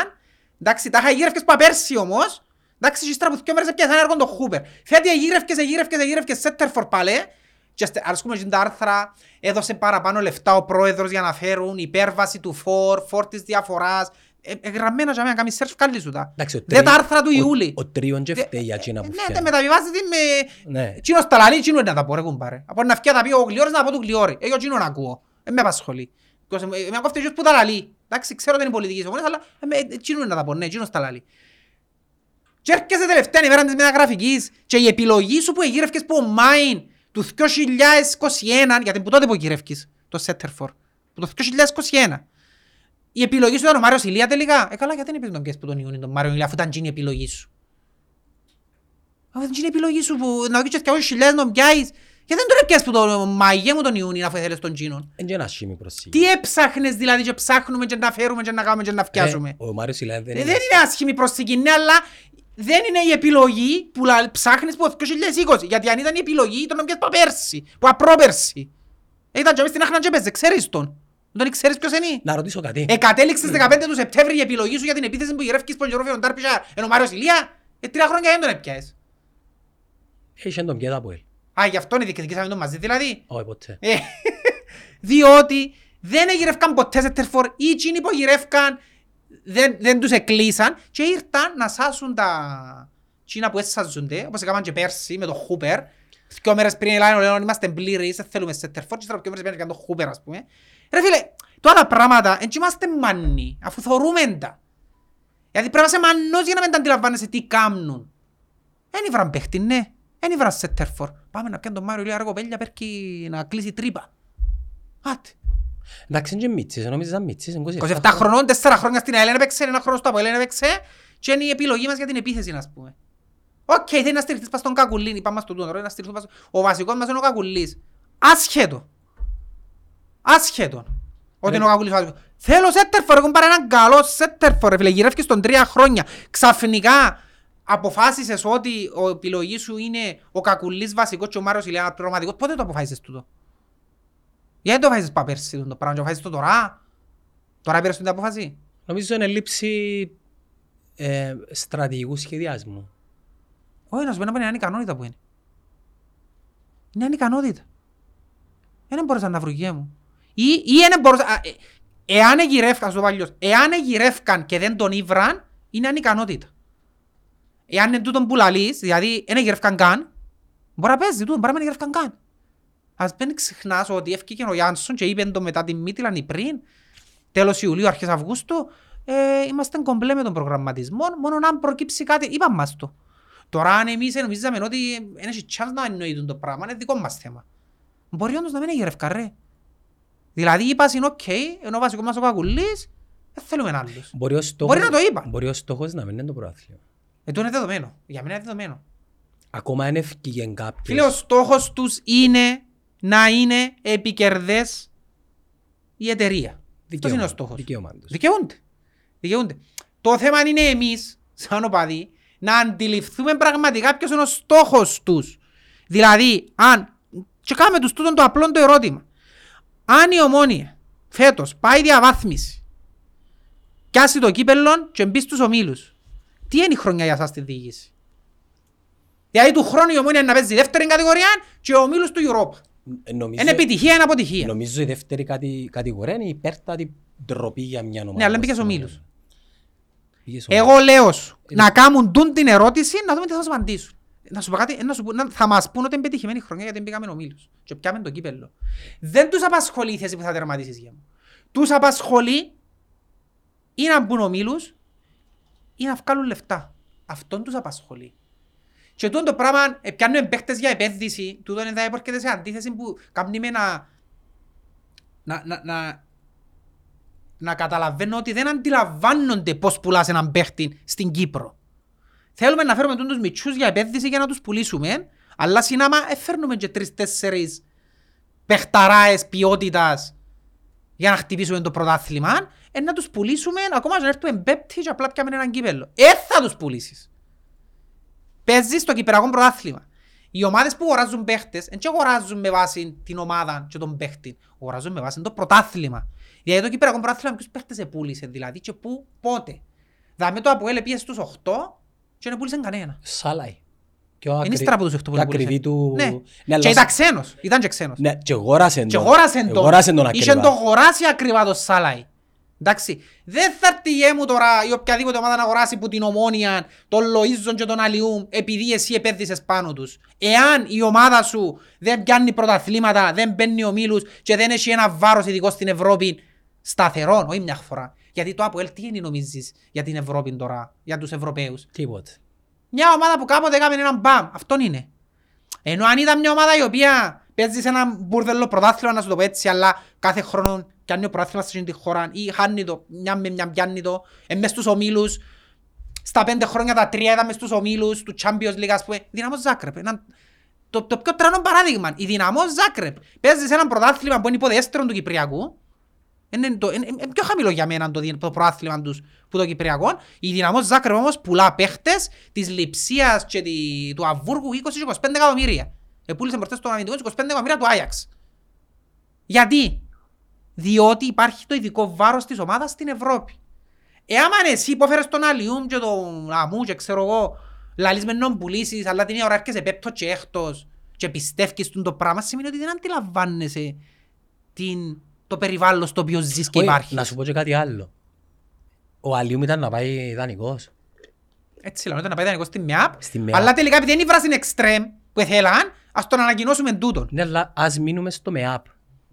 εντάξει, τα είχα εγύρευκες πα πέρσι όμως, εντάξει, και ύστερα που δυο μέρες έπιασαν έργο τον Χούπερ, φέτοι εγύρευκες, εγύρευκες, εγύρευκες σέντερ φορ παλέ, και στε- ας πούμε και τα άρθρα έδωσε παραπάνω λεφτά ο πρόεδρος για να φέρουν υπέρβαση του φόρ, φόρ της διαφοράς. Ε, ε, γραμμένα για μένα, κάνεις σερφ καλή σου τα. Εντάξει, ο Δεν τα τρί- άρθρα του ο- Ιούλη. Ο τρίον και Δε- φταίει για εκείνα Ε, που Ναι, τα φτιάχνει. μεταβιβάζεται με... Ναι. Τσίνος τα λαλεί, τσίνος είναι να τα πω ρε κουμπάρε. Από να φκιά τα πει ο Γλιόρης να τα πω του Γλιόρη. Εγώ τσίνο να ακούω. Δεν με απασχολεί. Because, ε, Με ακόφτε που τα λαλεί. Εντάξει, ξέρω ότι είναι πολιτική ομόνες, αλλά ε, με- ε, τσίνος είναι να τα πω, ναι, τσίνος τα λαλεί. Και έρχεσαι τελευταία ημέρα της μεταγραφικής και η επιλογή σου που εγύρευκες που ο Μάιν του 2021, γιατί που τότε που εγύρευκες το Σέτερφορ, που το 2021, η επιλογή σου ήταν ο Μάριος Ηλία τελικά. Ε, καλά, γιατί δεν είπες τον Κέσπου τον Ιούνι, τον Μάριο Ηλία, αφού ήταν τζίνη η επιλογή σου. Αφού ήταν τζίνη η επιλογή σου που να δεις και 200.000 να πιάσεις. Γιατί δεν τον έπιασες που τον Μαγιέ μου τον Ιούνι, αφού ήθελες τον τζίνον. Εν και ένα σχήμη προσήγη. Τι έψαχνες δηλαδή και ψάχνουμε και να φέρουμε και να κάνουμε και να φτιάσουμε; Ε, Ο Μάριος Ηλιάδη δεν Ε, είναι. Δεν είναι άσχημη προσθήκη, ναι, αλλά δεν είναι η επιλογή που λα- ψάχνεις από το 2020. Γιατί αν ήταν η επιλογή, τον έπιασες από πέρσι, που απρόπερσι. Ε, Ήταν και μες στην Άχνα και παίζε, ξέρεις τον. Τον ξέρεις ποιος είναι; Να ρωτήσω κάτι. Εκατέληξες 15 τους Σεπτέμβρη η επιλογή σου για την επίθεση που γυρεύκεις Πολγερόφιον Τάρπιζα ενώ ο Μάριος Ηλία. Ε, τρία χρόνια δεν τον έπιασες. Είχε τον πιέτα από ελ. Α, γι' αυτό είναι διεκδικήσαμε τον μαζί δηλαδή. Όχι ποτέ. Ε, διότι δεν εγυρεύκαν ποτέ σε τερφόρ ή εκείνοι που γυρεύκαν δεν, δεν τους εκλείσαν και ήρθαν να σάσουν τα εκείνα που έσαζονται όπως έκαναν και πέρσι με το Χούπερ Δυο μέρες πριν λένε λένε είμαστε πλήρεις, δεν θέλουμε σε τερφόρ και τώρα δυο μέρες πριν έκαναν το Χούπερ ας πούμε Ρε φίλε, τώρα τα πράγματα δεν είμαστε μάνοι αφού θωρούμε τα Γιατί πρέπει να είσαι μανός για να μην τα αντιλαμβάνεσαι τι κάνουν Εν ήβραν παίχτη, ναι. Εν ήβραν σε τερφόρ. Πάμε να πιάνε τον Μάριο Ηλία ρε κοπέλια πέρκει να κλείσει τρύπα. Άτε. Εντάξει, είναι και μίτσις. Νομίζεις ένι μίτσις. είναι 27 χρονών, 4 χρόνια στην ΑΕΛ έπαιξε, ένα χρόνο στο ΑΠΟΕΛ έπαιξε και είναι η επιλογή μας για την επίθεση, ας πούμε. Οκ, θέλει να στηριχθείς πας στον Κακουλλή, πάμε στο τούτο, τώρα, να στηριχθούμε πας- Ο βασικός μας είναι ο Κακουλής. Άσχετο. Άσχετο. Ότι είναι ο Κακουλής ο βασικός. Θέλω σέντερ φορ, έχουν πάρει έναν καλό σέντερ φορ, ρε φίλε, γυρεύκεις τον τρία χρόνια. Ξαφνικά αποφάσισες ότι ο επιλογής σου είναι ο Κακουλής βασικός και ο Μάριος Ηλιάνα πραγματικός. Πότε το αποφάσισες τούτο; Γιατί το αποφάσισες πά πέρσι τούτο πράγμα και αποφάσισες το τώρα; Τώρα πήρες την απόφαση; Νομίζω είναι λήψη ε, στρατηγικού σχεδιασμού. Όχι, να σου πει να πει είναι ανικανότητα που είναι. Είναι ανικανότητα. Δεν μπορούσα να βρω μου. Ή, ή δεν μπορούσα... α, ε, Εάν εγυρεύκαν, στο παλιός, εάν εγυρεύκαν και δεν τον ήβραν, είναι ανικανότητα. Εάν είναι τούτον που λαλείς, δηλαδή δεν εγυρεύκαν καν, μπορεί να παίζει τούτον, μπορεί να μην εγυρεύκαν καν. Ας μην ξεχνάς ότι έφυγε ο Γιάνσον και είπε το μετά την Μίντιλαντ ή πριν, τέλος Ιουλίου, αρχές Αυγούστου, ε, είμαστε κομπλέ με τον προγραμματισμό, μόνο αν προκύψει κάτι, είπαν μας το. Τώρα αν εμείς νομίζαμε ότι δεν έχει chance να εννοείται το πράγμα, είναι δικό μας θέμα. Μπορεί όντως να μην εγερευκά ρε. Δηλαδή είπα είναι οκ, ενώ ο βασικός μας ο Κακουλής, δεν θέλουμε άλλους. Μπορεί, ο στόχος, Μπορεί να το είπα. Μπορεί ο στόχος να μην είναι το πρωτάθλημα. Ε, το είναι δεδομένο. Για μένα είναι δεδομένο. Ακόμα δεν έφυγε κάποιος. Φίλε, ο στόχος τους είναι να είναι επικερδές η εταιρεία. Αυτός Δικαίωμα. είναι ο στόχος. Δικαίωμα τους. Δικαιούνται. Δικαιούνται. Το θέμα είναι εμείς, σαν οπαδοί, να αντιληφθούμε πραγματικά ποιος είναι ο στόχος τους. Δηλαδή, αν, και κάνουμε τους τούτον το απλό το ερώτημα, αν η ομόνια φέτος πάει διαβάθμιση, πιάσει το κύπελλον και μπει στους ομίλους, τι είναι η χρονιά για σας στη διοίκηση; Δηλαδή του χρόνου η ομόνια να παίζει δεύτερη κατηγορία και ο ομίλους του Europa. Ε, νομίζω- Είναι επιτυχία, είναι αποτυχία. Νομίζω η δεύτερη κατη- κατηγορία είναι η υπέρτατη ντροπή για μια ομάδα. Ναι, αλλά μπήκες στους ομίλους. Πήγε στους Εγώ λέω σου, να κάνουν τούν την ερώτηση, να δούμε τι θα σου απαντήσουν. Να σου πω κάτι, να σου, πω- να, θα μας πούν ότι είναι πετυχημένη χρονιά γιατί μπήκαμε ομίλους. Και πιάμε το κύπελλο. Δεν τους απασχολεί η θέση που θα τερματίσεις για μου. Τους απασχολεί ή να μπουν ομίλους ή να βγάλουν λεφτά. Αυτόν τους απασχολεί. Και τούτο το πράγμα, ε, πιάνουν παίχτες για επένδυση, τούτο είναι θα έρχεται σε αντίθεση που κάνει με να, να, να, να, να καταλαβαίνω ότι δεν αντιλαμβάνονται πώς πουλάς έναν παίχτη στην Κύπρο. Θέλουμε να φέρουμε τους μητσούς για επένδυση για να τους πουλήσουμε, αλλά συνάμα έφερνουμε και τρεις-τέσσερις παιχταράες ποιότητας για να χτυπήσουμε το πρωτάθλημα, ε, να τους πουλήσουμε ακόμα και να έρθουμε πέπτη και απλά πιάμε έναν κύπελλο. Ε, θα τους πουλήσεις. Παίζεις στο κυπριακό πρωτάθλημα. Οι ομάδες που αγοράζουν παίχτες, δεν αγοράζουν με βάση την ομάδα και τον παίχτη. Αγοράζουν με βάση το πρωτάθλημα. Γιατί το κυπριακό πρωτάθλημα ποιους παίχτες επούλησε δηλαδή και πού, πότε. Δηλαδή το Αποέλ πήγε στους 8 και δεν πούλησε κανένα. Σάλαϊ. Πιο Είναι ακρι- ύστερα από τους 8 που πιο δεν πούλησε. ακριβή του... Ναι. Ναι, αλλά- Και ήταν ξένος. Ήταν και ξένος. Ναι, και αγόρασε Και τον. αγόρασε τον. Αγόρασε τον Είχε ακριβά. το αγοράσει ακριβά το Σάλαϊ. Εντάξει. Δεν θα έρθει η έμου τώρα ή οποιαδήποτε ομάδα να αγοράσει που την ομόνια, τον Λοΐζον και τον Αλιούμ επειδή εσύ επένδυσες πάνω τους. Εάν η ομάδα σου δεν πιάνει πρωταθλήματα, δεν μπαίνει ομίλους και δεν έχει ένα βάρος ειδικό στην Ευρώπη σταθερό, όχι μια φορά. Γιατί το ΑΠΟΕΛ τι είναι νομίζεις για την Ευρώπη τώρα, για τους Ευρωπαίους; Τίποτε. Μια ομάδα που κάποτε έκαμε έναν μπαμ. Αυτόν είναι. Ενώ αν ήταν μια ομάδα η οποία παίζει σε ένα μπουρδελό πρωτάθλημα, να σου το πω έτσι, αλλά κάθε χρόνο πιάνει ο πρωτάθλημα σε αυτή τη χώρα ή χάνει το, μια με μια πιάνει το, ε, μες στους ομίλους, στα πέντε χρόνια τα τρία ήταν μες στους ομίλους του Champions League, ας πούμε, Δυναμό Ζάκρεπ. Ένα, το, το πιο τρανό παράδειγμα, η Δυναμό Ζάκρεπ. Παίζει σε ένα πρωτάθλημα που είναι υποδέστερο του Κυπριακού, είναι, το, είναι, είναι πιο χαμηλό για μένα το, δι- το προάθλημα τους που το Κυπριακό. Η Δυναμό Ζάκρεπ όμως πουλά παίχτες της Λιψίας και τη, του Αβούργου 20-25 εκατομμύρια. Επούλησε προχτές τον αμυντικό 25 εκατομμύρια του Άγιαξ. Γιατί; Διότι υπάρχει το ειδικό βάρος της ομάδας στην Ευρώπη. Εάμα εσύ υπόφερες τον Αλιούμ και τον Αμού και ξέρω εγώ, λαλείς με νόμ πουλήσεις, αλλά την ώρα έρχεσαι πέπτος και έκτος και πιστεύεις τον το πράγμα, σημαίνει ότι δεν αντιλαμβάνεσαι την, το περιβάλλον στο οποίο ζεις και Όχι, υπάρχεις. Να σου πω και κάτι άλλο. Ο Αλιούμ ήταν να πάει δανεικός. Έτσι λέμε, να πάει δανεικό στη ΜΕΑΠ, Στη ΜΕΑΠ. αλλά τελικά επειδή δεν ήβραν στην εξτρέμ που ήθελαν, ας τον ανακοινώσουμε τούτον. Ναι, αλλά ας μείνουμε στο ΜΕΑΠ.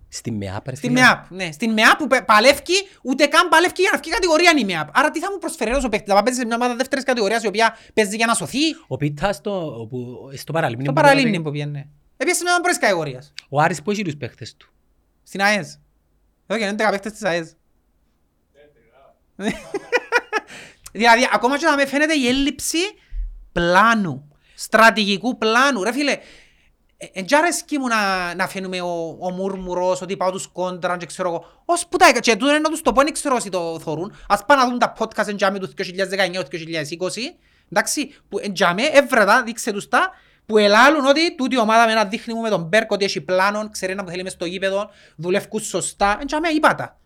Στη ΜΕΑΠ, ρε Στη φίλε. ΜΕΑΠ, ναι. Στην ΜΕΑΠ που πε- παλεύκει, ούτε καν παλεύκει για να βγει κατηγορία είναι η ΜΕΑΠ. Άρα τι θα μου προσφέρει ένας ο παίκτης, να πάει σε μια ομάδα δεύτερης κατηγορίας η οποία παίζει για να σωθεί; Ο Πίτας στο, που- στο παραλίμνη. Στο που παραλίμνη πήγε. που πιένε. Επίσης σε μια ομάδα πρώτης κατηγορίας. Ο Άρης που έχει τους παίχτες του. Στην ΑΕΣ. Εδώ και είναι 10 παίκτες της ΑΕΣ. Δηλαδή, ακόμα και να με φαίνεται η έλλειψη πλάνου, στρατηγικού πλάνου. Ρε φίλε, ε, εν τζ' αρέσκει μου να, να φαίνουμε ο, ο μουρμουρός, ότι πάω τους κόντραν και ξέρω εγώ. Ως που τα έκα, και τούτο είναι να τους το πω, δεν ξέρω όσοι το θωρούν. Ας πάνε να δουν τα podcast εν τζάμε τους 2019-2020, εντάξει, που εν τζάμε, έβρετα, δείξε τους τα, που ελάλουν ότι τούτη η ομάδα με ένα δείχνει μου με τον Μπέρκ ότι έχει πλάνον, ξέρει να που θέλει μες στο γήπεδο, δουλεύκουν σωστά, εν τζάμε είπα τα.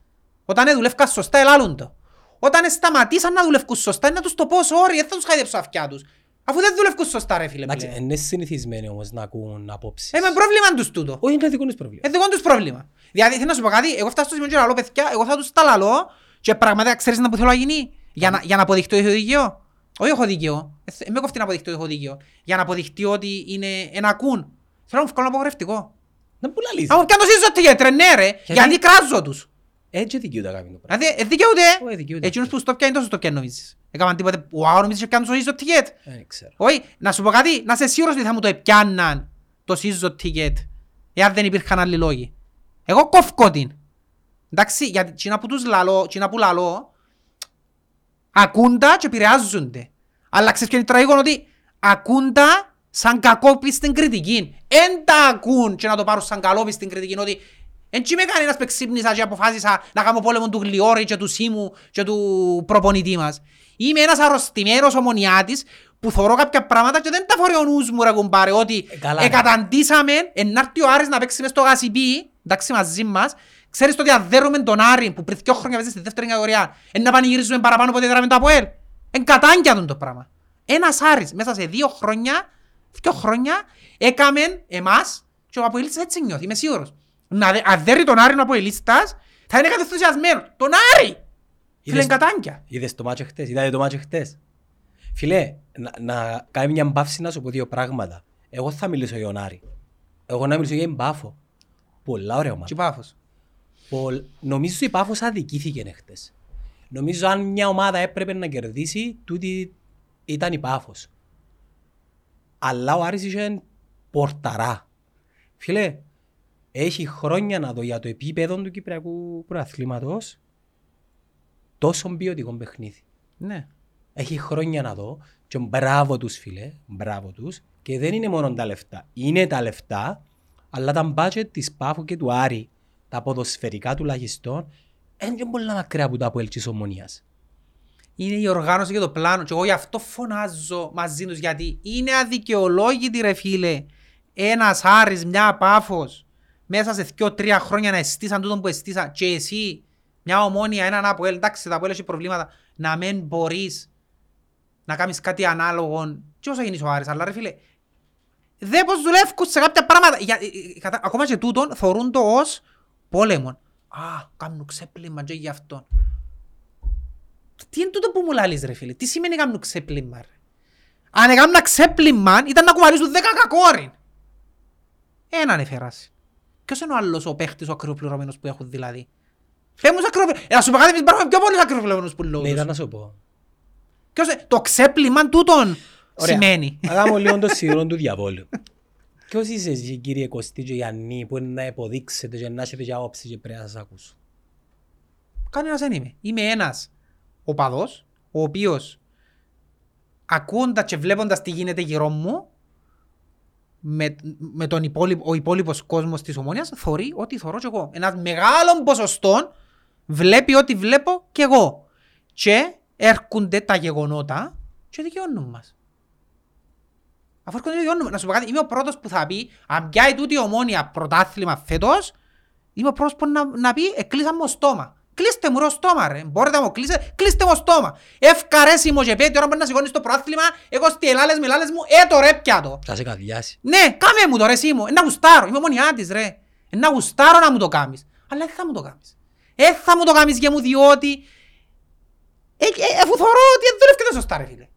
Όταν δεν δουλεύκαν σωστά, ελάλουν το. Όταν σταματήσαν να δουλεύκουν σωστά, είναι να τους το πω sorry, δεν θα τους χαϊδέψω αυτιά τους. Αφού δεν δουλεύκουν σωστά ρε φίλε. Εντάξει, πλέον. είναι συνηθισμένοι όμως να ακούν απόψεις. Ε, με πρόβλημα τους τούτο. Όχι, είναι δικό τους πρόβλημα. Ε, δικό τους πρόβλημα. Δηλαδή, θέλω να σου πω κάτι, εγώ φτάσω στο σημείο και λαλώ, παιδιά, εγώ θα τους τα λαλώ και πραγματικά ξέρεις να που θέλω να γίνει. Για να, για να αποδειχτώ ότι έχω δίκαιο. Όχι έχω δίκαιο. Ε, θε- Με κοφτεί να αποδειχτώ ότι έχω δίκαιο. Για να αποδειχτεί ότι είναι ένα ακούν. Θέλω να μου βγάλω απογορευτικό. Να που λαλείς. Αν μου πιάνω σύζω τι γιατρέ, ναι ρε, γιατί κράζω τους. Έτσι δικαιούται να κάνει το πράγμα. Δηλαδή, ε, δικαιούται. Όχι, δικαιούται. Εκείνους που στο πιάνει τόσο στο πιάνει νομίζεις. Έκαναν τίποτε, wow, νομίζεις και πιάνουν το σύζω ticket. Δεν ξέρω. Όχι, να σου πω κάτι, να είσαι σίγουρος ότι θα μου το επιάνναν το season ticket, εάν δεν υπήρχαν άλλοι λόγοι. Εγώ κόφκω την. Εντάξει, γιατί τσίνα που τους λαλώ, τσίνα που λαλώ, ακούντα και επηρεάζονται. Αλλά ξέρεις ποιο είναι τραγικό ότι ακούντα σαν κακόπιστη κριτική. Εν τα ακούν και να το πάρουν σαν καλόπιστη κριτική ότι Εν τσι με κανένας που ξύπνησα και αποφάσισα να κάνω πόλεμο του Γλιόρη και του Σίμου και του προπονητή μας. Είμαι ένας αρρωστημένος ομονιάτης που θωρώ κάποια πράγματα και δεν τα φορεί ο νους μου ρε κουμπάρε ότι Ε, καλά, ρε. εκαταντήσαμε ενάρτη ο Άρης να παίξει μες στο γασιπί εντάξει μαζί μας ξέρεις το ότι αδέρουμε τον Άρη που πριν δυο χρόνια παίζει στη δεύτερη κατηγορία εν να πανηγυρίζουμε παραπάνω από ό,τι έδραμε το ΑΠΟΕΛ εν κατάγκια τον το πράγμα ένας Άρης μέσα σε δύο χρόνια δύο χρόνια έκαμε εμάς και ο Αποελίστας έτσι νιώθει είμαι σίγουρος να δε- αδέρει τον Άρη ο Αποελίστας θα είναι κατευθυνσιασμένος τον Άρη φίλε Είδες- εν κατάγκια Είδες το μάτσο χτες, είδατε το μάτσο χτες; Φίλε, να, να κάνει μια μπαύση να σου πω δύο πράγματα. Εγώ θα μιλήσω για τον Άρη. Εγώ να μιλήσω για την Πάφο. Πολλά ωραία και ομάδα. πάφος Πολ... Νομίζω ότι η Πάφος αδικήθηκε χτες. Νομίζω αν μια ομάδα έπρεπε να κερδίσει, τούτη ήταν η Πάφος. Αλλά ο Άρης είχε πορταρά. Φίλε, έχει χρόνια να δω για το επίπεδο του Κυπριακού Προαθλήματος τόσο ποιοτικό παιχνίδι. ναι Έχει χρόνια να δω και μπράβο τους φίλε, μπράβο τους και δεν είναι μόνο τα λεφτά. Είναι τα λεφτά, αλλά τα budget της Πάφου και του Άρη, τα ποδοσφαιρικά τουλάχιστον, είναι πολλά μακριά από τα από της Ομονίας. είναι η οργάνωση και το πλάνο και εγώ γι' αυτό φωνάζω μαζί τους γιατί είναι αδικαιολόγητη ρε φίλε. Ένας Άρης, μια Πάφος μέσα σε δυο-τρία χρόνια να αισθήσαν τούτο που αισθήσαν και εσύ μια ομόνια, έναν Αποέλ, εντάξει τα Αποέλ έχει προβλήματα να μην μπορείς να κάνεις κάτι ανάλογο. Και όσο γίνεις ο Άρης, αλλά ρε φίλε δεν πως δουλεύουν σε κάποια πράγματα. Για, ε, ε, κατα- ακόμα και τούτον θεωρούν το ως πόλεμο α, κάνουν ξέπλυμα και γι' αυτό τι είναι τούτο που μου λαλείς ρε φίλε, τι σημαίνει κάνουν ξέπλυμα ρε; Αν έκανα ξέπλυμα ήταν να κουβαλήσουν δέκα κακόριν. Έναν εφεράσει. Ποιος είναι ο άλλος ο παίχτης ο ακριβοπληρωμένος που έχουν δηλαδή; Φέ μου ακριβοπληρωμένος. Ε, να σου πω κάτι, εμείς υπάρχουμε πιο πολλούς ακριβοπληρωμένους που Ναι, λόγους. ήταν να σου πω. Ποιος, ε, το ξέπλυμα τούτον Ωραία. σημαίνει. Αγάμω λίγο το σιδηρό του διαβόλου. Ποιος είσαι εσύ κύριε Κωστή και Γιάννη που είναι να υποδείξετε και να έχετε και άποψη και πρέπει να σας ακούσω; Κανένας δεν είμαι. Είμαι ένας οπαδός, ο οποίος ακούοντας και βλέποντας τι γίνεται γύρω μου, με, με τον υπόλοιπο, ο υπόλοιπος κόσμος της ομόνιας, θωρεί ό,τι θωρώ και εγώ. Ένας μεγάλο ποσοστό βλέπει ό,τι βλέπω και εγώ. Και έρχονται τα γεγονότα και δικαιώνουν μας. Αφού έρχονται δικαιώνουν μας. Να σου πω κάτι, είμαι ο πρώτος που θα πει, αν πιάει τούτη η ομόνια πρωτάθλημα φέτος, Είμαι ο πρώτος που να, να πει «Εκλείσαν μου στόμα». Κλείστε μου ρε στόμα ρε. Μπορείτε να μου κλείσετε. Κλείστε μου στόμα. Ευκαρέσιμο και πέτει ώρα που να σηκώνεις το προάθλημα. Εγώ στη ελάλες μιλάλες μου. Ε το ρε πια το. Θα σε καδιάσει. Ναι, κάμε μου το ρε εσύ μου. Ε, να γουστάρω. Είμαι μονιάτης ρε. Ε, να γουστάρω να μου το κάνεις. Αλλά δεν θα μου το κάνεις. Ε, θα μου το κάνεις για μου διότι... Ε, ε, αφού θωρώ ότι δεν δουλεύκεται σωστά ρε φίλε.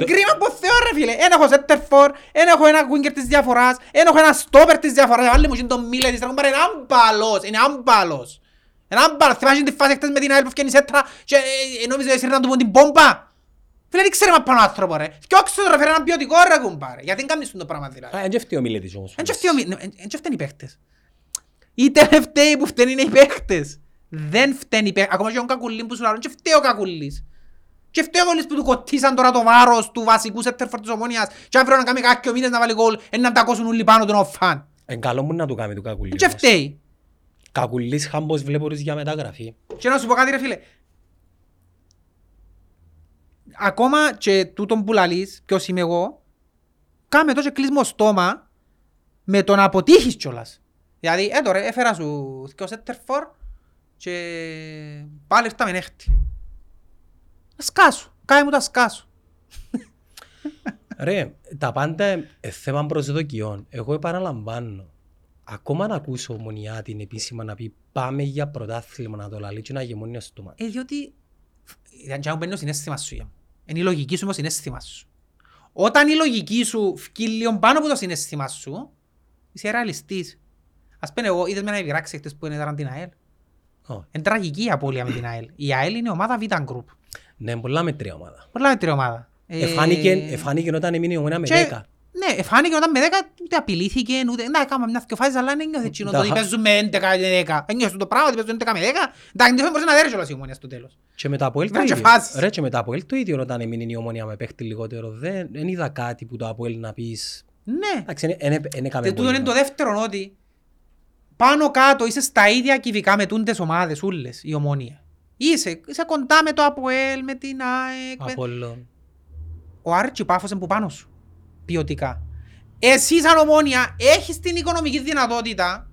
Εγκρίμα από Θεό ρε φίλε. Εν έχω σέντερφορ, εν έχω ένα winger της διαφοράς, εν έχω ένα στόπερ της διαφοράς. Βάλε μου και τον Μίλε της τραγούμπαρ, είναι άμπαλος, είναι άμπαλος. Είναι άμπαλος. Θυμάσαι τη φάση χτες με την ΑΕΛ που φτιάχνει σέτρα και ε, ε, νόμιζε εσύ να του πούν την πόμπα; Φίλε, δεν ξέρει μα πάνω άνθρωπο ρε. Και όξω το ρε φέρε έναν ποιοτικό ρε κουμπάρε. Γιατί δεν κάνεις το πράγμα δηλαδή. Α, εν και φταίει ο Μιλέτης όμως. Εν και φταίει ο Μι- εν- εν και φταίνουν οι παίχτες. Είτε δεν φταίει που φταίνουν είναι οι παίχτες. Δεν φταίνει οι παίχτες. Ακόμα και ο Κακουλίν που σου λάρουν και φταίει ο Κακουλής. Και φταίει ο Κακουλής που του κοτίσαν τώρα το βάρος του βασικού σέτερφορ της Ομόνιας και αύριο να κάνει κάποιο μήνες να βάλει γκολ ε, να τα κόσουν όλοι πάνω του να φαν. Εν καλό μου να του κάνει του κακουλί. Εν και όμως. φταίει. Κακουλής χάμπος βλέπω τους για μεταγραφή. Και να σου πω κάτι ρε φίλε. Ακόμα και τούτον που λαλείς, ποιος είμαι εγώ, κάμε τόσο κλείσιμο στόμα με το να αποτύχεις κιόλας. Δηλαδή, ε τώρα έφερα σου και ο Σέτερφορ και πάλι ήρθαμε έκτη. Σκάσου, κάνε μου τα σκάσου. Ρε, τα πάντα ε, θέμα προσδοκιών. Εγώ επαναλαμβάνω. Ακόμα να ακούσω μονιά την επίσημα να πει πάμε για πρωτάθλημα να το λαλεί και να γεμώνει στο στόμα. Ε, διότι ήταν και να μπαίνει το συνέστημα σου. για μου. Είναι η λογική σου με το συνέστημα σου. Όταν η λογική σου φκεί λίγο πάνω από το συνέστημα σου, είσαι ρεαλιστής. Ας πούμε εγώ, είδες με ένα βιράξι χτες που ήταν την ΑΕΛ. Ω, Είναι τραγική η απώλεια με την ΑΕΛ. Η ΑΕΛ είναι ομάδα Β' Group. Ναι, πολλά μετρία ομάδα. Πολλά μέτρη ομάδα. Ε, Εφάνηκε, εφάνηκε όταν έμεινε η ομένα με και- 10. Ναι, εφάνηκε όταν με 10 ούτε απειλήθηκε, ούτε... Να, έκανα μια δυο φάσεις, αλλά δεν νιώθε εκείνο το Τα ότι χα- παίζουν με 11 και 10. Δεν νιώθω το πράγμα ότι παίζουν 11 με 10. Εντάξει, δεν μπορούσε να δέρει κιόλας η ομόνια στο τέλος. Και μετά από ελ το Βρε και ίδιο. φάσεις. Ρε, και μετά από ελ το ίδιο όταν έμεινε η ομόνια με παίχτη λιγότερο. Δεν, δεν είδα κάτι που το από ελ να πεις. Ναι. Εντάξει, δεν έκαμε Και τούτο είναι το δεύτερο ότι πάνω κάτω είσαι στα ίδια κυβικά με τούντες ομάδες ούλες η ομόνια. Είσαι, είσαι κοντά με το ΑΠΟΕΛ, με την ΑΕΚ. Με... Απόλλων. Ο Άρτσι Πάφος είναι που πάνω σου. Ποιοτικά. Εσύ σαν ομόνια έχεις την οικονομική δυνατότητα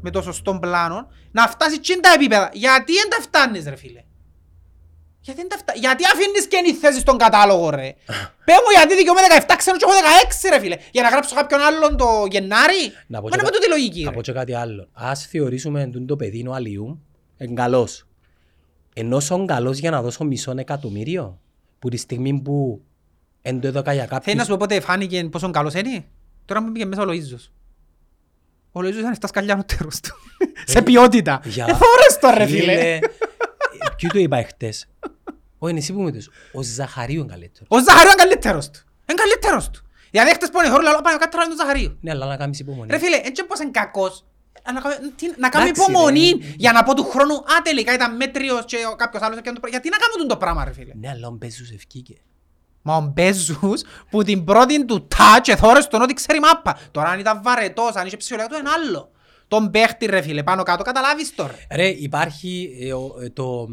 με το σωστό πλάνο να φτάσεις τσιν τα επίπεδα. Γιατί δεν τα φτάνεις ρε φίλε; Γιατί, δεν τα φτά... γιατί αφήνεις και η θέση στον κατάλογο ρε; Πες μου γιατί δικαιούμαι 17 ξένους και έχω 16 ρε φίλε. Για να γράψω κάποιον άλλον το Γενάρη; Να πω Μα και είναι με κα- τούτη λογική Να ρε. πω και κάτι άλλο. Ας θεωρήσουμε εντούν το παιδί είναι ο Αλιού, εν καλός. Ενώ σον καλός για να δώσω μισό εκατομμύριο, που τη στιγμή που εν το έδωκα για Θέλει να κάποιους... σου πω πότε φάνηκε πόσο καλός είναι; Τώρα μου πήγε μέσα ο Λοΐζος. Ο Λοΐζος ήταν 7 σκαλιά ο τέρος του. Σε ποιότητα. για- Ε, θωρές το ρε φίλε. Ποιου το είπα χτες. Ω, είναι εσύ που με τους. Ο Ζαχαρίου είναι καλύτερος. Ο Ζαχαρίου είναι καλύτερος του. Είναι καλύτερος του. Δηλαδή χτες που είναι χώρο λαλό πάμε κάτω του Ζαχαρίου. Ναι, αλλά να κάνεις υπομονή. Ρε φίλε, έτσι πως είναι κακός. Α, Να κάνουμε- τι- να κάνουμε Εντάξει, υπομονή ρε. για να πω του χρόνου «Α, τελικά ήταν μέτριος και ο κάποιος άλλος έκανε το πράγμα». Γιατί να κάνουμε το πράγμα ρε φίλε. Ναι, αλλά ο Μπέζους ευκήκε. Μα ο Μπέζους που την πρώτη του touch εθώρες τον ότι ξέρει μάπα. Τώρα αν ήταν βαρετός, αν είχε ψυχολογία του είναι άλλο. Τον παίχτη ρε φίλε πάνω κάτω καταλάβεις τώρα. Ρε, υπάρχει ε, ο- ε, το μ,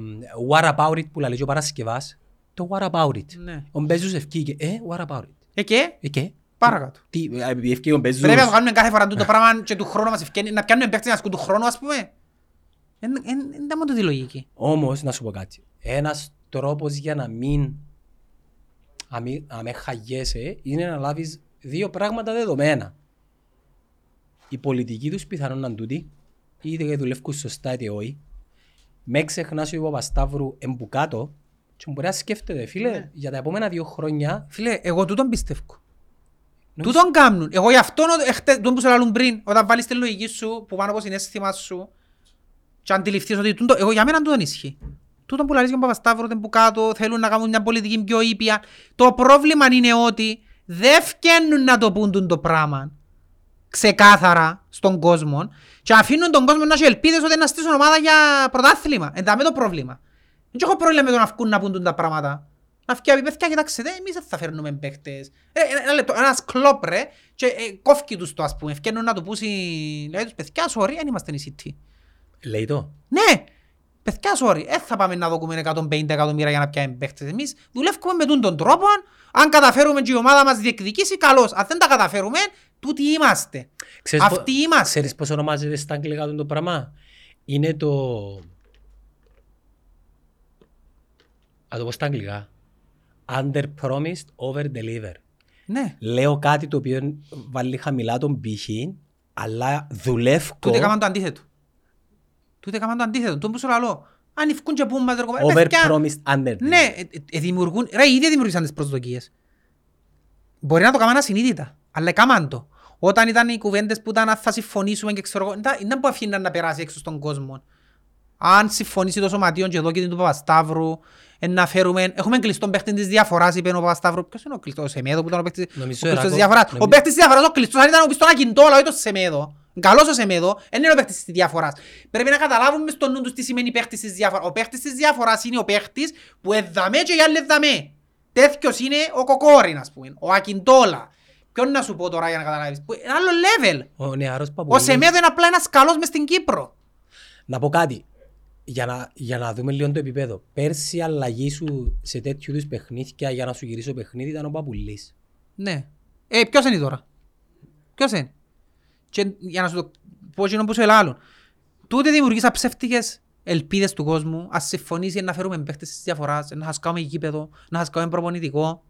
What About It που λέει και ο Παρασκευάς. Το What About It. Ναι. Ο Μπέζους ευκήκε. Ε, What About It. Ε και, Ε, και; Παρακάτω. Τι, ε, επειδή ευκήκε ο Μπέζους. Πρέπει να το κάνουμε κάθε φορά το πράγμα και του χρόνου μας ευκαινεί, να πιάνουμε παίχτες να ασκούν του χρόνου ας πούμε. Δεν ήταν μόνο τη λογική. Όμως, να σου πω κάτι. Ένας τρόπος για να μην να μην- να με χαγιέσαι είναι να λάβεις δύο πράγματα δεδομένα. Η πολιτική τους πιθανόν να είναι τούτη, είτε δουλεύουν σωστά είτε όχι. Με ξεχνάς ο Παπασταύρου εμπουκάτω και μπορεί να σκέφτεται, φίλε, Ναι. για τα επόμενα δύο χρόνια Φίλε, εγώ τούτον πιστεύω. Νομίζω- Τούτον κάνουν. Εγώ γι' αυτό εχτε- τούτον που σε λαλούν πριν, όταν βάλεις τη λογική σου που πάνω από συνέστημα σου και αντιληφθείς ότι τούτο, εγώ για μένα τούτον ισχύει. Τούτον που λαλείς για τον Παπασταύρο, δεν που κάτω, θέλουν να κάνουν μια πολιτική πιο ήπια. Το πρόβλημα είναι ότι δεν φκαίνουν να το πούν τούτο το πράγμα ξεκάθαρα στον κόσμο και αφήνουν τον κόσμο να έχει ελπίδες ότι να στήσουν ομάδα για πρωτάθλημα. Εντάμε το πρόβλημα. Δεν έχω πρόβλημα με το να βγουν να πούν τα πράγματα. Να βγει πει παιδιά, κοιτάξτε, εμείς δεν θα φέρνουμε παίχτες. Ε, ένα- ένα λεπτό, ένας κλόπ ρε και ε, κόφκι τους το ας πούμε. Ευκαινούν να του πούσει, λέει τους παιδιά, sorry, αν είμαστε η City. λέει το. Ναι, παιδιά, sorry, δεν θα πάμε να δοκούμε 150 εκατομμύρια για να πιάμε παίχτες. Εμείς δουλεύουμε με τούν τον τρόπο. Αν καταφέρουμε και η ομάδα μας διεκδικήσει, καλώς. Αν δεν τα καταφέρουμε, Τούτοι είμαστε. Ξέρεις πο- Αυτοί είμαστε. Ξέρεις πώς ονομάζεται στα αγγλικά το πράγμα; Είναι το... Α το πω στα αγγλικά. Under promised, over deliver. Ναι. Λέω κάτι το οποίο βάλει χαμηλά τον πύχη, αλλά δουλεύω. Τούτοι έκαναν το αντίθετο. Τούτοι έκαναν το αντίθετο. Τούτοι που σου λαλώ. Αν ευκούν και πούν μας ρε κομμάτι. Over παιδιά, promised, under Ναι, ε, ε, δημιουργούν, ρε, ήδη δημιουργήσαν τις προσδοκίες. Μπορεί να το κάνουν ασυνείδητα, αλλά έκαναν το. Όταν ήταν οι κουβέντες που ήταν αν θα συμφωνήσουμε και ξέρω εγώ, ήταν- ήταν που αφήναν να περάσει έξω στον κόσμο. Αν συμφωνήσει το σωματείο και εδώ και την του Παπασταύρου, εν να φέρουμε, έχουμε κλειστόν παίχτη της διαφοράς, είπε ο Παπασταύρου. Ποιος είναι ο κλειστός, ο Σεμέδο που ήταν ο παίχτης, ο Νομίζω κλειστός της Εράκο- διαφοράς. Ο νομίζω- παίχτης της διαφοράς, ο κλειστός, αν ήταν ο πιστόν ακιντόλα, όχι το Σεμέδο. Καλός ο Σεμέδο, δεν είναι ο παίχτης της διαφοράς. Πρέπει να καταλάβουμε στο νου τους τι σημαίνει παίχτης της διαφοράς. Ο παίχτης της διαφοράς είναι ο παίχτης που εδαμέ και οι άλλοι εδαμέ. Τέτοιος είναι ο Κοκόριν, ας πούμε, ο Ακιντόλα. Ποιον να σου πω τώρα για να καταλάβεις; Που- Ένα άλλο level. Ο νεαρός Ο παππούλης. Σεμέδο είναι απλά ένας καλός μες στην Κύπρο. Να πω κάτι. Για να, για να δούμε λίγο το επίπεδο. Πέρσι η αλλαγή σου σε τέτοιου είδους παιχνίδια για να σου γυρίσω παιχνίδι ήταν ο Παπουλής. Ναι. Ε, ποιος είναι τώρα; Ποιος είναι; Και για να σου το πω εκείνο που σου ελάλλουν. Τούτε δημιουργήσα ψεύτικες ελπίδες του κόσμου. Ας συμφωνήσει να φέρουμε παίχτες της διαφοράς, να σας κάνουμε γήπεδο, να σας κάνουμε προπονητικό.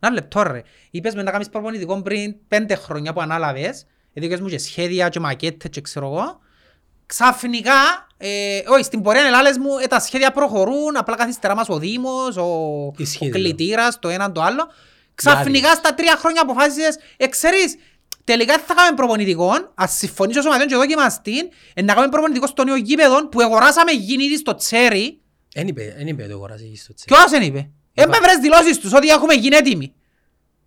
Ένα λεπτό ρε. Είπες με να κάνεις προπονητικό πριν πέντε χρόνια που ανάλαβες. Έδωκες μου και σχέδια και μακέτες και ξέρω εγώ. Ξαφνικά, ε, όχι, στην πορεία ελάλες μου, ε, τα σχέδια προχωρούν, απλά καθυστερά μας ο Δήμος, ο, ο Ισχύει, κλητήρας, το ένα το άλλο. Ξαφνικά στα τρία χρόνια αποφάσισες, ε, ξέρεις, τελικά δεν θα κάνουμε προπονητικό, ας συμφωνήσω σωματιόν και δοκιμαστεί, ε, να κάνουμε προπονητικό στο νέο γήπεδο που αγοράσαμε γίνει στο τσέρι. Εν είπε, εν είπε το αγοράζει στο τσέκ. Ποιος δεν είπε; Έμπε βρες δηλώσεις τους ότι έχουμε γίνει έτοιμοι.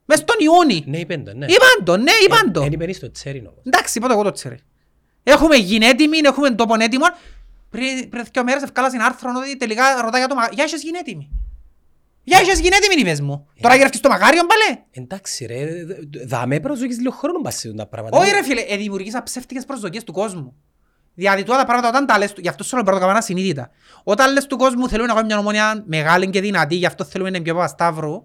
Μες τον Ιούνι. Ναι, είπεν το, ναι. Είπαν το, ναι, είπαν το. Εν είπε στο τσέρι όμως. Εντάξει, είπα το εγώ το τσέρι. Έχουμε γίνει έτοιμοι, έχουμε τόπον έτοιμο. Πριν πριν δύο μέρες ευκάλασαν άρθρο ότι τελικά ρωτά για το μαγάριο. Για είχες γίνει έτοιμοι. Για είχες γίνει έτοιμοι είπες μου. Τώρα γυρεύκεις το μαγάριο πάλι. Εντάξει ρε, δάμε προσδοκείς λίγο χρόνο πας σε τα πράγματα. Όχι ρε φίλε, ε, δημιουργήσα ψεύτικες προσδοκίες του κόσμου. Δηλαδή τούτα τα πράγματα όταν τα λες, του- γι' αυτό σου λέω πρέπει να το κάνουμε συνείδητα. Όταν λες του κόσμου θέλουμε να κάνουμε μια ομόνια μεγάλη και δυνατή, γι' αυτό θέλουμε να είναι πιο Παπασταύρου,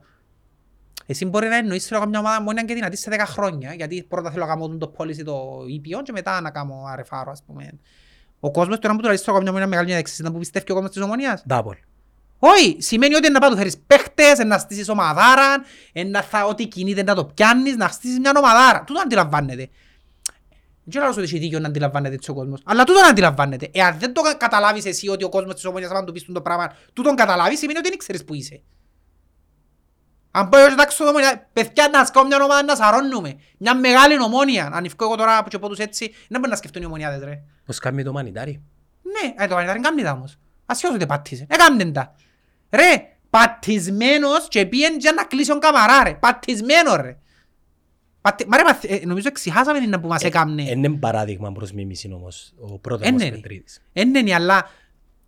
εσύ μπορεί να εννοείς θέλω να κάνω μια ομάδα ομόνια και δυνατή σε 10 χρόνια, γιατί πρώτα θέλω να κάνω το policy το ήπιο και μετά να κάνω αρεφάρο ας πούμε. Ο κόσμος τώρα που του λες θέλω να κάνω μια ομόνια μεγάλη και δεξής, να που πιστεύει ο κόσμος της ομονίας. Ντάπολ. Όχι, σημαίνει ότι να πάει του φέρεις παίχτες, να στήσεις ομαδάρα, να θα, ό,τι κινείται να το πιάνεις, να στήσεις μια ομαδάρα. Τούτο αντιλαμβάνεται. Δεν ξέρω ότι έχει δίκιο να αντιλαμβάνεται έτσι ο κόσμος. Αλλά τούτο να αντιλαμβάνεται. Εάν δεν το κα- καταλάβεις εσύ ότι ο κόσμος της ομονίας θα του πεις το πράγμα, τούτον καταλάβεις, σημαίνει ότι δεν ξέρεις που είσαι. Αν πω εγώ εντάξει στο ομονία, παιδιά να σκάω μια ομάδα να σαρώνουμε. Μια μεγάλη ομόνια. Αν ευκώ εγώ τώρα που και πω τους έτσι, δεν μπορεί να σκεφτούν οι ομονιάδες ρε. Πώς κάνει το μανιτάρι; Ναι, ε, το Βανιτάρι κάνει τα όμως. Ασχέτως ότι πάτησε. Έκαμνε τα. Ρε, πατισμένος και πήγαινε για να κλείσει τον καμαρά ρε. Πατισμένο ρε. Πατη... Μα ρε, παθ- ε, νομίζω εξηχάσαμε είναι που μας έκαμνε. Είναι παράδειγμα προς μίμηση όμως ο πρώτος Εν μας είναι. Πετρίδης. Εν είναι, αλλά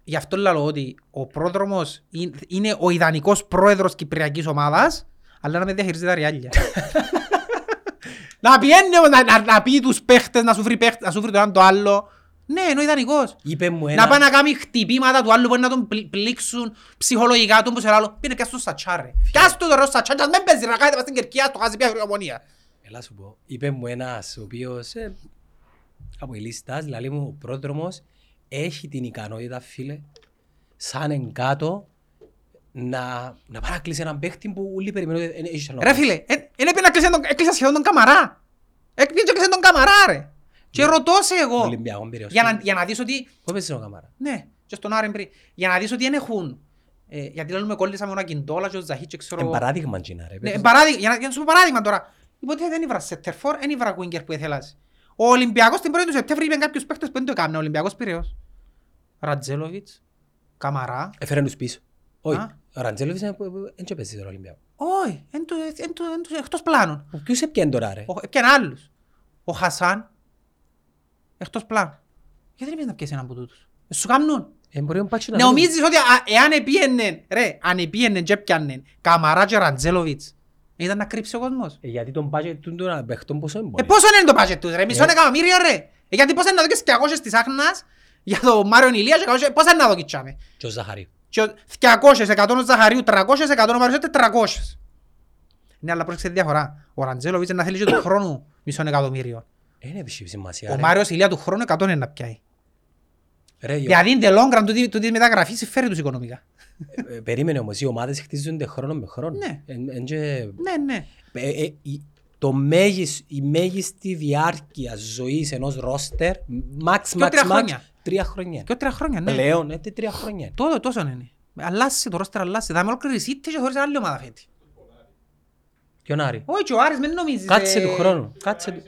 γι' αυτό λέω ότι ο πρόδρομος είναι- είναι ο ιδανικός πρόεδρος Κυπριακής ομάδας, αλλά να με διαχειρίζεται τα ριάλια. να πιένει, όμως, να, να, να πει τους παίχτες, να σου βρει παίχτες, να σου βρει το ένα το άλλο. Ναι, είναι ο ιδανικός. Είπε μου Να ένα... πάει να κάνει χτυπήματα του άλλου που να τον πλ- πλήξουν ψυχολογικά του, που σε άλλο. Πήρε πιάσ' το σατσά ρε. Πιάσ' το ρε σατσά, και ας μην παίζει να κάνετε πας στην κερκία, στο χάσει πια ομονία. Έλα σου πω. Είπε μου ένας ο οποίος ε, από η λίστας, λέει μου ο πρόδρομος έχει την ικανότητα φίλε σαν εν κάτω να, να πάει να κλείσει έναν παίχτη που όλοι περιμένουν ότι δεν έχει Ρε φίλε, είναι πει να κλείσει τον, έκλεισα σχεδόν τον καμαρά. Έκλεισα και κλείσε τον καμαρά ρε. Και ρωτώ σε εγώ. Ολυμπιακό Πειραιώς. Για να, για να δεις ότι, Πού έπαιζε ο Καμάρα. ναι, και στον Άρη πριν, για να δεις ότι δεν έχουν. Ε, γιατί λέμε κόλλησα με τον Ακιντόλα και ο Ζαχί και ξέρω... Εν παράδειγμα Τζίνα ρε. Ναι, εν παράδειγμα, για, να, για να σου πω παράδειγμα τώρα. Υποτίθεται δεν ήβρα σέτερφορ, δεν ήβρα κουίνκερ που ήθελας. Ο Ολυμπιακός την πρώτη του Σεπτέμβρη είπε κάποιους παίχτες που δεν το έκαναν. Ο Ολυμπιακός Πειραιώς. Ρατζέλοβιτς, Καμαρά. Έφερε τους πίσω. Όχι, Α. ο Ραντζέλοβιτς δεν έπαιζε τον Ολυμπιακό. Όχι, εν του- εν του- εν του- εκτός πλάνων. Ο Ποιος έπιανε τώρα ρε; Ο- Έπιανε άλλους. Ο Χασάν, εκτός πλάνων. Γιατί δεν πεις να πιέσει έναν από τούτους; Ε, Σου κάνουν. Ε, μπορεί να πάει να Ναι, δούμε. νομίζεις ότι α, εάν επίεννεν, ρε, αν επίεννεν και έπιαννεν Καμαρά και Ραντζέλοβιτς, ήταν να κρύψει ο κόσμος. Ε, Γιατί τον budget του των παιχτών πόσο είναι Ε, μπορεί; πόσο είναι το budget τους ρε, μισό εκατομμύριο ρε. Ε, γιατί πώς είναι να δω και 200 της Άχνας για το Μάριον Ηλίας και 200, πώς είναι να δω και τσάμε. Και ο Ζαχαρίου. Και ο 200, 100 ο Ζαχαρίου, 300, 100 ο Μάριος, 400. Ναι, αλλά πρόσεξε τη διαφορά. Ο Ραντζέλοβιτς να θέλει και του χρόνου μισό εκατομμύριο. Είναι έχει σημασία. Ο ρε. Μάριος Ηλία του χρόνου 100 είναι να πιάει. Ρε, γιο- Δηλαδή, in the long run, τούτη- τούτη μεταγραφής συμφέρει τους οικονομικά. ε, Περίμενε όμως, οι ομάδες χτίζονται χρόνο με χρόνο. Ναι. Εν- εν και- Ναι, ναι. Ε, ε, η- το μέγισ- η μέγιστη διάρκεια ζωής ενός ρόστερ, max, Και max, τρία max, χρόνια. τρία χρόνια. Και τρία χρόνια, ναι. Πλέον, ε, τι τρία χρόνια. Τότε τόσο είναι. Αλλάσσει το ρόστερ, αλλάσσει. Θα είμαι ολόκληρη City και χωρίς άλλη ομάδα φέτη. Ποιον Άρη. Όχι, και ο Άρης μην νομίζεις. Κάτσε ε, του χρόνου. Κάτσε, του-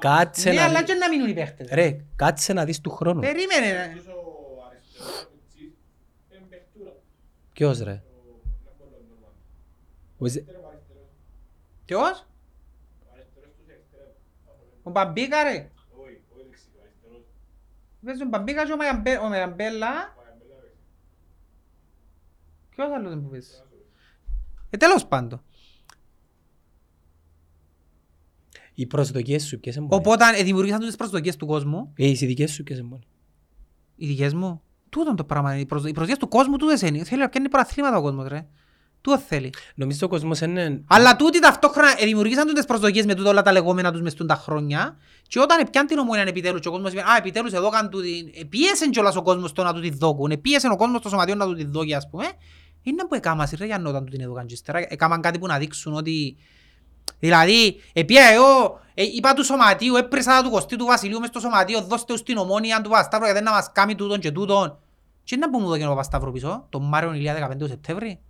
κάτσε Ναι, να αλλά δει- και να μείνουν οι παίχτες. Ρε, κάτσε να δεις του χρόνου. Περίμενε. ρε. ο αριστερός που τσις, είναι παιχτούρα. Ποιος ρε; Ο Ζε- Ποιος; Ο αριστερός τους εξτρέμ. Ο Μπαμπίκα ρε. Όχι, όχι δεξί, ο αριστερός. Παίζει ο Μπαμπίκα και ο Μαγιαμπέ- ο Μαγιαμπέλα. Παγιαμπέλα δεξί. Ποιος άλλος είναι που παίζει. Ε, τέλος πάντων. Οι προσδοκίες σου ποιες είναι μόνοι; Οπότε ε, δημιουργήσαν τις προσδοκίες του κόσμου. Ε, οι δικές σου ποιες είναι μόνοι; Οι δικές μου. Τούτον το πράγμα. Οι προσδο- οι προσδοκίες του κόσμου τούτες είναι. Θέλει να πιάνει προαθλήματα ο κόσμος ρε. Τούτο θέλει. Νομίζω ο κόσμος είναι... Αλλά τούτοι ταυτόχρονα ε, δημιουργήσαν τις προσδοκίες με τούτα όλα τα λεγόμενα τους μες τούν τα χρόνια και όταν πιάνει την ομόνια επιτέλους και ο κόσμος είπε «Α, επιτέλους εδώ κάνουν τούτη...» ε, Πίεσε κιόλας ο κόσμος το να του τη δώκουν, ε, πίεσε ο κόσμος το σωματείο να του τη δώκει ας πούμε. Είναι που έκαμασαι ρε Γιάννο όταν του την έδωκαν και ύστερα. Έκαμαν κάτι που να δείξουν ότι... Δηλαδή, επία εγώ, ε, είπα του σωματείου, έπρεσα τα του Κωστή του Βασιλείου μες στο σωματείο, δώστε τους την ομόνια του Παπασταύρου γιατί να μας κάνει τούτον και τούτον. Και να που μου δώκει ο Παπασταύρου πίσω, τον Μάριον Ηλία 15 του Σεπτέμβρη;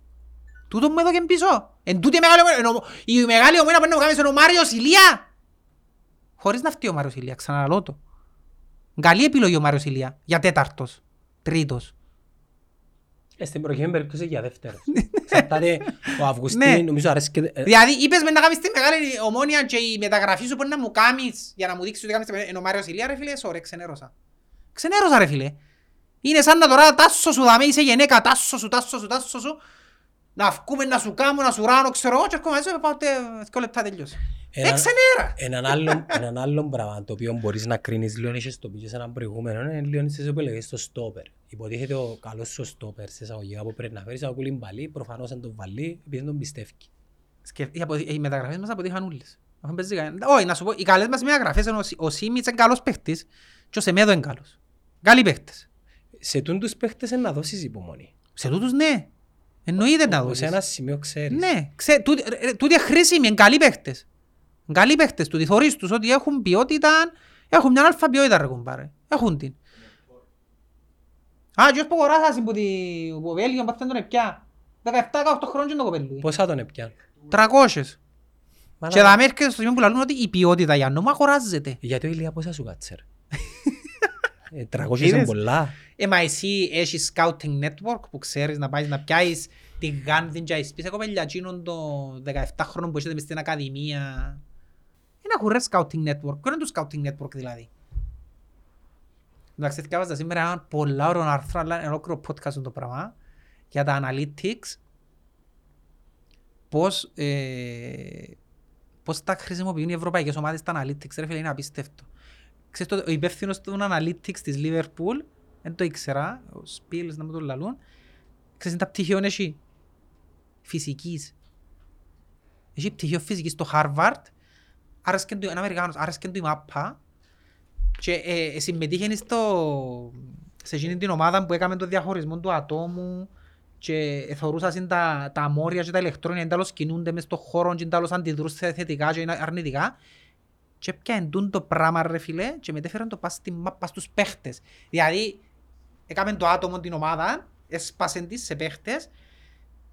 Τούτο μου έδωκε πίσω. Εν τούτη η μεγάλη ομόνια, ενώ η μεγάλη ομόνια που είναι να κάνεις είναι ο Μάριος Ηλία. Χωρίς να φτύει ο Μάριος Ηλία, ξαναλώ το. Καλή επιλογή ο Μάριος Ηλία, για τέταρτος, τρίτος. Ε, στην προκειμένη περίπτωση για δεύτερος. Εξαρτάται ο Ναι. Αυγουστίν, νομίζω αρέσκεται... ε, Δηλαδή είπες με να κάνεις τη μεγάλη ομόνια και η μεταγραφή σου μπορεί να μου κάνεις για να μου δείξεις ότι κάνεις τη μεγάλη- ενώ ο Μάριος Ηλία ρε φίλε, sorry, ξενέρωσα. Ξενέρωσα ρε φίλε. Είναι σαν να τώρα τάσο σου δαμέ, είσαι γενέκα, τάσο σου, τάσο σου, τάσο σου. Να βγούμε, να σου κάνω, να σου ράνω, ξέρω εγώ και έρχομαι έτσι, πάω τε, δύο λεπτά τελειώσει. Ε, Ένα- ξενέρα. Έναν άλλον, έναν άλλον πράγμα το οποίο μπορείς να κρίνεις λίγο είχες το πει και σε έναν προηγούμενο είναι λίγο στις επιλογές στο στόπερ. Υποτίθεται ο καλός σου στόπερ σε εισαγωγικά που πρέπει να φέρεις ο Κουλιμπαλί, προφανώς αν τον βαλεί επειδή τον πιστεύει. Σκεφ- οι απο- Οι μεταγραφές μας αποτύχαν όλες. Δεν παίζει κανένα. Όχι, να σου πω, οι καλές μας μεταγραφές είναι ο Σι- ο Σίμιτς είναι καλός παίχτης και ο Σεμέδο είναι καλός. Καλοί παίχτες. Σε τούν τους παίχτες είναι να δώσεις υπομονή. Σε τούτους ναι. Εννοείται να Σε δώσεις. ένα σημείο ξέρεις. Ναι, ξέ, τούτοι, ρε, ρε, τούτοι είναι χρήσιμοι, είναι καλοί παίχτες. Είναι καλοί παίχτες, τούτοι θωρείς τους ότι έχουν ποιότητα, έχουν μια αλφα ποιότητα ρε κουμπάρε. Έχουν την. Α, και ως που αγοράσασαι που τη- που Βέλγιο, πότε τον έπια. 17-18 χρόνια και το κοπέλου. Πόσα τον έπιαν; 300. Μαλάκα. Και θα με έρχεται στο σημείο που λαλούν ότι η ποιότητα για νόμο αγοράζεται. Γιατί ο Ηλία πόσα σου κάτσε ρε. Ε, 300 Είδες; είναι πολλά. Ε, μα εσύ έχεις scouting network που ξέρεις να πάεις να πιάσεις τη Γάνδιν και να πεις εγώ παιδιά εκείνον το 17 χρόνο που έχετε μες στην ακαδημία. Είναι έχουν ρε scouting network. Ποιο είναι το scouting network δηλαδή; Εντάξει, διάβαζα σήμερα ένα πολλά ωραίο άρθρο, αλλά είναι ολόκληρο podcast το πράγμα, για τα analytics, πώς, ε, πώς τα χρησιμοποιούν οι ευρωπαϊκές ομάδες τα analytics, ρε φίλε, είναι απίστευτο. Ξέρεις, το- ο υπεύθυνος των analytics της Liverpool, δεν το ήξερα, ο Σπίλς να μου το λαλούν, ξέρεις, είναι τα πτυχιόν έχει φυσικής. Έχει πτυχίο φυσικής στο Harvard, άρεσκεν του, ένα Αμερικάνος, άρεσκεν του η μάπα και ε, συμμετείχε στο, σε εκείνη την ομάδα που έκαμε το διαχωρισμό του ατόμου και θεωρούσαν τα, τα αμόρια και τα ηλεκτρόνια εντάλλως κινούνται μες στον χώρο και εντάλλως αντιδρούν σε θετικά και αρνητικά και πιάνε το πράγμα ρε φίλε και μετέφεραν το πας στη μάπα στους παίχτες. Δηλαδή, έκαμε το άτομο την ομάδα, έσπασεν τις σε παίχτες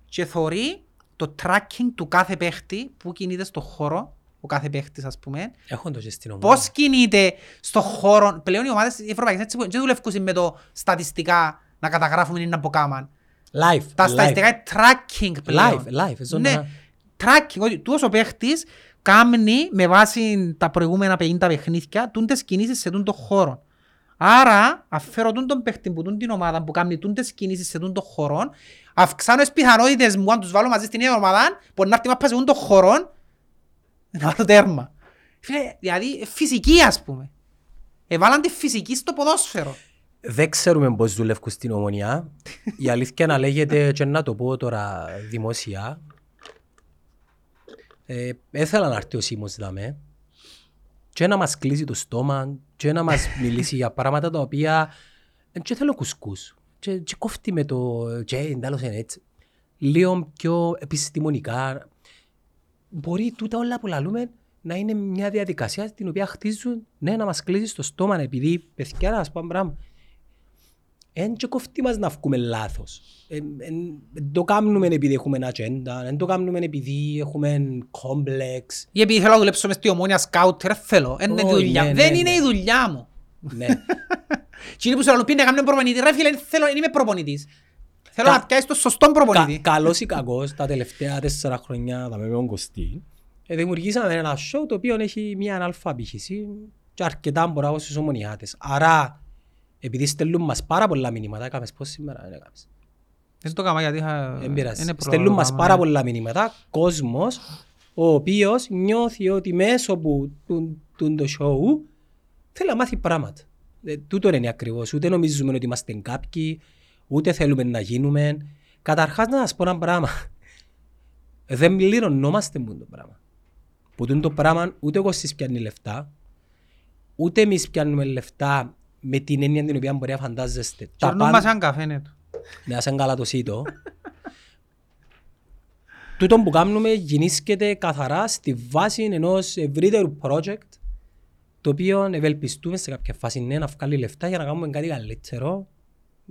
και θωρεί το tracking του κάθε παίχτη που κινείται στον χώρο, ο κάθε παίχτης ας πούμε, Έχουν το και στην ομάδα. πώς κινείται στον χώρο. Πλέον οι ομάδες οι ευρωπαϊκές έτσι που δεν δουλεύουν με το στατιστικά να καταγράφουμε ή να αποκάμαν. Live. Τα live. στατιστικά είναι tracking πλέον. Live, live. ζωντανά. Ναι, tracking, ότι τούτος ο παίχτης κάνει με βάση τα προηγούμενα 50 παιχνίδια τούντες κινήσεις σε τούντο χώρο. Άρα, αφαίρω τούν τον παίχτη που τούν την ομάδα που κάνει τούντες κινήσεις σε τούντο χώρο, αυξάνω τις πιθανότητες μου αν τους βάλω μαζί στην ίδια ομάδα, μπορεί να έρθει μάπας σε τούντο χώρο, να βάλω τέρμα. Φίλε, δηλαδή φυσική ας πούμε. Εβάλαν τη φυσική στο ποδόσφαιρο. Δεν ξέρουμε πώς δουλεύουν στην ομονιά. Η αλήθεια να λέγεται και να το πω τώρα δημόσια. Ε, έθελα να έρθει ο Σίμος δαμέ. και να μας κλείσει το στόμα και να μας μιλήσει για πράγματα τα οποία δεν και θέλω κουσκούς και, και κόφτει με το και εντάλλως είναι έτσι λίγο πιο επιστημονικά μπορεί τούτα όλα που λαλούμε να είναι μια διαδικασία την οποία χτίζουν ναι, να μας κλείσει το στόμα επειδή παιδιά να σας πω ένα πράγμα Εν και κοφτεί μας να βγούμε λάθος. Εν, εν, εν το κάνουμε επειδή έχουμε ατζέντα, εν το κάνουμε επειδή έχουμε κόμπλεξ. Ή επειδή θέλω να δουλέψω μες στη ομόνια σκάουτ, ρε θέλω. Εν είναι Όχι, δουλειά. ναι, Δεν ναι, είναι ναι. η δουλειά μου. ναι. Τι είναι που σου λαλούν πήγαινε να κάνουμε προπονητή. Ρε φίλε, θέλω, δεν είμαι προπονητής. Θέλω Κα- να πιάσεις το σωστό Κα, προπονητή. καλός ή κακός, τα τελευταία τέσσερα χρόνια, τα με τον Κωστή, ε, δημιουργήσαμε ένα show το οποίο έχει μια αλφα απήχηση και αρκετά μπράβο στους ομονιάτες. Άρα, επειδή στέλνουν μας πάρα πολλά μηνύματα, έκαμες πώς σήμερα, δεν έκαμες. Δεν το κάμα γιατί είχα... Δεν πειράζει. είναι Στέλνουν πρόλογο μας κάμα, πάρα ναι. πολλά μηνύματα, κόσμος, ο οποίος νιώθει ότι μέσω που του, του το show θέλει να μάθει πράγματα. Ε, τούτο είναι ακριβώς. Ούτε νομίζουμε ότι είμαστε κάποιοι, ούτε θέλουμε να γίνουμε. Καταρχάς να σας πω ένα πράγμα. Δεν πληρωνόμαστε με το πράγμα. Που τούτο το πράγμα ούτε ο Κωστής πιάνει λεφτά, ούτε εμείς πιάνουμε λεφτά με την έννοια την οποία μπορεί να φαντάζεστε. Τα Κερνούν πάντα- μας έναν καφέ, ναι. του. να σαν καλά το σύτο. Τούτο που κάνουμε γεννήσκεται καθαρά στη βάση ενός ευρύτερου project το οποίο ευελπιστούμε σε κάποια φάση ναι, να βγάλει λεφτά για να κάνουμε κάτι καλύτερο,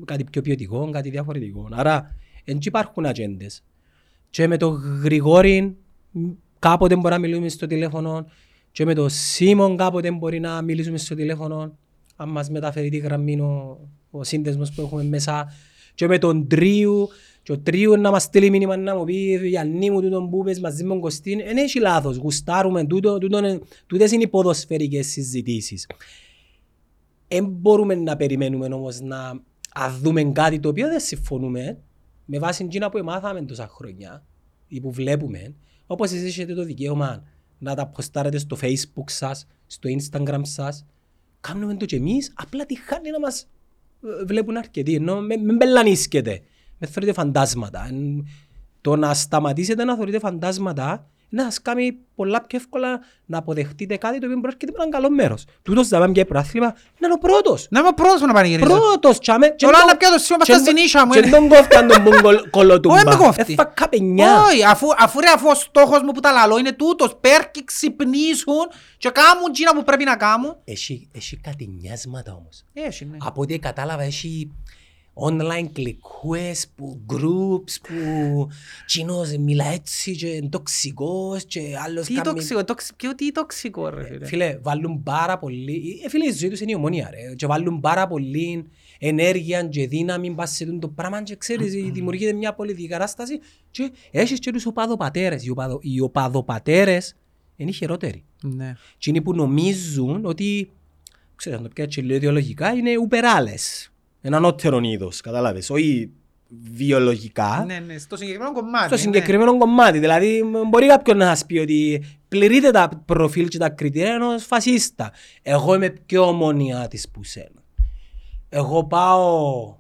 κάτι πιο ποιοτικό, κάτι διαφορετικό. Άρα, δεν υπάρχουν ατζέντες. Και με τον Γρηγόρη μ, κάποτε μπορεί να μιλούμε στο τηλέφωνο και με τον Σίμον κάποτε μπορεί να μιλήσουμε στο τηλέφωνο αν μας μεταφέρει τη γραμμή ο, ο σύνδεσμος που έχουμε μέσα και με τον Τρίου και ο Τρίου να μας στείλει μήνυμα να μου πει Γιάννη μου τούτον που πες μαζί με τον Κωστίν δεν έχει λάθος, γουστάρουμε τούτο, τούτο είναι- τούτες είναι οι ποδοσφαιρικές συζητήσεις. Δεν μπορούμε να περιμένουμε όμως να ας, δούμε κάτι το οποίο δεν συμφωνούμε με βάση εκείνα που μάθαμε τόσα χρόνια ή που βλέπουμε, όπως εσείς έχετε το δικαίωμα να τα ποστάρετε στο facebook σας, στο instagram σας, κάνουμε το και εμείς, απλά τη χάνει να μας ε, βλέπουν αρκετοί, ενώ με, με μπελανίσκετε, με θεωρείτε φαντάσματα. Εν, το να σταματήσετε να θεωρείτε φαντάσματα να σας κάνει πολλά πιο εύκολα να αποδεχτείτε κάτι το οποίο προέρχεται από έναν καλό μέρος. Τούτος θα πάμε για πρωτάθλημα, να είναι ο πρώτος. Να είμαι ο πρώτος που να πανηγυρίζω. Πρώτος τσάμε. και Όλα τον- να πιω το σήμα και στα τον- ζηνίσια μου, Και είναι. τον κόφταν τον μπουν κολ- κολοτούμπα. Όχι, δεν με κόφτει. Έφα καπενιά. Όχι, αφού, αφού, ρε, αφού ο στόχος μου που τα λαλώ είναι τούτος. Πέρκει ξυπνήσουν και κάνουν εκείνα που πρέπει να κάνουν. Έχει, έχει κάτι νιάσματα όμως. Έχει, ναι. Από ό,τι κατάλαβα έχει online κλικούες, που groups, που κοινός μιλά έτσι και είναι τοξικός και άλλος Τι κάνει- τοξικό, τοξ- ποιο τι τοξικό ρε φίλε. Φίλε, βάλουν πάρα πολύ, ε, φίλε η ζωή τους είναι η ομονία ρε, και βάλουν πάρα πολύ ενέργεια και δύναμη πας σε τούτο το πράγμα και ξέρεις, δημιουργείται μια πολιτική κατάσταση και έχεις και τους οπαδοπατέρες. Οι, οπαδο, οι οπαδοπατέρες είναι οι χειρότεροι. Ναι. Και είναι που νομίζουν ότι, ξέρεις, να το πιάτσι λίγο ιδεολογικά, είναι ουπεράλες. Ένα ανώτερο είδος, κατάλαβες, όχι βιολογικά. Ναι, ναι, στο συγκεκριμένο κομμάτι. Στο ναι. συγκεκριμένο κομμάτι. Δηλαδή, μ, μπορεί κάποιον να σας πει ότι πληρείτε τα προφίλ και τα κριτήρια ενός φασίστα. Εγώ είμαι πιο ομονιάτης που σένα. Εγώ πάω...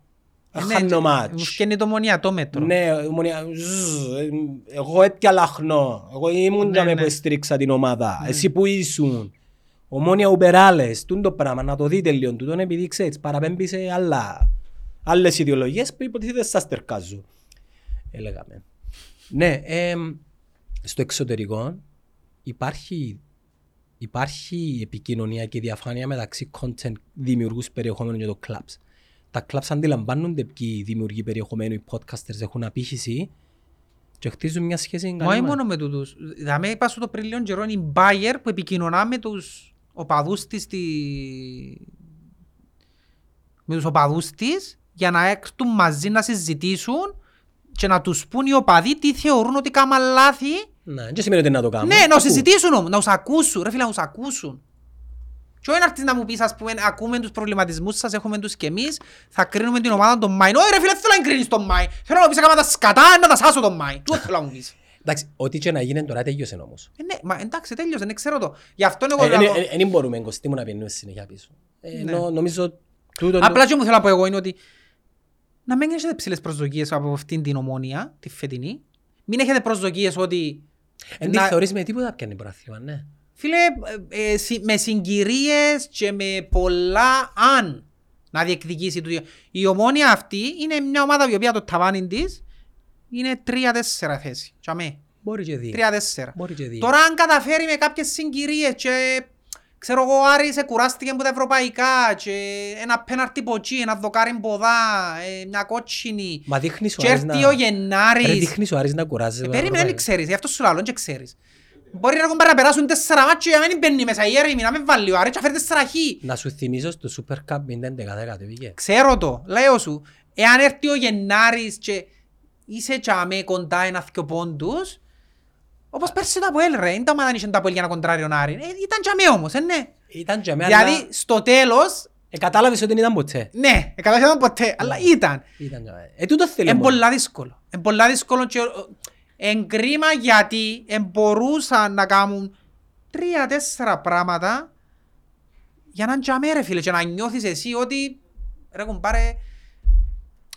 Ε, ναι, Χάνω Μου μάτς. φτιάχνει το μονιατό μέτρο. Ναι, ομονία... ζζ, ε, Εγώ έπια λαχνό. Εγώ ήμουν Ναι, για με ναι. που στήριξα την ομάδα. Εσύ που ήσουν. Ομόνια Ουπεράλες. Τούν το πράγμα. Να το δείτε λίγο. Τούτον επειδή ξέρεις παραπέμπει σε άλλα... άλλες ιδεολογίες που υποτίθεται σας τερκάζουν. Έλεγαμε. Ναι, εμ, στο εξωτερικό υπάρχει, υπάρχει επικοινωνία και διαφάνεια μεταξύ content δημιουργούς περιεχομένου και το clubs. Τα clubs αντιλαμβάνονται ποιοι δημιουργοί περιεχομένου, οι podcasters έχουν απήχηση και χτίζουν μια σχέση Μα καλή όχι μας. μόνο με τούτους. Θα με είπα σου το πριν λίγο καιρό είναι η Bayer που επικοινωνά με τους οπαδούς της στη... με τους οπαδούς της για να έρθουν μαζί να συζητήσουν και να τους πούν οι οπαδοί τι θεωρούν ότι κάμαν λάθη. Ναι, δεν σημαίνει ότι να το κάνουμε. Ναι, να Ακού. συζητήσουν όμως, να τους ακούσουν. Ρε φίλε, να τους ακούσουν. Και όχι να έρθεις να μου πεις, ας πούμε, ακούμε τους προβληματισμούς σας, έχουμε τους κι εμείς, θα κρίνουμε την ομάδα των Μάιν. Όχι ρε φίλε, δεν θέλω να κρίνεις τον Μάιν. Θέλω να μου πεις έκανα τα σκατά, να τα σάσω τον Μάιν. Τι θέλω να μου πεις. Εντάξει, ό,τι και να γίνει τώρα τέλειωσε όμως. Ε, ναι, μα εντάξει, τέλειωσε, δεν ξέρω το. Γι' αυτό εγώ Ε, λέω... ε, ε, Δεν μπορούμε Κωστή μου να πιένουμε συνέχεια πίσω. Ε, Ναι. νο- Νομίζω τούτο... Απλά και μου θέλω να πω εγώ είναι ότι να μην έχετε ψηλές προσδοκίες από αυτήν την ομόνια, τη φετινή. Μην έχετε προσδοκίες ότι... Εν τη να- θεωρείς με τίποτα πιάνει πρωτάθλημα, ναι. Φίλε, ε, ε, συ- με συγκυρίες και με πολλά αν να διεκδικήσει το... Η ομόνια αυτή είναι μια ομάδα η οποία το ταβάνι της είναι 3-4 θέση. Τσαμέ. Μπορεί και δύο. 3-4. Μπορεί και δύο. Τώρα αν καταφέρει με κάποιες συγκυρίες και ξέρω εγώ ο Άρης κουράστηκε από τα ευρωπαϊκά και ένα πέναρτι ποτσί, ένα δοκάρι ποδά, ε, μια κότσινη Μα δείχνεις ο και Άρης έρθει να... ο Ρε, Γενάρης δείχνεις ο Άρης να κουράζεται. ε, με τα Περίμενε, δεν ευρωπαϊκά. ξέρεις, γι' αυτό σου λέω, δεν ξέρεις. Μπορεί να κομπάρα να περάσουν τέσσερα μάτσια για να μην μπαίνει μέσα η έρημη, να μην βάλει ο Άρης και να φέρει τέσσερα χ. Να σου θυμίσω στο Super Cup 0-11 κατεβήκε. Ξέρω το, λέω σου, εάν έρθει ο Γενάρης και είσαι τσάμε κοντά ένα δυο πόντους, όπως πέρσι το Αποέλ ρε, δεν τα ομάδα είχε το Αποέλ για να κοντράρει ο Άρη. Ε, ήταν τσάμε όμως, ε, ναι. Ήταν και εμένα... Δηλαδή, στο τέλος, Ε, κατάλαβες ότι δεν ήταν ποτέ. ναι, εκατاشαν ποτέ, αλλά ήταν. Ήταν και εμένα. Ε, τούτο θέλω Είναι μόνο. πολλά δύσκολο. Είναι πολλά δύσκολο και εν κρίμα γιατί εν μπορούσαν να κάνουν τρία-τέσσερα πράγματα για να τζαμέ ρε φίλε και να νιώθεις εσύ ότι ρε κουμπάρε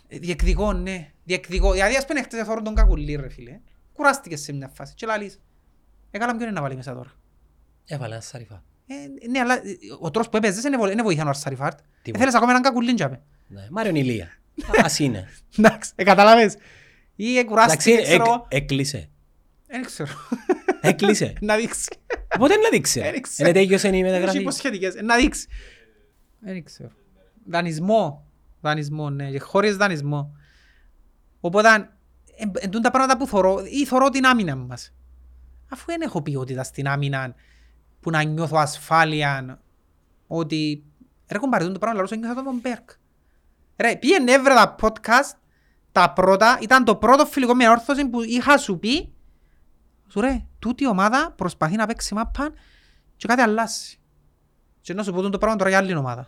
διεκδικώ ναι, διεκδικώ. Δηλαδή ας πούμε χτες εφόρουν τον κακουλί ρε φίλε. Κουράστηκες σε μια φάση και λαλείς. Έκαλα ποιον είναι να βάλει μέσα τώρα; Έβαλε ένα σαριφά. Ε, ναι, αλλά ε, ο τρόπος που έπαιζες δεν βο- δεν βοήθαν ο Αρσαριφάρτ. Τι Θέλεις ακόμα έναν κακουλί τζάμε. Ναι, Μάριον Ηλία. Ας είναι. Εντάξει, ε, καταλάβες. Ή ε, Εντάξει, κουράστηκες, ξέρω. εκ- έκλεισε. Δεν ξέρω. Έκλεισε. Να δείξει. Πότε να δείξει. Δεν ξέρω. Είναι τέλειωσε η Έχει μεταγραφή. υποσχετικές. Να δείξει. Δεν ξέρω. Δανεισμό. Δανεισμό, ναι. Και χωρίς δανεισμό. Οπότε, εν- εν τούτα τα πράγματα που θωρώ, ή θωρώ την άμυνα μας. Αφού δεν έχω ποιότητα στην άμυνα που να νιώθω ασφάλεια ότι ρε κομπάρε το πράγμα λαλούσα νιώθω τον Μπέρκ. Ρε, πήγαινε έβρε τα podcast τα πρώτα, ήταν το πρώτο φιλικό με όρθωση που είχα σου πει σου ρε, τούτη η ομάδα προσπαθεί να παίξει μάπαν και κάτι αλλάσει. Και να σου πω το πράγμα τώρα για άλλη ομάδα.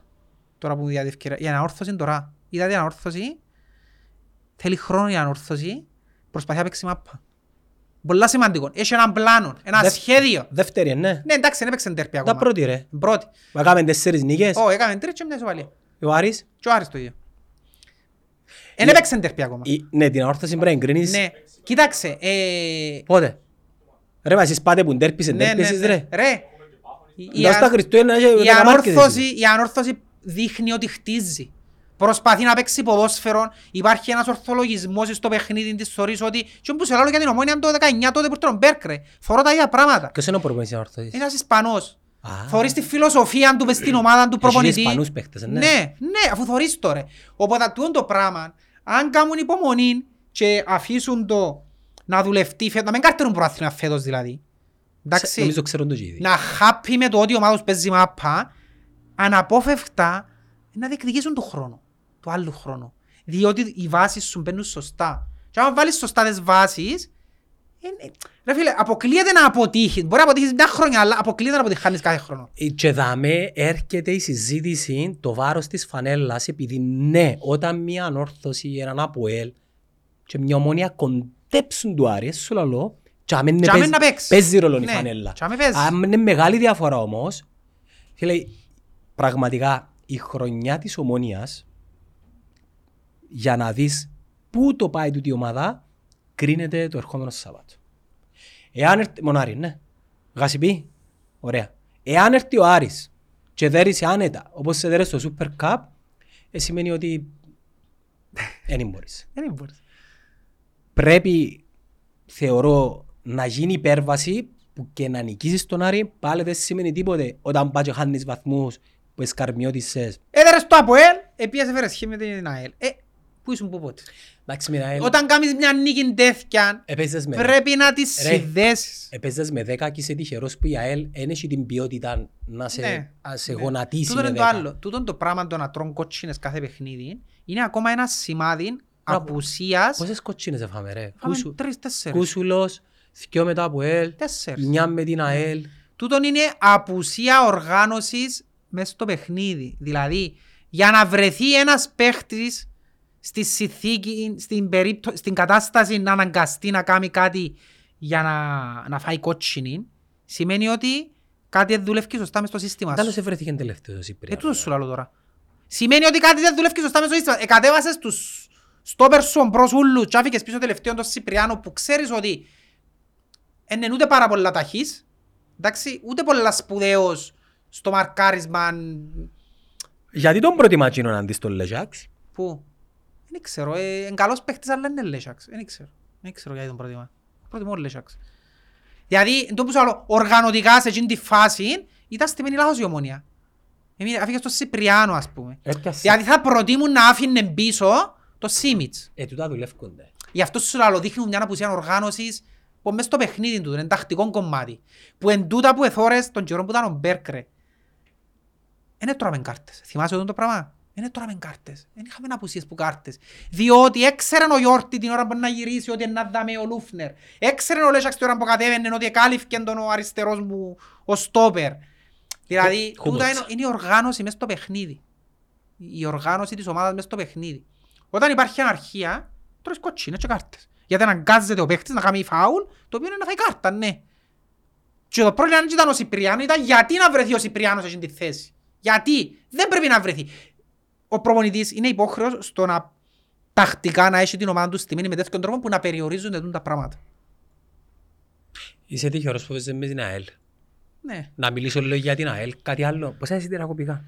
Τώρα που μου διάδει ευκαιρία. Η αναόρθωση τώρα. Είδατε η αναόρθωση; Θέλει χρόνο η αναόρθωση. Προσπαθεί να παίξει μάπα. Πολλά σημαντικό. Έχει έναν πλάνο, ένα Δευ- σχέδιο. Δεύτερη, ναι. Ναι, εντάξει, δεν έπαιξε τέρπι Τα ακόμα. πρώτη ρε. Πρώτη. Μα έκαμε τέσσερις νίκες. Ω, έκαμε τρεις και μια ισοβαλία. Ο Άρης; Και ο Άρης το ίδιο. Δεν έπαιξε τέρπι ακόμα. η- Ναι, την αόρθωση πρέπει να εγκρίνεις. Ναι. Κοίταξε. ε, Πότε; Ρε, μα εσείς πάτε που ντέρπισες, Ναι, ναι, ντέρπισες ναι. ρε. Ρε. η- η Δώσ' τα αν- Χριστούγεννα και η δέκα μάρκες ανόρθωση, εσύ. η ανόρθωση δείχνει ότι χτίζει. Προσπαθεί να παίξει ποδόσφαιρο. Υπάρχει ένας ορθολογισμός στο παιχνίδι της θεωρείς ότι... Και όπως σε λέω για την ομόνια το 19 τότε που ήρθε τον Μπέρκ ρε. Φορώ τα ίδια πράγματα. Ποιος είναι ο προπονητής της ανόρθωσης. Είναι ένας Ισπανός. Α. Θωρείς τη φιλοσοφία του μες στην ομάδα του Έχεις προπονητή. Ισπανούς παίχτες, ναι. Ναι, ναι, αφού θωρείς το ρε. Οπότε τούτο το πράγμα, αν κάνουν υπομονή και αφήσουν το να δουλευτεί φέτος, να μην καρτερούν προάθλημα φέτος δηλαδή. Εντάξει, Νομίζω ξέρουν το ήδη. να χάπει με το ότι η ομάδα τους παίζει μάπα, αναπόφευκτα να διεκδικήσουν τον χρόνο, το άλλο χρόνο. Διότι οι βάσεις σου μπαίνουν σωστά. Και αν βάλεις σωστά τις βάσεις, ε, ε, ρε φίλε, αποκλείεται να αποτύχεις. Μπορεί να αποτύχεις μια χρόνια, αλλά αποκλείεται να αποτυχάνεις κάθε χρόνο. Ε, Και δαμέ έρχεται η συζήτηση το βάρος της φανέλας επειδή ναι, όταν μια ανόρθωση, έναν Αποέλ και μια ομόνια κοντέψουν του Άρη, σου λαλώ, και άμα είναι Και άμα παίζει- να παίξεις. παίζει ρόλο η Ναι, φανέλα. και άμα παίζεις. Αν είναι μεγάλη διαφορά όμως, φίλε, πραγματικά η χρονιά της ομόνιας για να δεις πού το πάει τούτη η ομάδα κρίνεται το ερχόμενο Σαββάτο. Εάν έρθει, μονάρι, ναι. Γασιπί, ωραία. Εάν έρθει ο Άρης και δέρεις άνετα, όπως σε δέρεις στο Super Cup, ε, σημαίνει ότι δεν μπορείς. Δεν μπορείς. Πρέπει, θεωρώ, να γίνει υπέρβαση που και να νικήσεις τον Άρη, πάλι δεν σημαίνει τίποτε όταν πάει και χάνεις βαθμούς που εσκαρμιώτησες. Έδερες το ΑΠΟΕΛ, επίσης έφερες χ με την ΑΕΛ. Ε, πού ήσουν που πότε; Εντάξει, με ΑΕΛ, Όταν κάνεις μια νίκη τέτοια, έπαιζες με, πρέπει να τις Ρε. συνδέσεις. έπαιζες με 10 και είσαι τυχερός που η ΑΕΛ δεν έχει την ποιότητα να σε, Ναι. α, σε Ναι. γονατίσει Τούτο με είναι το 10. άλλο. Τούτο το πράγμα το να τρώνε κότσινες κάθε παιχνίδι είναι ακόμα ένα σημάδι Μπράβο. απουσίας. Πόσες κοτσίνες έφαμε ρε; Φάμε Κούσου- τρεις, τέσσερις. Κούσουλος, δυο μετά από ΑΕΛ, Τέσσερις. μια με την ΑΕΛ. Τούτον είναι απουσία οργάνωσης μέσα στο παιχνίδι. Δηλαδή, για να βρεθεί ένας παίχτης στη συνθήκη, στην, περίπτω, στην κατάσταση να αναγκαστεί να κάνει κάτι για να, να φάει κότσινη, σημαίνει ότι κάτι δεν δουλεύει σωστά μες στο σύστημα Τέλος σου. σε βρέθηκε τελευταίος η Ε, Πρία. τούτο σου λέω τώρα. Σημαίνει ότι κάτι δεν δουλεύει σωστά μες στο σύστημα. Εκατέβασες τους στόπερ σου μπρος ούλους και άφηκες πίσω τελευταίο τον Σιπριάνο που ξέρεις ότι είναι ούτε πάρα πολλά ταχύς Εντάξει, ούτε πολλά σπουδαίος στο μαρκάρισμα Γιατί τον προτιμά εκείνον αντί στον Λεζάξ. που... Δεν ξέρω, ε, είναι καλός παίχτης αλλά είναι Λέσσαξ. Δεν ξέρω. Δεν ξέρω γιατί τον προτιμά. Προτιμώ ο Λέσσαξ. Δηλαδή, το που σου άλλο, οργανωτικά σε εκείνη τη φάση ήταν στημένη λάθος η ομόνια. Εμείς αφήγε στο Σιπριάνο ας πούμε. Έπιασε. Δηλαδή θα προτιμούν να άφηνε πίσω το Σίμιτς. Ε, τούτα δουλεύκονται. Γι' αυτό σου λέω, δείχνουν μια απουσία οργάνωσης που μες στο παιχνίδι του, είναι τακτικό κομμάτι. Που εν τούτα που εθώρες τον καιρό που ήταν ο Μπέρκρε. Δεν τρώμε κάρτες. Θυμάσαι αυτό το πράγμα; Δεν τρώμε κάρτες. Δεν είχαμε απουσίες που κάρτες. Διότι έξεραν ο Γιόρτη την ώρα που να γυρίσει ότι να δάμε ο Λούφνερ. Έξεραν ο Λέσσαξ την ώρα που κατέβαινε ότι εκάλυφκε τον ο αριστερός μου ο Στόπερ. Δηλαδή, Χούμος. τούτα είναι, είναι η οργάνωση μες στο παιχνίδι. Η οργάνωση της ομάδας μες στο παιχνίδι. Όταν υπάρχει αναρχία, τρώεις κοτσίνες και κάρτες. Γιατί αναγκάζεται ο παίχτης να κάνει φάουλ, το οποίο είναι να φάει κάρτα, ναι. Και το πρόβλημα δεν ήταν ο Σιπριάνο, ήταν γιατί να βρεθεί ο Σιπριάνος σε αυτή τη θέση. Γιατί δεν πρέπει να βρεθεί. Ο προπονητής είναι υπόχρεος στο να τακτικά να έχει την ομάδα του στημένη με τέτοιον τρόπο που να περιορίζονται τούτα τα πράγματα. Είσαι τυχερός που παίζεις με την ΑΕΛ. Ναι, Να μιλήσω λίγο για την ΑΕΛ. Κάτι άλλο. Πόσα εισιτήρια κοπικά.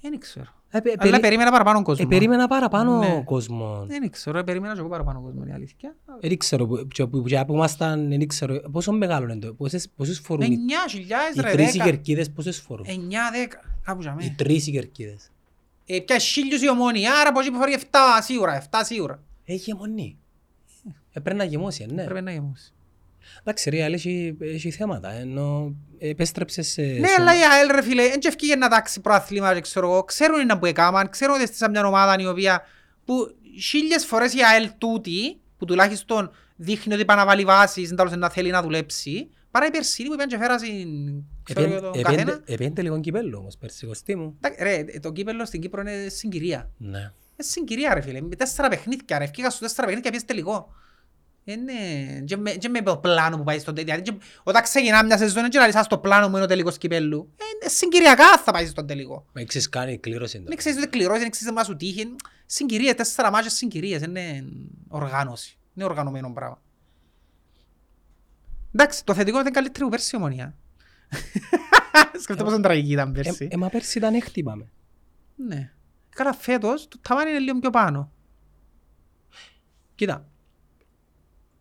δεν ξέρω. Ε, πε- Αλλά περί- περίμενα παραπάνω κόσμο. Ε, περίμενα παραπάνω Ναι. κόσμο. Δεν ξέρω, ε, περίμενα και εγώ παραπάνω κόσμο, είναι η αλήθεια. Δεν ξέρω, που- και που και που ήμασταν, δεν ξέρω, πόσο μεγάλο είναι το, πόσες, πόσες φορούν οι, 9.000 οι ρε, τρεις οι 10. κερκίδες, πόσες φορούν; 9-10, κάπου για Οι μένα. τρεις οι κερκίδες. Ε, πια χίλιους η ομόνια, άρα από εκεί που φορεί 7 σίγουρα, 7 σίγουρα. Έχει αιμονή. Ε, πρέπει να γεμώσει, ναι. Πρέπει να γεμώσει. Εντάξει, ρε, αλλά έχει, έχει θέματα, ενώ επέστρεψες σε... Ναι, σε- αλλά η ΑΕΛ ρε φίλε, δεν ευκήγε να τάξει προαθλήμα, δεν ξέρω εγώ. Ξέρουν να που έκαναν, ξέρουν ότι στήσαν μια ομάδα η οποία που χίλιες φορές η ΑΕΛ τούτη, που τουλάχιστον δείχνει ότι πάει να βάλει βάσεις, δεν τέλος να θέλει να δουλέψει, παρά η Περσίνη που είπαν και φέρασαν, ξέρω εγώ, τον καθένα. Επέντε λίγο κυπέλλο όμως, πέρσι κοστί μου. Εντάξει, Ρε, το κύπελλο στην Κύπρο είναι συγκυρία. Ναι. Είναι συγκυρία ρε φίλε, με τέσσερα παιχνίδια ρε, ευκήγα σου τέσσερα παιχνίδια πιες τελικό. Είναι, και με- και με το πλάνο που πάει στον τελικό. Δηλαδή, και Όταν ξεκινά μια σεζόν, και να λες, «Α, στο πλάνο μου είναι ο τελικός κυπέλλου. Ε, είναι συγκυριακά θα πάει στον τελικό. Μα έχεις κάνει κλήρωση. Δεν ξέρεις ότι κληρώσεις, δεν ξέρεις να σου τύχει. Συγκυρίες, τέσσερα μάτια συγκυρίες, είναι οργάνωση. Είναι οργανωμένο πράγμα. Εντάξει, το θετικό ήταν καλύτερη που πέρσι η ομονία. Σκεφτώ πόσο τραγική ήταν πέρσι. Ε, ε, μα πέρσι ήταν έκτυπαμε. Ναι. Καλά φέτος, το ταβάνι είναι λίγο πιο πάνω. Κοίτα,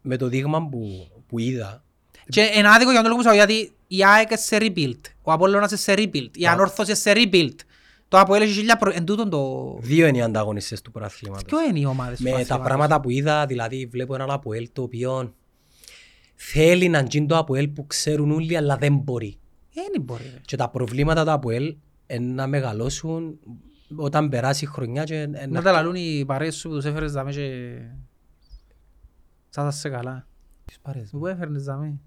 με το δείγμα που, που είδα, Και είναι άδικο για τον λόγο που σου λέω, γιατί η ΑΕΚ σε rebuild, ο Απόλλωνας σε rebuild, η Α. Ανόρθωσης σε rebuild. Το Αποέλ έχει χιλιά προ... Εν τούτον το... δύο είναι οι ανταγωνιστές του πρωταθλήματος. Ποιο είναι οι ομάδες του Με τα πρωταθλήματος; πράγματα που είδα, δηλαδή βλέπω έναν Αποέλ το οποίο θέλει να γίνει το Αποέλ που ξέρουν όλοι αλλά δεν μπορεί. Δεν μπορεί. ρε. Και τα προβλήματα του Αποέλ είναι να μεγαλώσουν όταν περάσει η χρονιά και Να να... τα λαλούν οι παρέες σου που τους έφερες δάμε και... Σας είσαι καλά. Ποιος πάρες, Πού έφερνες δάμε.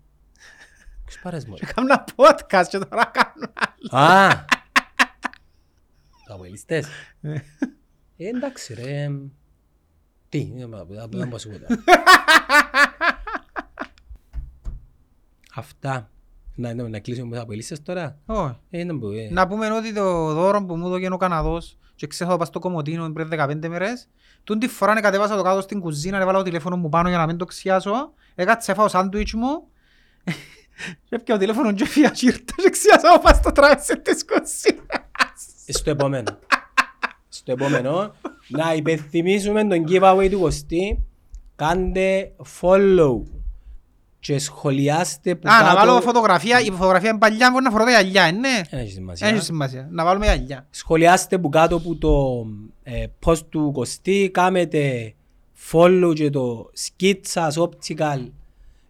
ποιος πάρες μωρέ; Και κάνω ένα podcast και τώρα κάνω άλλο. Α! Το Αποελιστές. Ναι. Ε, εντάξει ρε. Τι, δεν μπορώ- δεν μπορώ να πω τίποτα. Αυτά. Να, να, να κλείσουμε με τα Αποελιστές τώρα. Όχι. Ε, δεν μπορεί. Να πούμε ότι το δώρο που μου έδωκε ο Καναδός και ξέρω θα πάω στο Κομωτίνο πριν 15 μέρες Τούν τη φορά κατέβασα το κάτω στην κουζίνα, έβαλα το τηλέφωνο μου πάνω για να μην το ξιάσω Έκατσε έφαω σάντουιτς μου και έπια το τηλέφωνο και φύγα και ήρθα και ξιάσα μου πας στο τράπεζα της κουζίνας Στο επόμενο. Στο επόμενο, να υπενθυμίσουμε τον giveaway του Κωστή. Κάντε follow και σχολιάστε που Α, να κάτω... βάλω φωτογραφία, η φωτογραφία είναι παλιά, μπορεί να φορώ τα γυαλιά, ναι Δεν έχει σημασία. Έχει σημασία, να βάλουμε γυαλιά Σχολιάστε που κάτω που το ε, post του Κωστή. Κάμετε follow και το σκίτσας optical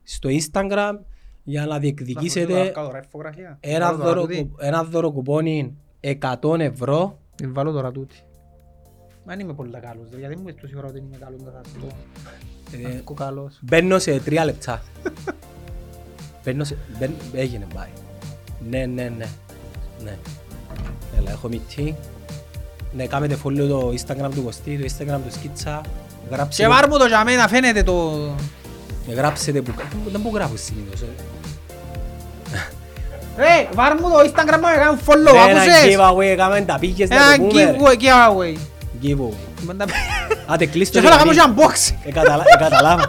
στο Instagram για να διεκδικήσετε ένα δώρο, ένα δώρο κουπόνι 100 ευρώ. Την βάλω τώρα τούτη. Μα δεν είμαι πολύ καλός, ρε, γιατί μου πες τόση ώρα ότι είμαι καλός, δεν θα σου το... Ε, Θα βγω καλός. Μπαίνω σε τρία λεπτά. Μπαίνω σε... Μπαίν... Έγινε, πάει. Ναι, ναι, ναι. Ναι. Έλα, έχω meeting. Ναι, κάμετε follow το Instagram του Κωστή, το Instagram του Σκίτσα. Και Γράψετε, βάρ μου το για μένα, φαίνεται το... γράψετε που... Δεν μπορώ γράφω συνήθως. ε. Ρε, βάρ μου το Instagram μου, έκαναν follow, Ναι, ένα άκουσες; giveaway, κάμε τα πήγες να Ένα το πούμε. ρε. giveaway, giveaway. Giveaway. Μάντα- Άντε, κλείστο Και θέλω να κάνω δηλαδή. και unboxing. Ε, καταλα- ε, καταλάβω.